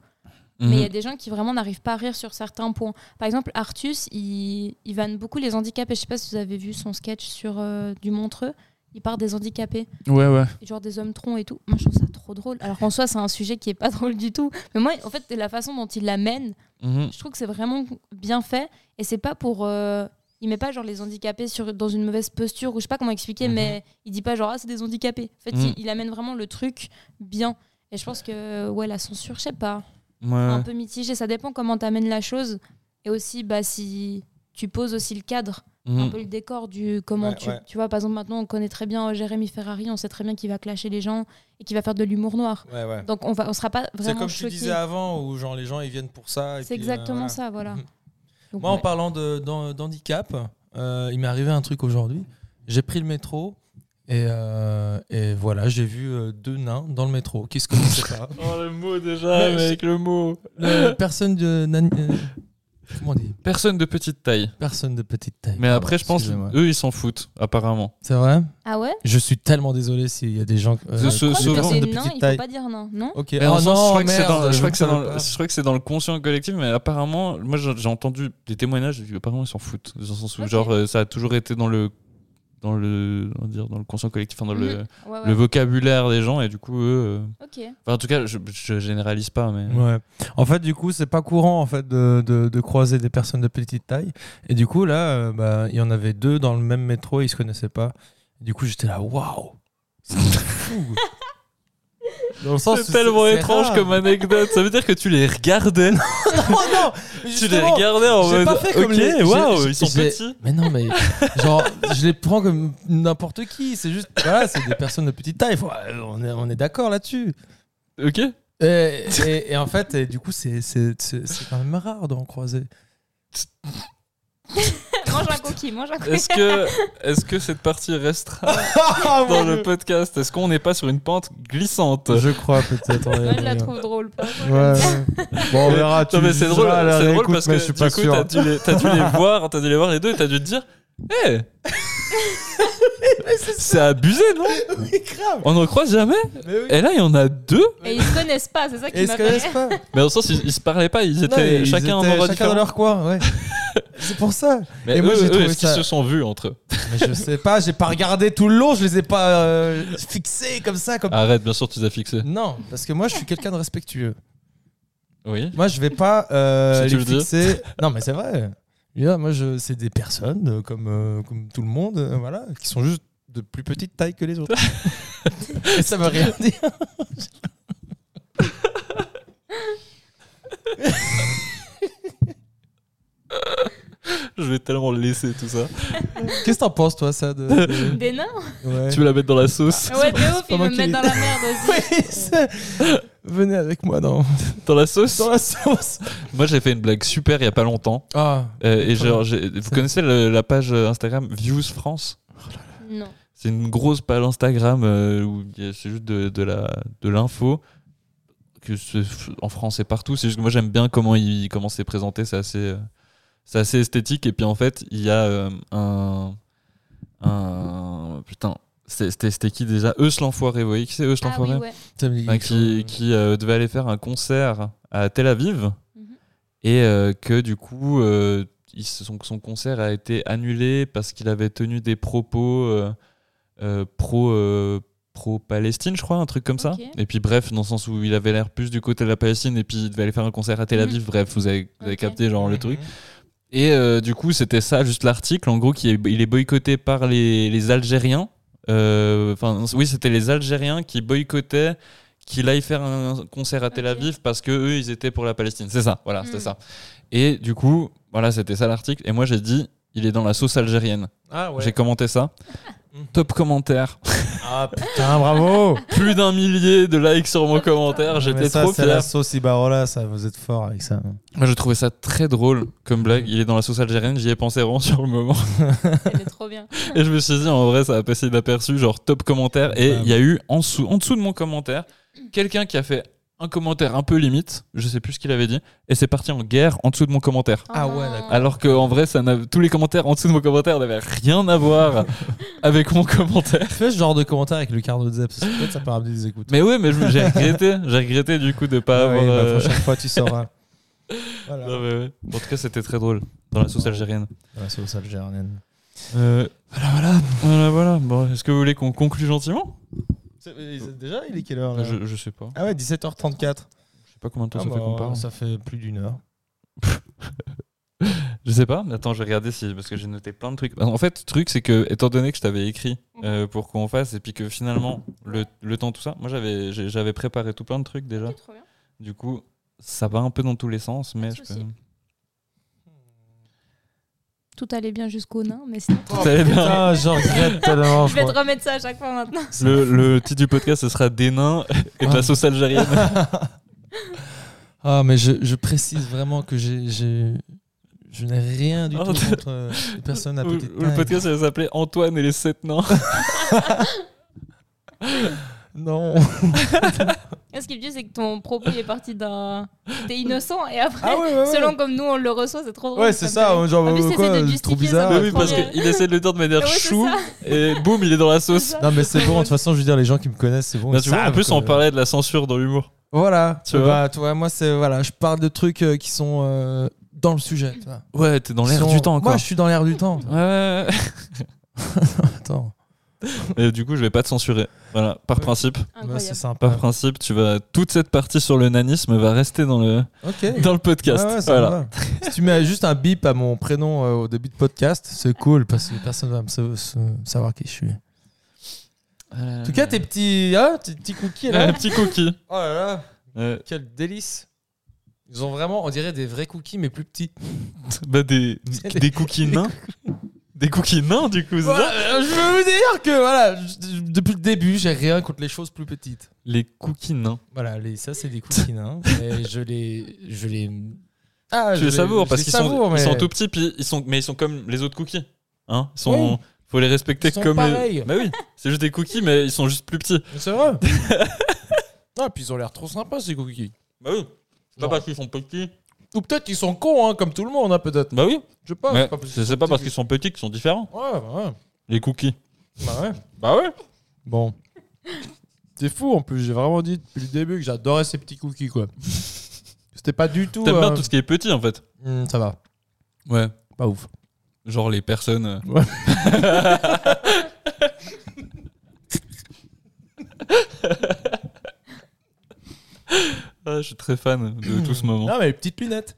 Mais il y a Mhm. des gens qui vraiment n'arrivent pas à rire sur certains points. Par exemple, Artus, il, il vanne beaucoup les handicapés. Je sais pas si vous avez vu son sketch sur euh, du Montreux. Il part des handicapés, Ouais, ouais. genre des hommes troncs et tout. Moi, je trouve ça trop drôle. Alors qu'en soi, c'est un sujet qui est pas drôle du tout. Mais moi, en fait, la façon dont il l'amène, Mhm. je trouve que c'est vraiment bien fait. Et c'est pas pour. euh, il met pas genre les handicapés sur, dans une mauvaise posture ou je sais pas comment expliquer, Mhm. mais il dit pas genre ah c'est des handicapés. En fait, Mhm. il, il amène vraiment le truc bien. Et je pense que ouais la censure, je sais pas, Ouais. un peu mitigé. Ça dépend comment t'amènes la chose et aussi bah si tu poses aussi le cadre, un Mhm. peu le décor du comment Ouais, tu, ouais. tu vois par exemple maintenant on connaît très bien euh, Jérémy Ferrari, on sait très bien qu'il va clasher les gens et qu'il va faire de l'humour noir. Ouais, ouais. Donc on va on sera pas C'est vraiment comme tu choqué. disais avant, où genre les gens ils viennent pour ça. C'est euh, exactement voilà. ça, voilà. Mhm. Donc, Moi, en parlant d'handicap, euh, il m'est arrivé un truc aujourd'hui. J'ai pris le métro et, euh, et voilà, j'ai vu deux nains dans le métro qui se connaissaient pas. Oh, le mot déjà, Mais mec, le mot. Le- personne de. nan- comment on dit Personne de petite taille. Personne de petite taille. Mais après, je pense, excusez-moi. eux, ils s'en foutent, apparemment. C'est vrai Ah ouais Je suis tellement désolé s'il y a des gens. euh, Ce- ce- Je crois c'est de nain, petite il taille. faut pas dire nain, non Ok. Mais dans le sens, je non, crois que c'est merde, dans, je je crois ne que c'est dans, le- pas. je crois que c'est dans le conscient collectif, mais apparemment, moi j'ai j'ai entendu des témoignages, apparemment ils s'en foutent. Dans le sens où, Ok. genre, euh, ça a toujours été dans le, dans le, on va dire, dans le conscient collectif, enfin, dans le, Mhm. Ouais, ouais. le vocabulaire des gens, et du coup, eux. euh, enfin, en tout cas, je, je généralise pas, mais. Ouais. En fait, du coup, c'est pas courant en fait de, de, de croiser des personnes de petite taille. Et du coup, là, euh, bah, il y en avait deux dans le même métro, ils se connaissaient pas. Du coup, j'étais là, waouh, c'est fou. Dans le sens C'est tellement étrange comme anecdote. Ça veut dire que tu les regardais. non, non, mais tu les regardais en mode. pas fait comme ok, les- waouh, ils sont petits. Mais non, mais genre, je les prends comme n'importe qui. C'est juste, voilà, c'est des personnes de petite taille. Faut- euh, on est, on est d'accord là-dessus. Ok. Et, et- et en fait, et du coup, c'est c'est- c'est- c'est quand même rare d'en croiser. mange un cookie, mange un cookie. Est-ce que, est-ce que cette partie restera dans le podcast? Est-ce qu'on n'est pas sur une pente glissante? Je crois peut-être. ouais, Moi, je la trouve drôle. pas Ouais. Bon, on verra. Tu Non mais c'est drôle, à la c'est drôle parce que je suis du pas coup sûr. t'as dû, les, t'as dû les voir, t'as dû les voir les deux et t'as dû te dire, hé, c'est abusé non? Oui, grave. On n'en croise jamais? Oui. Et là il y en a deux? Et ils se connaissent pas, c'est ça qui ils m'a se fait pas. Mais au sens ils, ils se parlaient pas, ils Non, étaient ils chacun en endroit chacun différent. dans leur coin, ouais. C'est pour ça. Mais Et moi, j'ai trouvé ça- se sont vus entre eux? Mais je sais pas, j'ai pas regardé tout le long, je les ai pas euh, fixés comme ça. Comme... Arrête, bien sûr tu les as fixés. Non, parce que moi je suis quelqu'un de respectueux. Oui. Moi je vais pas euh, les le fixer. Non, mais c'est vrai. Moi je... c'est des personnes euh, comme, euh, comme tout le monde, voilà, qui sont juste de plus petite taille que les autres. Et ça veut rien dire. Je vais tellement laisser tout ça. Qu'est-ce que t'en penses toi ça de, de- Des nains Ouais. Tu veux la mettre dans la sauce? Ouais, de ouf, ils me l'ai- dans la merde aussi. Oui, Venez avec moi dans, Dans la sauce? Dans la sauce. Moi j'ai fait une blague super il y a pas longtemps. Ah, Euh, et genre, vous connaissez le- la page Instagram Views France? Non. C'est une grosse page Instagram euh, où il y a- c'est juste de, de la de l'info que en France et partout. C'est juste que moi j'aime bien comment il comment c'est présenté. C'est assez euh, c'est assez esthétique. Et puis en fait il y a euh, un un putain c'est- c'était qui déjà? Eus l'enfoiré. Vous voyez qui c'est Eus Ah l'enfoiré? oui, ouais. Enfin, qui, euh, devait aller faire un concert à Tel Aviv Mhm. et euh, que du coup euh, il- son, son concert a été annulé parce qu'il avait tenu des propos euh, euh, pro euh, pro Palestine je crois un truc comme ça et puis bref dans le sens où il avait l'air plus du côté de la Palestine et puis il devait aller faire un concert à Tel Aviv bref vous avez, vous avez Ok. capté genre le Mhm. truc et euh, du coup, c'était ça, juste l'article. En gros, qui est, il est boycotté par les, les Algériens. Euh, Enfin, oui, c'était les Algériens qui boycottaient qu'il aille faire un concert à Tel. Aviv parce que eux, ils étaient pour la Palestine. C'est ça, voilà, c'était Mm. ça. Et du coup, voilà, c'était ça l'article. Et moi, j'ai dit, il est dans la sauce algérienne. Ah ouais. J'ai commenté ça. Mhm. Top commentaire. Ah putain, bravo. Plus d'un millier de likes sur mon commentaire. J'étais ça, trop c'est fier. la sauce Ibarola, ça, vous êtes fort avec ça. Moi, je trouvais ça très drôle comme blague. Il est dans la sauce algérienne. J'y ai pensé vraiment sur le moment. Elle est trop bien. Et je me suis dit, en vrai, ça a passé inaperçu, genre top commentaire. Et Ouais. il y a eu en dessous, en dessous de mon commentaire, quelqu'un qui a fait un commentaire un peu limite, je sais plus ce qu'il avait dit, et c'est parti en guerre en dessous de mon commentaire. Ah ouais, non. d'accord. Alors qu'en vrai, ça n'a- tous les commentaires en dessous de mon commentaire n'avaient rien à voir avec mon commentaire. Fais ce genre de commentaire avec Lucarno de Zep, parce que peut-être ça peut ramener des écoutes. Mais ouais, mais j'ai regretté, j'ai regretté du coup de pas Ah avoir. oui, bah, euh, prochaine fois, tu sauras. voilà. non, mais ouais. En tout cas, c'était très drôle dans la sauce algérienne. C'est au sale Gérardine. Euh, Voilà, voilà. voilà, voilà. Bon, est-ce que vous voulez qu'on conclue gentiment? Déjà, il est quelle heure là je, je sais pas. Ah ouais, 17h34. Je sais pas combien de temps Ah ça fait bah, qu'on parle. ça fait plus d'une heure. Je sais pas. Attends, je vais regarder si parce que j'ai noté plein de trucs. En fait, le truc c'est que étant donné que je t'avais écrit euh, pour qu'on fasse et puis que finalement le, le temps tout ça, moi j'avais j'avais préparé tout plein de trucs déjà. Ok, trop bien. Du coup, ça va un peu dans tous les sens, mais je peux. Tout allait bien jusqu'au nain, mais sinon. Tout allait bien. Putain, je regrette tellement. Je vais te remettre ça à chaque fois maintenant. Le, le titre du podcast ce sera des nains et de la Ah. sauce algérienne. Ah, mais je, je précise vraiment que j'ai, j'ai- je n'ai rien du Oh, tout contre euh, les personnes à petite le podcast ça va s'appeler Antoine et les sept nains. Non. Ce qui est bien, c'est que ton propos il est parti d'un. T'es innocent et après, Ah ouais, ouais, ouais. selon comme nous on le reçoit, c'est trop drôle. Ouais, c'est me ça. Genre, En plus, euh, quoi, de trop ça, bizarre. oui, parce qu'il essaie de le dire de manière chou et boum, il est dans la sauce. Non, mais c'est bon. De toute façon, je veux dire, les gens qui me connaissent, c'est bon. Bah, tu vois, en plus, on parlait de la censure dans l'humour. Voilà. Tu Tu vois. tu vois, moi, c'est voilà, je parle de trucs euh, qui sont euh, dans le sujet. Tu vois. Ouais, t'es dans l'air sont- du temps, quoi. Moi, je suis dans l'air du temps. Ouais, ouais, Attends. Et du coup, je vais pas te censurer. Voilà, par Ouais. principe. Ouais, Par principe, tu vas toute cette partie sur le nanisme va rester dans le dans le podcast. Ouais, voilà. si tu mets juste un bip à mon prénom euh, au début de podcast, c'est cool parce que personne va me sa- sa- savoir qui je suis. En tout cas, tes petits, hein, tes petits cookies là. un petit cookie. Oh là là, Euh, quel délice. Ils ont vraiment, on dirait des vrais cookies mais plus petits. bah des des cookies nains. Des cookies nains, du coup, c'est Voilà, ça euh, je veux vous dire que voilà, je- depuis le début, j'ai rien contre les choses plus petites. Les cookies nains. Voilà, les, ça c'est des cookies nains. et je les, je les. Ah, Je les savoure parce qu'ils sont, ils sont tout petits, puis ils sont, mais ils sont comme les autres cookies. Hein ils sont, Oui. faut les respecter Ils sont comme pareils. les. Bah oui, c'est juste des cookies, mais ils sont juste plus petits. C'est vrai. ah, puis ils ont l'air trop sympas ces cookies. Bah oui. C'est pas parce qu'ils sont petits. Ou peut-être qu'ils sont cons, hein, comme tout le monde, hein, peut-être. Bah oui. Je sais pas. Mais c'est pas parce qu'ils sont petits qu'ils sont différents. Ouais, bah ouais. Les cookies. Bah ouais. Bah ouais. Bon. C'est fou en plus, j'ai vraiment dit depuis le début que j'adorais ces petits cookies quoi. C'était pas du tout. T'aimes bien euh, tout ce qui est petit en fait. hmm, ça va, Ouais. pas ouf. Genre les personnes. euh, Ouais. Ah, je suis très fan de tout ce moment. Non mais les petites lunettes.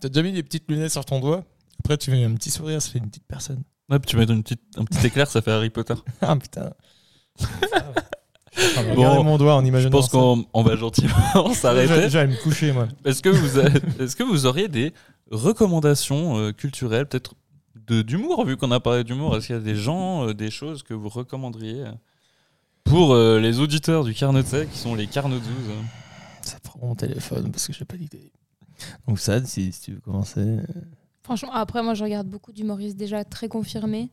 T'as déjà mis des petites lunettes sur ton doigt Après tu mets un petit sourire, ça fait une petite personne. Ouais, puis tu mets une petite, un petit éclair, ça fait Harry Potter. Ah putain. Bon, Regardez mon doigt en Je imaginant pense ça. qu'on on va gentiment Je je s'arrêter. vais aller me coucher moi. Est-ce que, vous a- est-ce que vous auriez des recommandations euh, culturelles, peut-être d'humour, vu qu'on a parlé d'humour Est-ce qu'il y a des gens, euh, des choses que vous recommanderiez euh, pour euh, les auditeurs du Carnotet, qui sont les euh Ça prend mon téléphone parce que j'ai pas d'idée. Donc ça, si, si tu veux commencer. euh, Franchement, après, moi, je regarde beaucoup d'humoristes déjà très confirmés.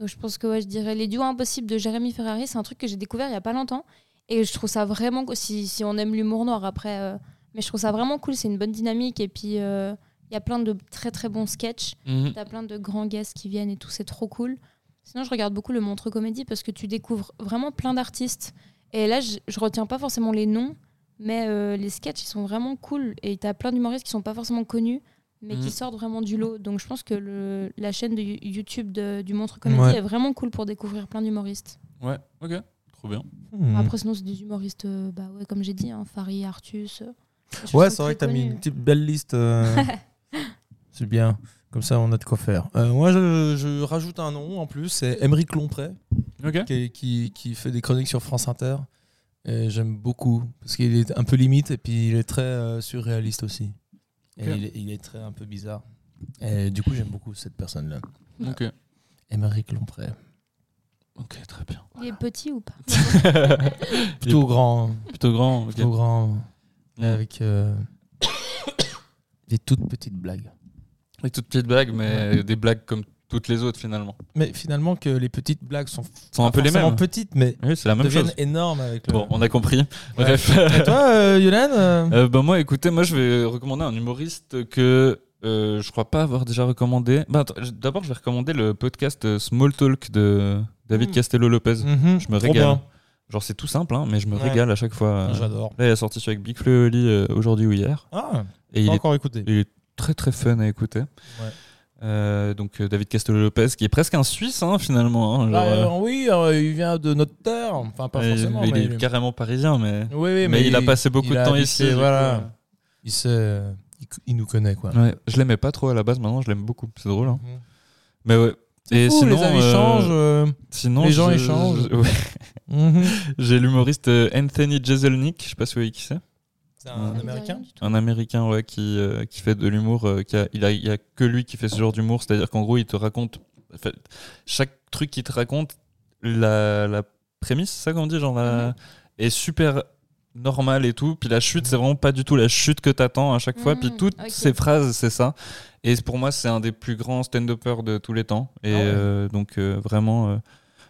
Donc, je pense que ouais, je dirais Les Duos Impossibles de Jérémy Ferrari. C'est un truc que j'ai découvert il y a pas longtemps. Et je trouve ça vraiment. Si, si on aime l'humour noir, après. euh, mais je trouve ça vraiment cool. C'est une bonne dynamique. Et puis, euh, il y a plein de très très bons sketchs. Mhm. T'as plein de grands guests qui viennent et tout. C'est trop cool. Sinon, je regarde beaucoup le Montre Comédie parce que tu découvres vraiment plein d'artistes. Et là, je, je retiens pas forcément les noms. Mais euh, les sketchs, ils sont vraiment cool. Et t'as plein d'humoristes qui sont pas forcément connus mais Mhm. qui sortent vraiment du lot. Donc je pense que le, la chaîne de You- YouTube de- du Montre Comédie Ouais. est vraiment cool pour découvrir plein d'humoristes. Ouais, ok, trop bien. hmm. Après sinon c'est des humoristes, euh, bah ouais, comme j'ai dit, hein, Farid, Artus. euh, Ouais, c'est vrai que t'as mis connues. une petite belle liste. euh, c'est bien. Comme ça, on a de quoi faire. Euh, moi, je, je rajoute un nom en plus. C'est Émeric Lompré, qui, qui, qui fait des chroniques sur France Inter. Et j'aime beaucoup. Parce qu'il est un peu limite et puis il est très euh, surréaliste aussi. Et il, est, il est très un peu bizarre. Et du coup, j'aime beaucoup cette personne-là. Ok. Émeric Lompré. Ok, très bien. Il est petit ou pas? Plutôt grand. Plutôt grand. ok. Plutôt grand. Avec euh, des toutes petites blagues. Avec toutes petites blagues, mais des blagues comme toutes les autres finalement. Mais finalement, que les petites blagues sont, Sont un peu les mêmes. petites, mais Oui, c'est la même deviennent chose. énormes avec le. Bon, on a compris. Bref. Et toi, euh, Yolan euh, Euh, bah moi, écoutez, moi je vais recommander un humoriste que euh, je crois pas avoir déjà recommandé. Bah, D'abord, je vais recommander le podcast euh, Small Talk de David Mm. Castello-Lopez. mhm, Je me trop régale. bien. Genre, c'est tout simple, hein, mais je me Ouais. régale à chaque fois. Euh, J'adore. Là, il est sorti sur avec Big euh, aujourd'hui ou hier. Ah, Et pas il est, encore écouté. il est très très fun à écouter. Euh, donc, euh, David Castello-Lopez, qui est presque un Suisse hein, finalement. hein, genre, euh, euh, oui, il vient de notre terre. Enfin, pas forcément. il, mais est carrément parisien, mais. Oui, oui, mais il a passé beaucoup de temps ici. Voilà. Il, euh, il, nous connaît, quoi. Ouais, je l'aimais pas trop à la base, maintenant je l'aime beaucoup. C'est drôle. Hein. Mhm. Mais ouais. Et Fou, sinon, les euh, changent. sinon, les gens je- échangent. je- ouais. mhm. J'ai l'humoriste Anthony Jeselnik, je sais pas si vous voyez qui c'est. C'est un américain. Un américain ouais, qui, euh, qui fait de l'humour. euh, qui a- il, a, il y a que lui qui fait ce genre d'humour. C'est-à-dire qu'en gros, il te raconte. en fait, chaque truc qu'il te raconte, la, la prémisse, c'est ça qu'on dit genre, la- est super normale et tout. Puis la chute, c'est vraiment pas du tout la chute que t'attends à chaque fois. Puis Mhm, toutes ces phrases, c'est ça. Et pour moi, c'est un des plus grands stand-uppers de tous les temps. Et Ah ouais. euh, donc, euh, vraiment, euh,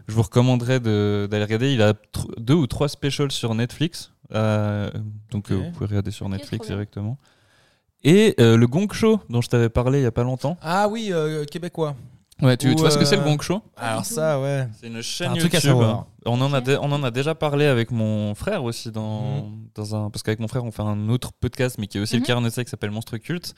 je vous recommanderais de- d'aller regarder. Il a deux ou trois specials sur Netflix. Euh, donc, euh, vous pouvez regarder sur Netflix directement. Et euh, le Gong Show, dont je t'avais parlé il y a pas longtemps. Ah oui, euh, québécois. Ouais, tu, Ou, tu vois ce que c'est le Gong Show? Alors ça, ouais. C'est une chaîne un truc à YouTube. savoir. On en, a on en a déjà parlé avec mon frère aussi dans, Mhm. dans un parce qu'avec mon frère on fait un autre podcast mais qui est aussi Mhm. le carnet qui s'appelle Monstre Culte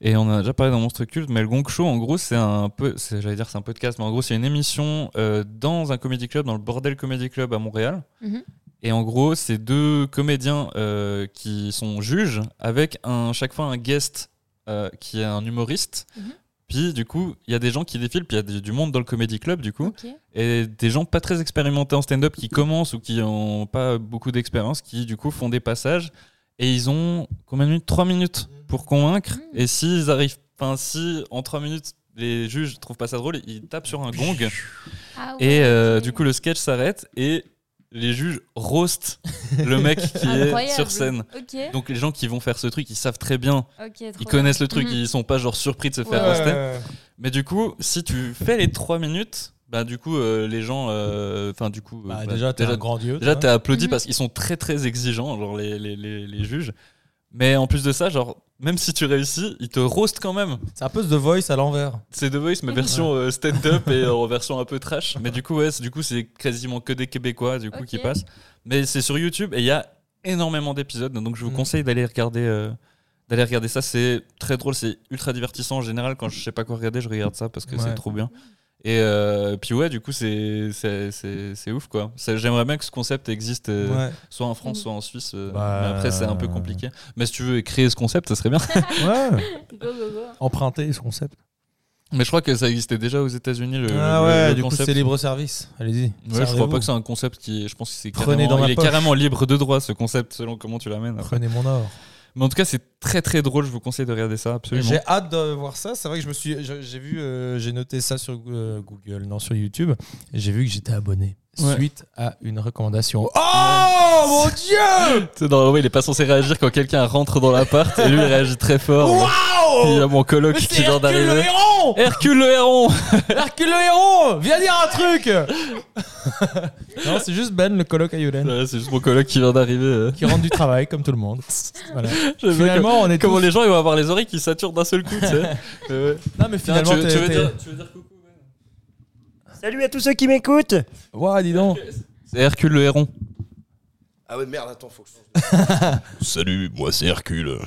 et on en a déjà parlé dans Monstre Culte mais le Gong Show en gros c'est un peu c'est- j'allais dire c'est un podcast mais en gros c'est une émission euh, dans un comédie club dans le Bordel Comedy Club à Montréal Mhm. Et en gros c'est deux comédiens euh, qui sont juges avec un chaque fois un guest euh, qui est un humoriste. Mhm. puis du coup il y a des gens qui défilent puis il y a du- monde dans le comédie club du coup. Et des gens pas très expérimentés en stand-up qui commencent ou qui ont pas beaucoup d'expérience, qui du coup font des passages. Et ils ont combien de minutes? 3 minutes pour convaincre. Mm. Et s'ils arrivent, enfin si en 3 minutes les juges trouvent pas ça drôle, ils tapent sur un gong. Ah et euh, du coup le sketch s'arrête et les juges roastent le mec qui est sur scène. Donc les gens qui vont faire ce truc, ils savent très bien, Ok, trop ils bien. connaissent le truc, Mhm. ils sont pas genre surpris de se faire Ouais, roaster. Mais du coup, si tu fais les 3 minutes, bah du coup, euh, les gens. euh, Enfin, du coup. Bah, euh, déjà, t'es un grand dieu. déjà, t'es applaudi Mhm. parce qu'ils sont très très exigeants, genre les, les, les, les juges. Mais en plus de ça, genre, même si tu réussis, ils te roastent quand même. C'est un peu The Voice à l'envers. C'est The Voice, mais version euh, stand-up et en version un peu trash. Mais du coup, ouais, c'est- du coup, c'est quasiment que des Québécois du coup qui passent. Mais c'est sur YouTube et il y a énormément d'épisodes, donc je vous Mhm. conseille d'aller regarder. euh, D'aller regarder ça, c'est très drôle, c'est ultra divertissant. En général, quand je sais pas quoi regarder, je regarde ça parce que Ouais. c'est trop bien. Et euh, puis ouais, du coup, c'est c'est- c'est c'est ouf quoi. Ça- J'aimerais bien que ce concept existe euh, Ouais. soit en France, soit en Suisse. euh, Bah, mais après, c'est un peu compliqué. Mais si tu veux créer ce concept, ça serait bien. ouais. Go, go, go. Emprunter ce concept. Mais je crois que ça existait déjà aux États-Unis. Le, ah ouais, le du coup, concept. c'est libre service. Allez-y. Ouais, je crois pas que c'est un concept qui. Je pense que c'est Prenez carrément, dans ma il est poche. carrément libre de droit ce concept selon comment tu l'amènes. après. Prenez mon or. Mais en tout cas, c'est très très drôle. Je vous conseille de regarder ça. J'ai hâte de voir ça. C'est vrai que je me suis, j'ai vu, euh, j'ai noté ça sur euh, Google, non sur YouTube. J'ai vu que j'étais abonné Ouais. suite à une recommandation. Oh mon dieu Normalement, il est pas censé réagir quand quelqu'un rentre dans l'appart et lui il réagit très fort. Il y a Waouh mon coloc Mais qui vient Hercule le d'arriver. héron Hercule le héron Hercule le héron Viens dire un truc Non, c'est juste Ben, le coloc à Yolen, Ouais, C'est juste mon coloc qui vient d'arriver. euh. qui rentre du travail comme tout le monde. Voilà. Finalement, on est Comment tous- les gens ils vont avoir les oreilles qui saturent d'un seul coup, tu sais. Euh, ouais. Non, mais finalement, tu, veux, tu veux dire, tu veux dire coucou Salut à tous ceux qui m'écoutent Ouah, dis donc. C'est Hercule le héron. Ah ouais merde attends faut que je... Salut, moi c'est Hercule.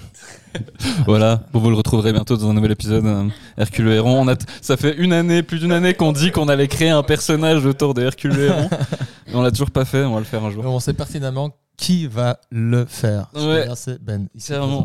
Voilà, bon, vous le retrouverez bientôt dans un nouvel épisode. euh, Hercule le héron. On a t- ça fait une année, plus d'une année qu'on dit qu'on allait créer un personnage autour de Hercule le héron. Et on l'a toujours pas fait, on va le faire un jour. On sait pertinemment qui va le faire. Ouais. C'est-à-dire, C'est Ben. Clairement.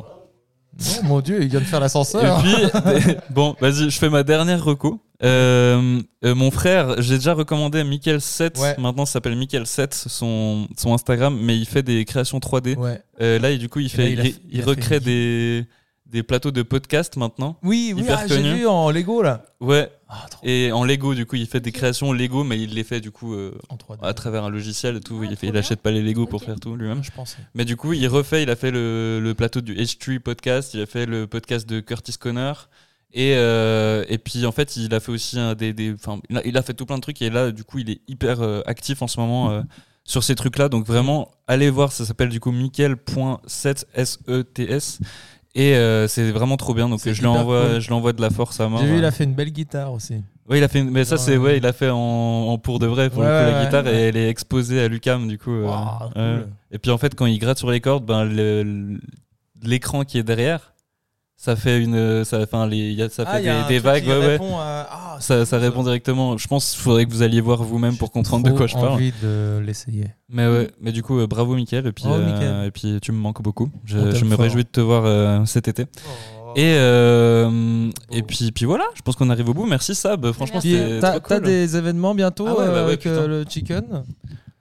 présent. Non, mon dieu, il vient de faire Et l'ascenseur. puis, bon, vas-y, je fais ma dernière reco. Euh, euh, mon frère, j'ai déjà recommandé Michael 7. Ouais. Maintenant, ça s'appelle Michael 7, son, son Instagram, mais il fait des créations 3D. Ouais. Euh, là, il- du coup, il, Et fait, là, il a il, fait- il il a fait recrée des, des plateaux de podcast maintenant. Oui, oui, ah, j'ai vu en Lego là. Ouais, Ah, et en Lego, du coup, il fait des créations Lego, mais il les fait du coup en 3D. à travers un logiciel et tout. Ah, il, fait, il achète pas les Lego pour faire tout lui-même. je pense. Mais du coup, il refait, il a fait le, le plateau du H3 podcast, il a fait le podcast de Curtis Connor, Et, euh, et puis en fait, il a fait aussi un des, des il, a, il a fait tout plein de trucs et là, du coup, il est hyper euh, actif en ce moment euh, sur ces trucs-là. Donc vraiment, allez voir, ça s'appelle du coup Michael.7 S-E-T-S. Et c'est vraiment trop bien. Donc je lui envoie, cool. je lui envoie de la force à mort. J'ai vu, il a fait une belle guitare aussi. Oui, il a fait, une- mais ça c'est ouais, il a fait en, en pour de vrai pour le Ouais, coup, la ouais, guitare ouais. et elle est exposée à l'UCAM du coup. cool. Et puis en fait, quand il gratte sur les cordes, ben l'écran qui est derrière, ça fait une, ça, enfin les, y a- ça fait Ah, y a des, vagues, qui ouais, ouais. répond à- ah, Ça, répond directement. Je pense qu'il faudrait que vous alliez voir vous-même pour comprendre de quoi je parle. envie de l'essayer. Mais ouais, mais du coup, euh, bravo Mickaël. Et puis, euh, et puis tu me manques beaucoup. Je, me fort. réjouis de te voir euh, cet été. Et, euh, et puis, puis voilà, je pense qu'on arrive au bout. Merci Sab. Franchement, c'était t'as cool. des événements bientôt Ah ouais, bah euh, ouais, avec euh, putain. le chicken?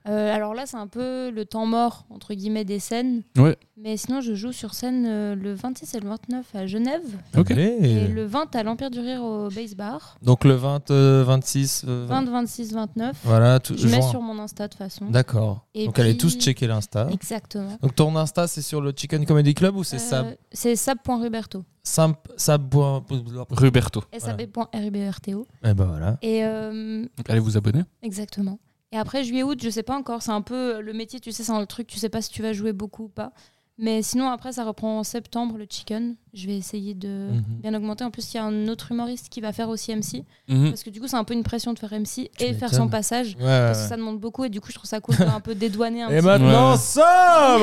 Euh, alors là, c'est un peu le temps mort, entre guillemets, des scènes. Ouais. Mais sinon, je joue sur scène euh, le 26 et le 29 à Genève. Ok. Allez. Et le 20 à l'Empire du Rire au Base Bar. Donc le 20, euh, 26. euh, 20, 26, 29. Voilà, tout, Je mets sur mon Insta de toute façon. D'accord. Et Donc allez puis- tous checker l'Insta. Exactement. Donc ton Insta, c'est sur le Chicken Comedy Club ou c'est Euh, Sab C'est sab.ruberto. Sab Sab. point- Ruberto. sab.ruberto. Eh ben voilà. Et euh, Donc, allez vous abonner. exactement. Et après, juillet-août, je sais pas encore. C'est un peu le métier, tu sais, c'est un truc, tu sais pas si tu vas jouer beaucoup ou pas. Mais sinon, après, ça reprend en septembre, le chicken. Je vais essayer de Mhm. bien augmenter. En plus, il y a un autre humoriste qui va faire aussi MC. Mhm. Parce que du coup, c'est un peu une pression de faire MC Tu et faire son passage. Ouais, ouais, Parce que ça demande beaucoup. Et du coup, je trouve ça cool de un peu dédouaner un Et petit maintenant, Ouais. Sab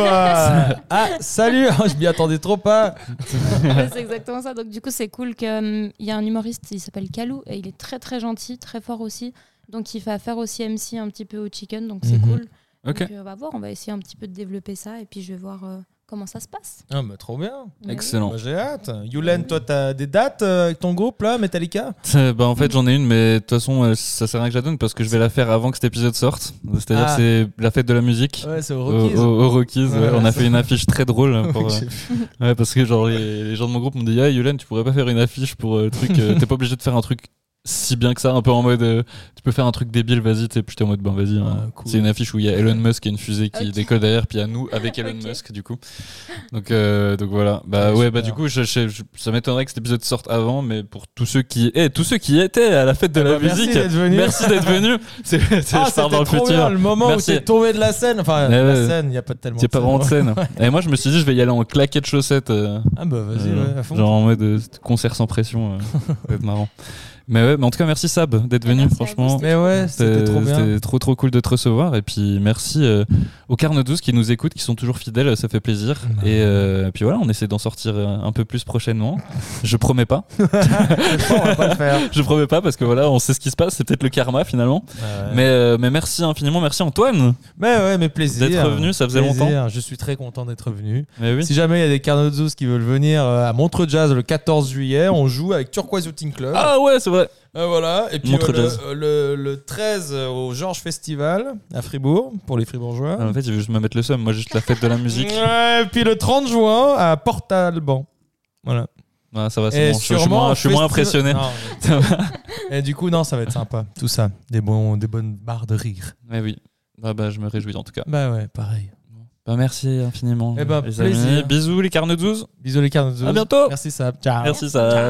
Ah, salut Je m'y attendais trop pas. C'est exactement ça. Donc du coup, c'est cool qu'il y a un humoriste, il s'appelle Kalou, et il est très très gentil, très fort aussi. Donc il va faire aussi MC un petit peu au chicken, donc c'est Mhm. cool. Ok. Donc on va voir, on va essayer un petit peu de développer ça, et puis je vais voir euh, comment ça se passe. Ah, bah trop bien. Mais Excellent. Bah, J'ai hâte. Yulen, toi, t'as des dates euh, avec ton groupe là, Metallica? Euh, bah en fait j'en ai une mais de toute façon euh, ça sert à rien que je la donne parce que je vais la faire avant que cet épisode sorte. C'est-à-dire Ah. c'est la fête de la musique. Ouais, c'est au Au, au- au Rockies, ouais. Ouais, on a fait une affiche très drôle hein, pour, euh, ouais, parce que genre les, les gens de mon groupe m'ont dit ah Yulen tu pourrais pas faire une affiche pour euh, truc euh, t'es pas obligé de faire un truc si bien que ça un peu en mode euh, tu peux faire un truc débile vas-y puis j'étais en mode ben vas-y hein. Ah, cool. c'est une affiche où il y a Elon Musk et une fusée qui Ok. décolle derrière puis il y a nous avec Elon. Musk du coup donc donc donc voilà bah Ouais, ouais bah du coup je, je- je- ça m'étonnerait que cet épisode sorte avant mais pour tous ceux qui eh, tous ceux qui étaient à la fête de la Bah, musique merci d'être venu c'est Ah, je pars dans le trop futur bien, le moment Merci. où t'es tombé de la scène. Enfin, Ouais, la scène, il n'y a pas tellement c'est pas vraiment de scène. et moi je me suis dit je vais y aller en claquette chaussettes euh, Ah bah vas-y, euh, ouais, à fond. genre en mode euh, concert sans pression euh, ça va être marrant mais ouais mais en tout cas merci Sab d'être venu franchement c'était Mais ouais, c'était trop bien. c'était trop trop cool de te recevoir et puis merci euh, aux Carne 12 qui nous écoutent qui sont toujours fidèles ça fait plaisir et euh, puis voilà on essaie d'en sortir euh, un peu plus prochainement je promets pas on va pas le faire. je promets pas parce que voilà on sait ce qui se passe c'est peut-être le karma finalement mais, euh, mais merci infiniment merci Antoine Mais ouais, mais plaisir. D'être revenu, ça faisait Plaisir. longtemps. Je suis très content d'être venu. mais oui Si jamais il y a des Carnozos qui veulent venir à Montreux Jazz le 14 juillet, on joue avec Turquoise Yachting Club. ah ouais c'est vrai Euh, voilà. Et puis Montreux euh, le- Jazz. le, le 13 euh, au Georges Festival à Fribourg pour les Fribourgeois. en fait il veut juste me mettre le seum moi juste la fête de la musique Ouais, et puis le 30 juin à Portalban. Voilà. Ouais, ça va c'est bon je, je suis sûrement moins, je suis moins festival- impressionné Non, Ça va. mais- Et du coup, non, ça va être sympa. Tout ça. Des, bons, des bonnes barres de rire. Ouais, oui bah, bah je me réjouis en tout cas Bah ouais, pareil. bah merci infiniment Eh ben, les amis. plaisir. bisous les Carne 12 Bisous les Carnozos. À bientôt. Merci Sab. Ciao. merci ça